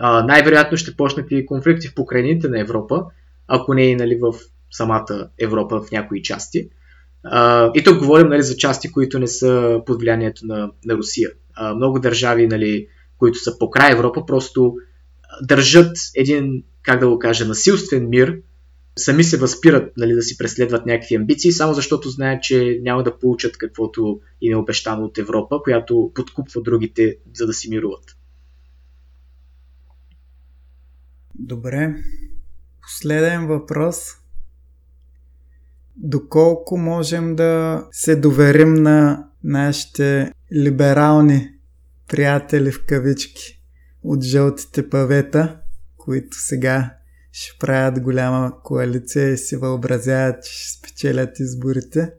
най-вероятно ще почнат и конфликти в покрайните на Европа, ако не и нали, в самата Европа в някои части. А, и тук говорим нали, за части, които не са под влиянието на, на Русия. А, много държави, нали, които са по край Европа, просто държат един, как да го кажа, насилствен мир, сами се възпират нали, да си преследват някакви амбиции, само защото знаят, че няма да получат каквото им е обещано от Европа, която подкупва другите, за да си мируват.
Добре. Последен въпрос. Доколко можем да се доверим на нашите либерални приятели в кавички от жълтите павета, които сега ще правят голяма коалиция и си въобразяват, че ще спечелят изборите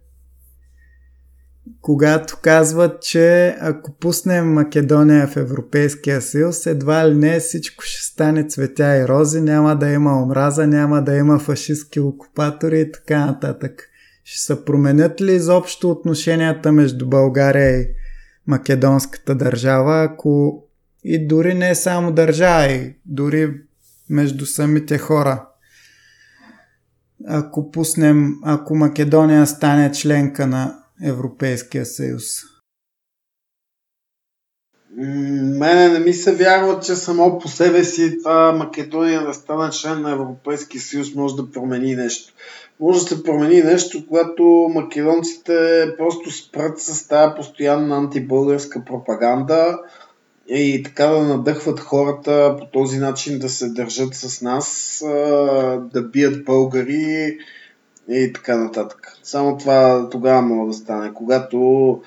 когато казват, че ако пуснем Македония в Европейския съюз, едва ли не всичко ще стане цветя и рози, няма да има омраза, няма да има фашистски окупатори и така нататък. Ще се променят ли изобщо отношенията между България и македонската държава, ако и дори не само държава, и дори между самите хора. Ако пуснем, ако Македония стане членка на Европейския съюз?
Мене не ми се вярва, че само по себе си това Македония да стане член на Европейския съюз може да промени нещо. Може да се промени нещо, когато македонците просто спрат с тази постоянна антибългарска пропаганда и така да надъхват хората по този начин да се държат с нас, да бият българи, и така нататък. Само това тогава може да стане. Когато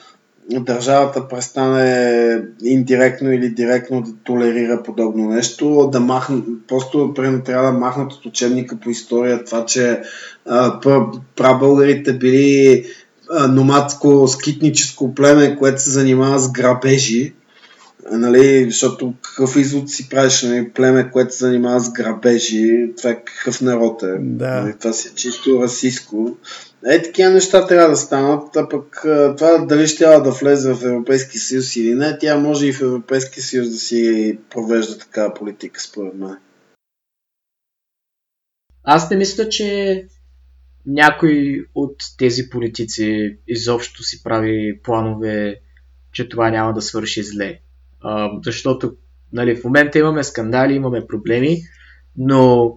държавата престане индиректно или директно да толерира подобно нещо, да махне, просто трябва да махнат от учебника по история това, че прабългарите били номадско-скитническо племе, което се занимава с грабежи нали, защото какъв извод си правиш, нали, племе, което се занимава с грабежи, това е какъв народ е.
Да.
Нали, това си е чисто расистско. Е, такива неща трябва да станат, а пък това дали ще трябва да влезе в Европейски съюз или не, тя може и в Европейски съюз да си провежда такава политика, според мен.
Аз не мисля, че някой от тези политици изобщо си прави планове, че това няма да свърши зле. А, защото нали, в момента имаме скандали, имаме проблеми, но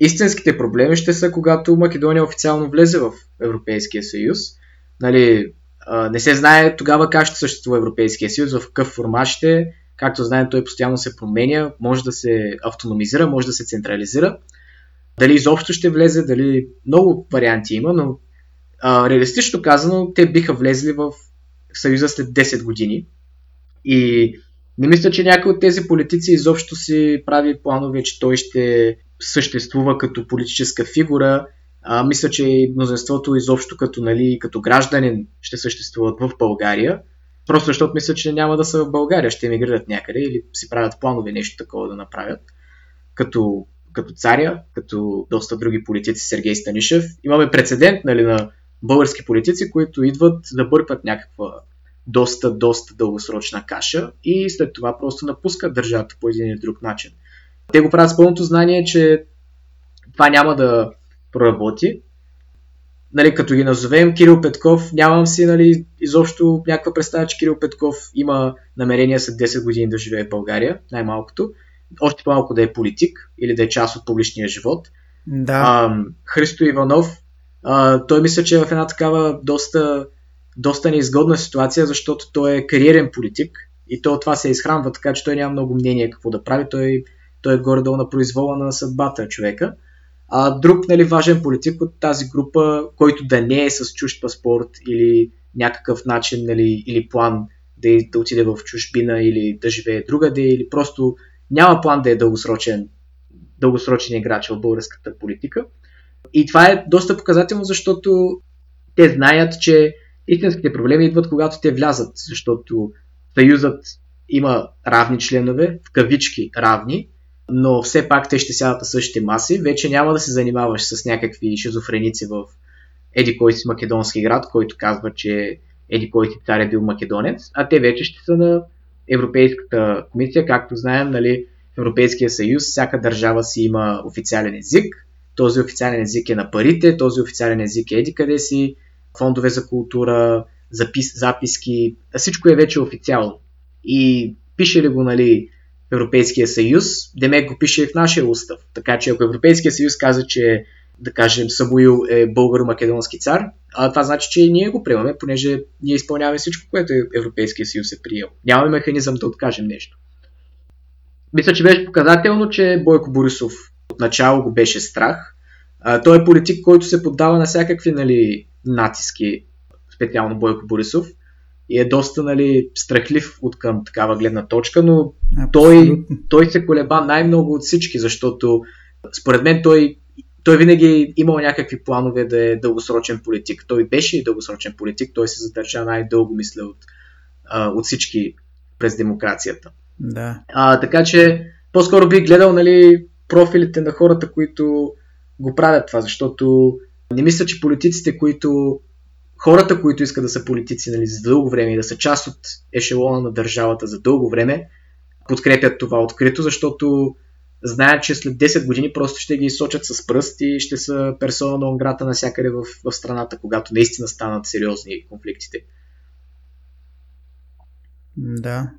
истинските проблеми ще са когато Македония официално влезе в Европейския съюз. Нали, а, не се знае тогава как ще съществува Европейския съюз, в какъв формат ще Както знаем, той постоянно се променя, може да се автономизира, може да се централизира. Дали изобщо ще влезе, дали много варианти има, но а, реалистично казано, те биха влезли в Съюза след 10 години. И не мисля, че някой от тези политици изобщо си прави планове, че той ще съществува като политическа фигура. А, мисля, че мнозинството изобщо като, нали, като гражданин ще съществуват в България. Просто защото мисля, че няма да са в България, ще емигрират някъде или си правят планове нещо такова да направят. Като, като царя, като доста други политици, Сергей Станишев. Имаме прецедент нали, на български политици, които идват да бъркат някаква доста, доста дългосрочна каша и след това просто напускат държавата по един или друг начин. Те го правят с пълното знание, че това няма да проработи нали, като ги назовем Кирил Петков, нямам си нали, изобщо някаква представа, че Кирил Петков има намерение след 10 години да живее в България, най-малкото. Още по-малко да е политик или да е част от публичния живот.
Да.
А, Христо Иванов, а, той мисля, че е в една такава доста, доста неизгодна ситуация, защото той е кариерен политик и то това се изхранва, така че той няма много мнение какво да прави. Той, той е горе-долу на произвола на съдбата човека. А, друг нали, важен политик от тази група, който да не е с чужд паспорт или някакъв начин нали, или план да, да отиде в чужбина или да живее другаде или просто няма план да е дългосрочен, дългосрочен играч в българската политика. И това е доста показателно, защото те знаят, че истинските проблеми идват когато те влязат, защото съюзът има равни членове, в кавички равни, но все пак те ще сядат на същите маси. Вече няма да се занимаваш с някакви шизофреници в еди кой си македонски град, който казва, че еди кой си цар е бил македонец, а те вече ще са на Европейската комисия, както знаем, нали, Европейския съюз всяка държава си има официален език, този официален език е на парите, този официален език е еди къде си, фондове за култура, запис, записки, всичко е вече официално. И пише ли го, нали, Европейския съюз, Демек го пише и в нашия устав. Така че ако Европейския съюз каза, че да кажем Самуил е българо-македонски цар, а това значи, че ние го приемаме, понеже ние изпълняваме всичко, което Европейския съюз е приел. Нямаме механизъм да откажем нещо. Мисля, че беше показателно, че Бойко Борисов отначало го беше страх. А, той е политик, който се поддава на всякакви нали, натиски, специално Бойко Борисов и е доста нали, страхлив от към такава гледна точка, но той, той се колеба най-много от всички, защото според мен той, той винаги е имал някакви планове да е дългосрочен политик. Той беше и дългосрочен политик, той се задържа най-дълго, мисля, от, от всички през демокрацията.
Да.
А, така че по-скоро бих гледал нали, профилите на хората, които го правят това, защото не мисля, че политиците, които хората, които искат да са политици нали, за дълго време и да са част от ешелона на държавата за дълго време, подкрепят това открито, защото знаят, че след 10 години просто ще ги изсочат с пръст и ще са персона на онграта навсякъде в, в страната, когато наистина станат сериозни конфликтите.
Да.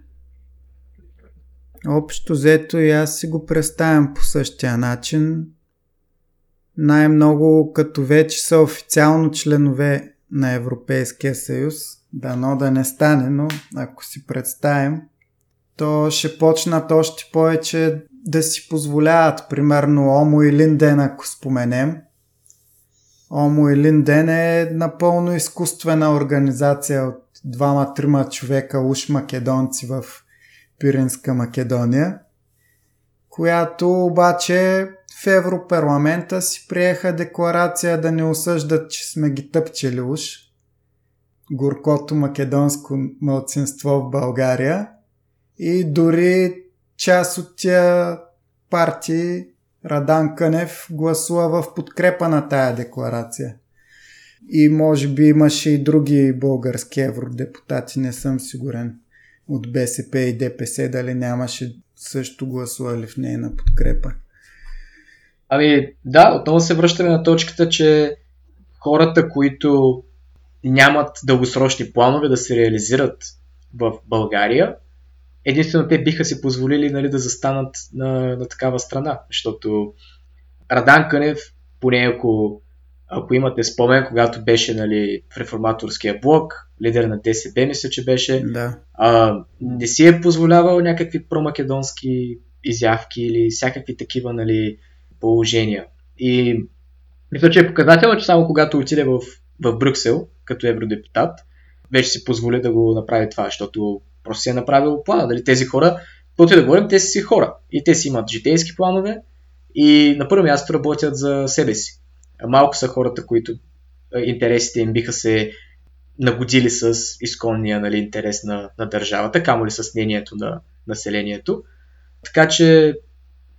Общо взето и аз си го представям по същия начин. Най-много като вече са официално членове на Европейския съюз. Дано да не стане, но ако си представим, то ще почнат още повече да си позволяват. Примерно Омо и Линден, ако споменем. Омо и Линден е напълно изкуствена организация от двама-трима човека, уж македонци в Пиринска Македония, която обаче в Европарламента си приеха декларация да не осъждат, че сме ги тъпчели уж. Горкото македонско мълцинство в България. И дори част от тия партии Радан Кънев гласува в подкрепа на тая декларация. И може би имаше и други български евродепутати, не съм сигурен, от БСП и ДПС, дали нямаше също гласували в нейна подкрепа.
Ами да, отново се връщаме на точката, че хората, които нямат дългосрочни планове да се реализират в България, единствено те биха си позволили нали, да застанат на, на такава страна, защото Радан Кънев, поне ако, ако имате спомен, когато беше нали, в реформаторския блок, лидер на ДСБ, мисля, че беше,
да.
а, не си е позволявал някакви промакедонски изявки или всякакви такива нали, положения. И мисля, че е показателно, че само когато отиде в, в Брюксел, като евродепутат, вече си позволи да го направи това, защото просто си е направил плана. Дали тези хора, каквото да говорим, те са си хора. И те си имат житейски планове и на първо място работят за себе си. Малко са хората, които интересите им биха се нагодили с изконния нали, интерес на, на държавата, камо ли с мнението на населението. Така че,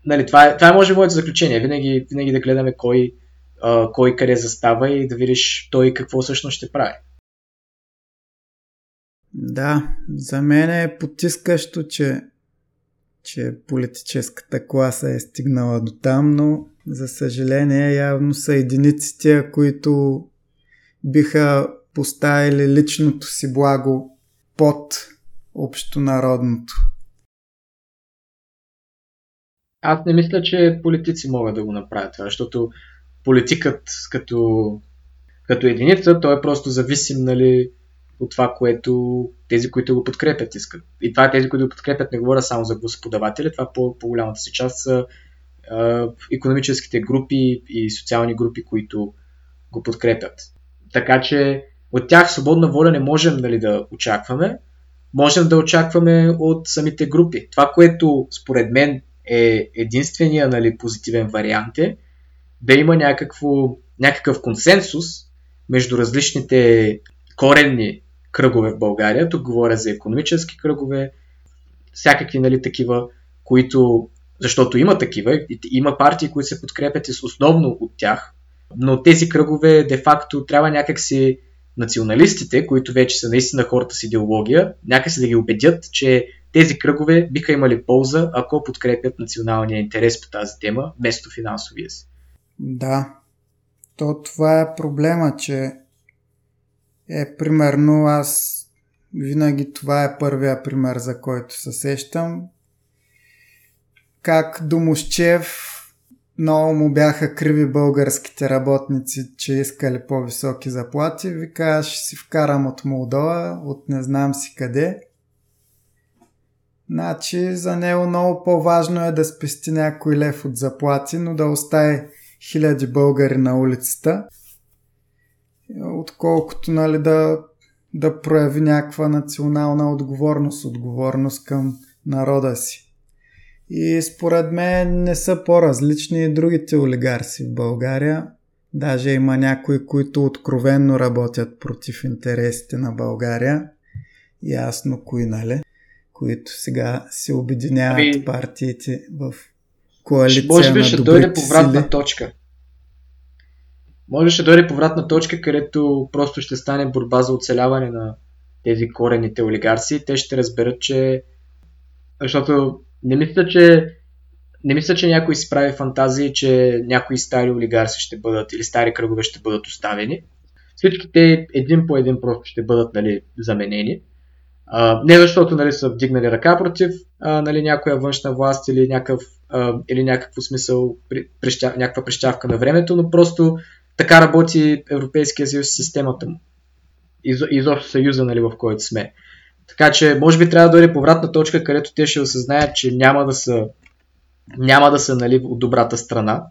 нали, това, е, това е може моето заключение. Винаги, винаги да гледаме кой, а, кой къде застава и да видиш той какво всъщност ще прави.
Да, за мен е потискащо, че, че политическата класа е стигнала до там, но за съжаление явно са единиците, които биха поставили личното си благо под общонародното.
Аз не мисля, че политици могат да го направят това, защото политикът като, като единица, той е просто зависим нали, от това, което тези, които го подкрепят, искат. И това тези, които го подкрепят, не говоря само за господаватели, това по, по-голямата си част са е, економическите групи и социални групи, които го подкрепят. Така че от тях свободна воля не можем нали, да очакваме. Можем да очакваме от самите групи. Това, което според мен е единствения нали, позитивен вариант е да има някакво, някакъв консенсус между различните коренни кръгове в България. Тук говоря за економически кръгове, всякакви нали, такива, които, защото има такива, има партии, които се подкрепят основно от тях, но тези кръгове де-факто трябва някакси националистите, които вече са наистина хората с идеология, някакси да ги убедят, че тези кръгове биха имали полза, ако подкрепят националния интерес по тази тема, вместо финансовия си.
Да, то това е проблема, че е примерно аз винаги това е първия пример, за който се сещам. Как Домощев много му бяха криви българските работници, че искали по-високи заплати. Вика, ще си вкарам от Молдова, от не знам си къде. Значи за него много по-важно е да спести някой лев от заплати, но да остави хиляди българи на улицата, отколкото нали, да, да прояви някаква национална отговорност, отговорност към народа си. И според мен не са по-различни и другите олигарси в България. Даже има някои, които откровенно работят против интересите на България. Ясно кои, нали? Които сега се обединяват Аби... партиите в коалиция
Може би ще дойде повратна сили. точка. Може ще дойде повратна точка, където просто ще стане борба за оцеляване на тези корените олигарси. Те ще разберат, че защото не мисля, че не мисля, че някой си прави фантазии, че някои стари олигарси ще бъдат или стари кръгове ще бъдат оставени. Всички те един по един просто ще бъдат нали, заменени. Не защото нали, са вдигнали ръка против а, нали, някоя външна власт или, някакъв, а, или някакво смисъл, при, някаква прищявка на времето, но просто така работи Европейския съюз системата му. Изо, изобщо съюза, нали, в който сме. Така че, може би трябва да дойде повратна точка, където те ще осъзнаят, че няма да са, няма да са нали, от добрата страна.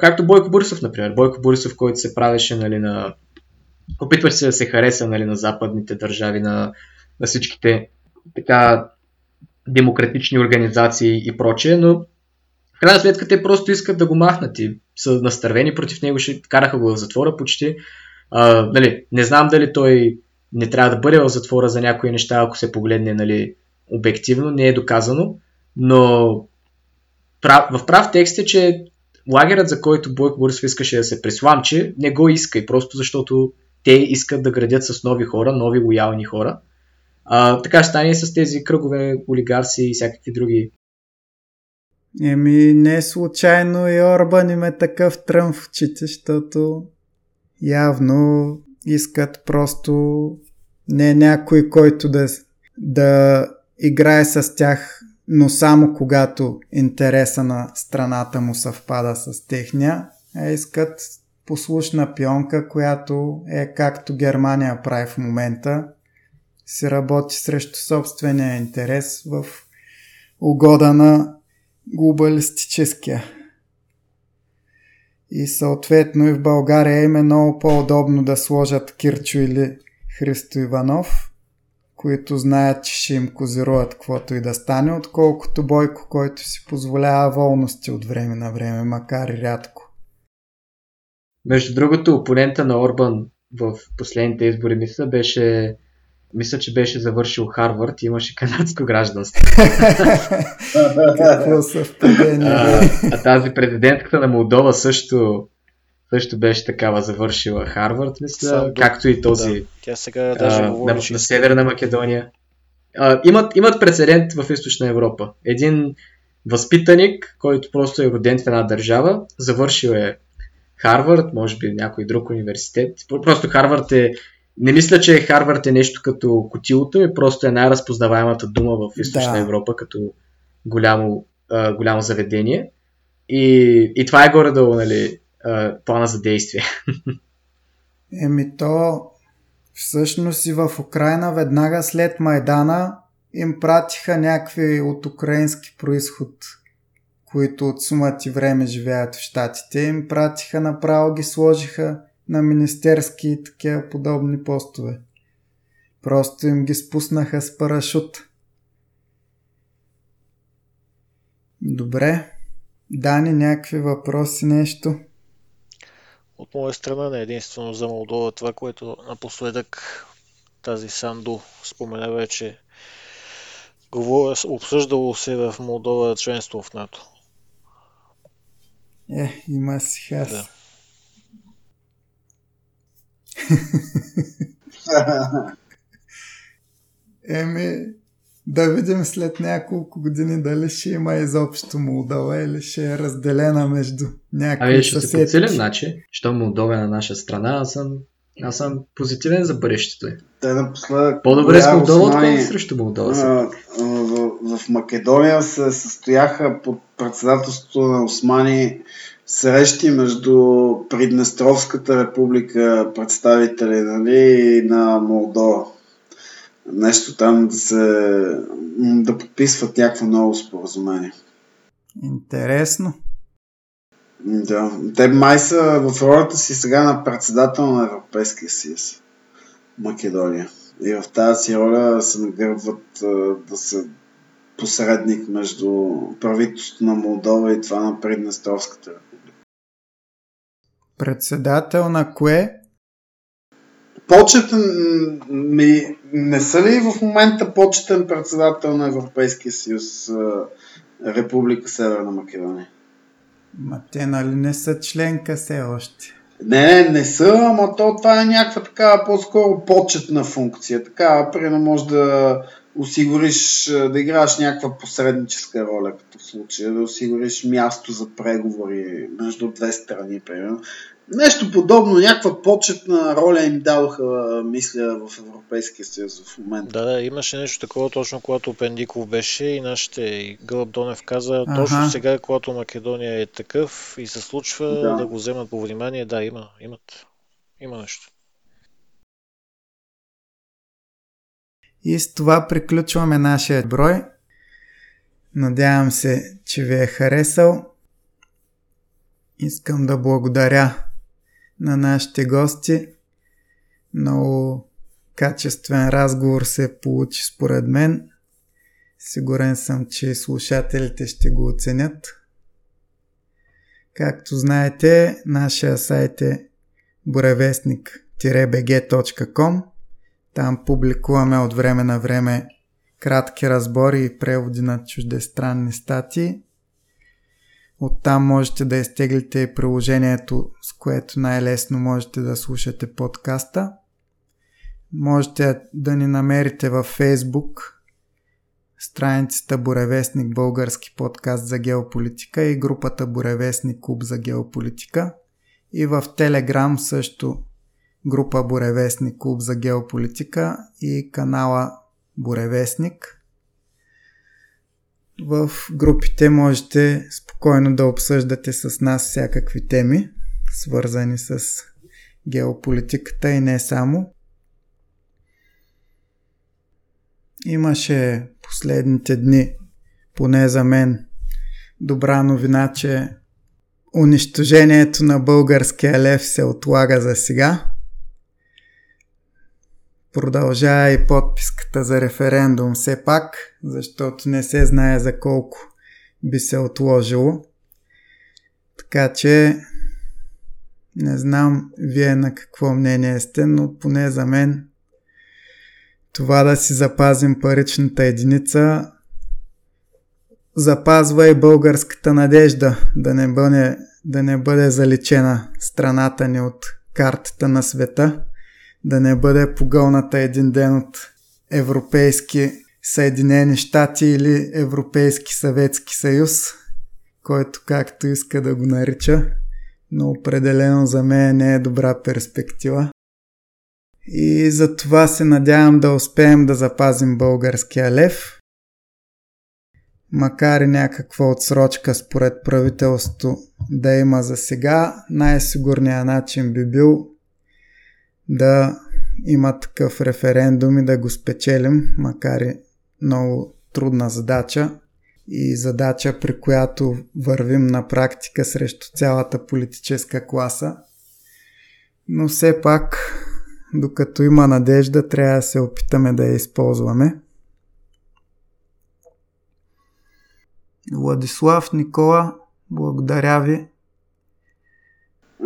Както Бойко Борисов, например. Бойко Борисов, който се правеше нали, на... Опитваше се да се хареса нали, на западните държави, на, на всичките така демократични организации и прочее, но в крайна сметка те просто искат да го махнат и са настървени против него, ще караха го в затвора почти. А, нали, не знам дали той не трябва да бъде в затвора за някои неща, ако се погледне нали, обективно, не е доказано, но в прав текст е, че лагерът, за който Бойко Борисов искаше да се пресламчи, не го иска и просто защото те искат да градят с нови хора, нови лоялни хора. А, така ще стане и с тези кръгове олигарси и всякакви други.
Еми, не е случайно и Орбан им е такъв трън в очите, защото явно искат просто не някой, който да, да играе с тях, но само когато интереса на страната му съвпада с техния, а искат послушна пионка, която е както Германия прави в момента, се работи срещу собствения интерес в угода на глобалистическия. И съответно и в България им е много по-удобно да сложат Кирчо или Христо Иванов, които знаят, че ще им козируват каквото и да стане, отколкото Бойко, който си позволява волности от време на време, макар и рядко.
Между другото, опонента на Орбан в последните избори, мисля, беше мисля, че беше завършил Харвард и имаше канадско гражданство.
Какво съвпадение.
А, а тази президентката на Молдова също, също беше такава завършила Харвард, мисля, Сам, както и този да.
Тя сега даже а,
говори, на, на Северна Македония. А, имат, имат прецедент в Източна Европа. Един възпитаник, който просто е роден в една държава, завършил е Харвард, може би някой друг университет. Просто Харвард е не мисля, че Харвард е нещо като котилото ми, просто е най-разпознаваемата дума в Източна да. Европа като голямо, а, голямо заведение. И, и това е горе-долу нали, а, плана за действие.
Еми то всъщност и в Украина веднага след Майдана им пратиха някакви от украински происход, които от сумати време живеят в Штатите. Им пратиха направо ги сложиха на министерски и такива подобни постове. Просто им ги спуснаха с парашут. Добре. Дани, някакви въпроси, нещо?
От моя страна не единствено за Молдова това, което напоследък тази Санду спомена вече. Обсъждало се в Молдова членство в НАТО.
Е, има си хас. Да. Еми, да видим след няколко години дали ще има изобщо Молдова или ще е разделена между някои
Ами ще се подсилим, значи, що Молдова е на наша страна, аз съм, аз съм позитивен за бъдещето.
Те напоследък...
По-добре с Молдова, отколкото срещу Молдова.
А, в, в Македония се състояха под председателството на Османи срещи между Приднестровската република, представители нали, на Молдова. Нещо там да се да подписват някакво ново споразумение.
Интересно.
Да. Те май са в ролята си сега на председател на Европейския съюз. Македония. И в тази си роля се нагърбват да се посредник между правителството на Молдова и това на Приднестровската република.
Председател на кое?
Почетен, ми, не са ли в момента почетен председател на Европейския съюз Република Северна Македония?
Ма те нали не са членка все още?
Не, не са, ама то това е някаква такава по-скоро почетна функция. Така, примерно може да осигуриш, да играеш някаква посредническа роля, като в случая, да осигуриш място за преговори между две страни, примерно. Нещо подобно, някаква почетна роля им дадоха, мисля, в Европейския съюз в момента.
Да, да, имаше нещо такова точно, когато Пендиков беше и нашите Гълъб Донев каза, ага. точно сега, когато Македония е такъв и се случва да, да го вземат по внимание, да, има, имат, има нещо.
И с това приключваме нашия брой. Надявам се, че ви е харесал. Искам да благодаря на нашите гости. Много качествен разговор се получи според мен. Сигурен съм, че слушателите ще го оценят. Както знаете, нашия сайт е буревестник-bg.com там публикуваме от време на време кратки разбори и преводи на чуждестранни статии. Оттам можете да изтеглите приложението, с което най-лесно можете да слушате подкаста. Можете да ни намерите във Facebook, страницата Буревестник Български подкаст за геополитика и групата Буревестник Клуб за геополитика. И в Телеграм също група Буревестник клуб за геополитика и канала Буревестник. В групите можете спокойно да обсъждате с нас всякакви теми, свързани с геополитиката и не само. Имаше последните дни, поне за мен, добра новина, че унищожението на българския лев се отлага за сега. Продължава и подписката за референдум все пак, защото не се знае за колко би се отложило. Така че не знам вие на какво мнение сте, но поне за мен това да си запазим паричната единица запазва и българската надежда да не бъде, да не бъде заличена страната ни от картата на света, да не бъде погълната един ден от Европейски Съединени щати или Европейски съветски съюз, който както иска да го нарича, но определено за мен не е добра перспектива. И за това се надявам да успеем да запазим българския лев. Макар и някаква отсрочка според правителството да има за сега, най-сигурният начин би бил да има такъв референдум и да го спечелим, макар и много трудна задача и задача, при която вървим на практика срещу цялата политическа класа. Но все пак докато има надежда, трябва да се опитаме да я използваме. Владислав, Никола, благодаря ви.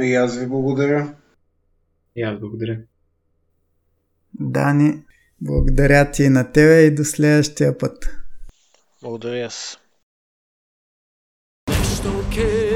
И аз ви благодаря.
И аз благодаря.
Дани, благодаря ти и на тебе и до следващия път.
Благодаря аз.
Те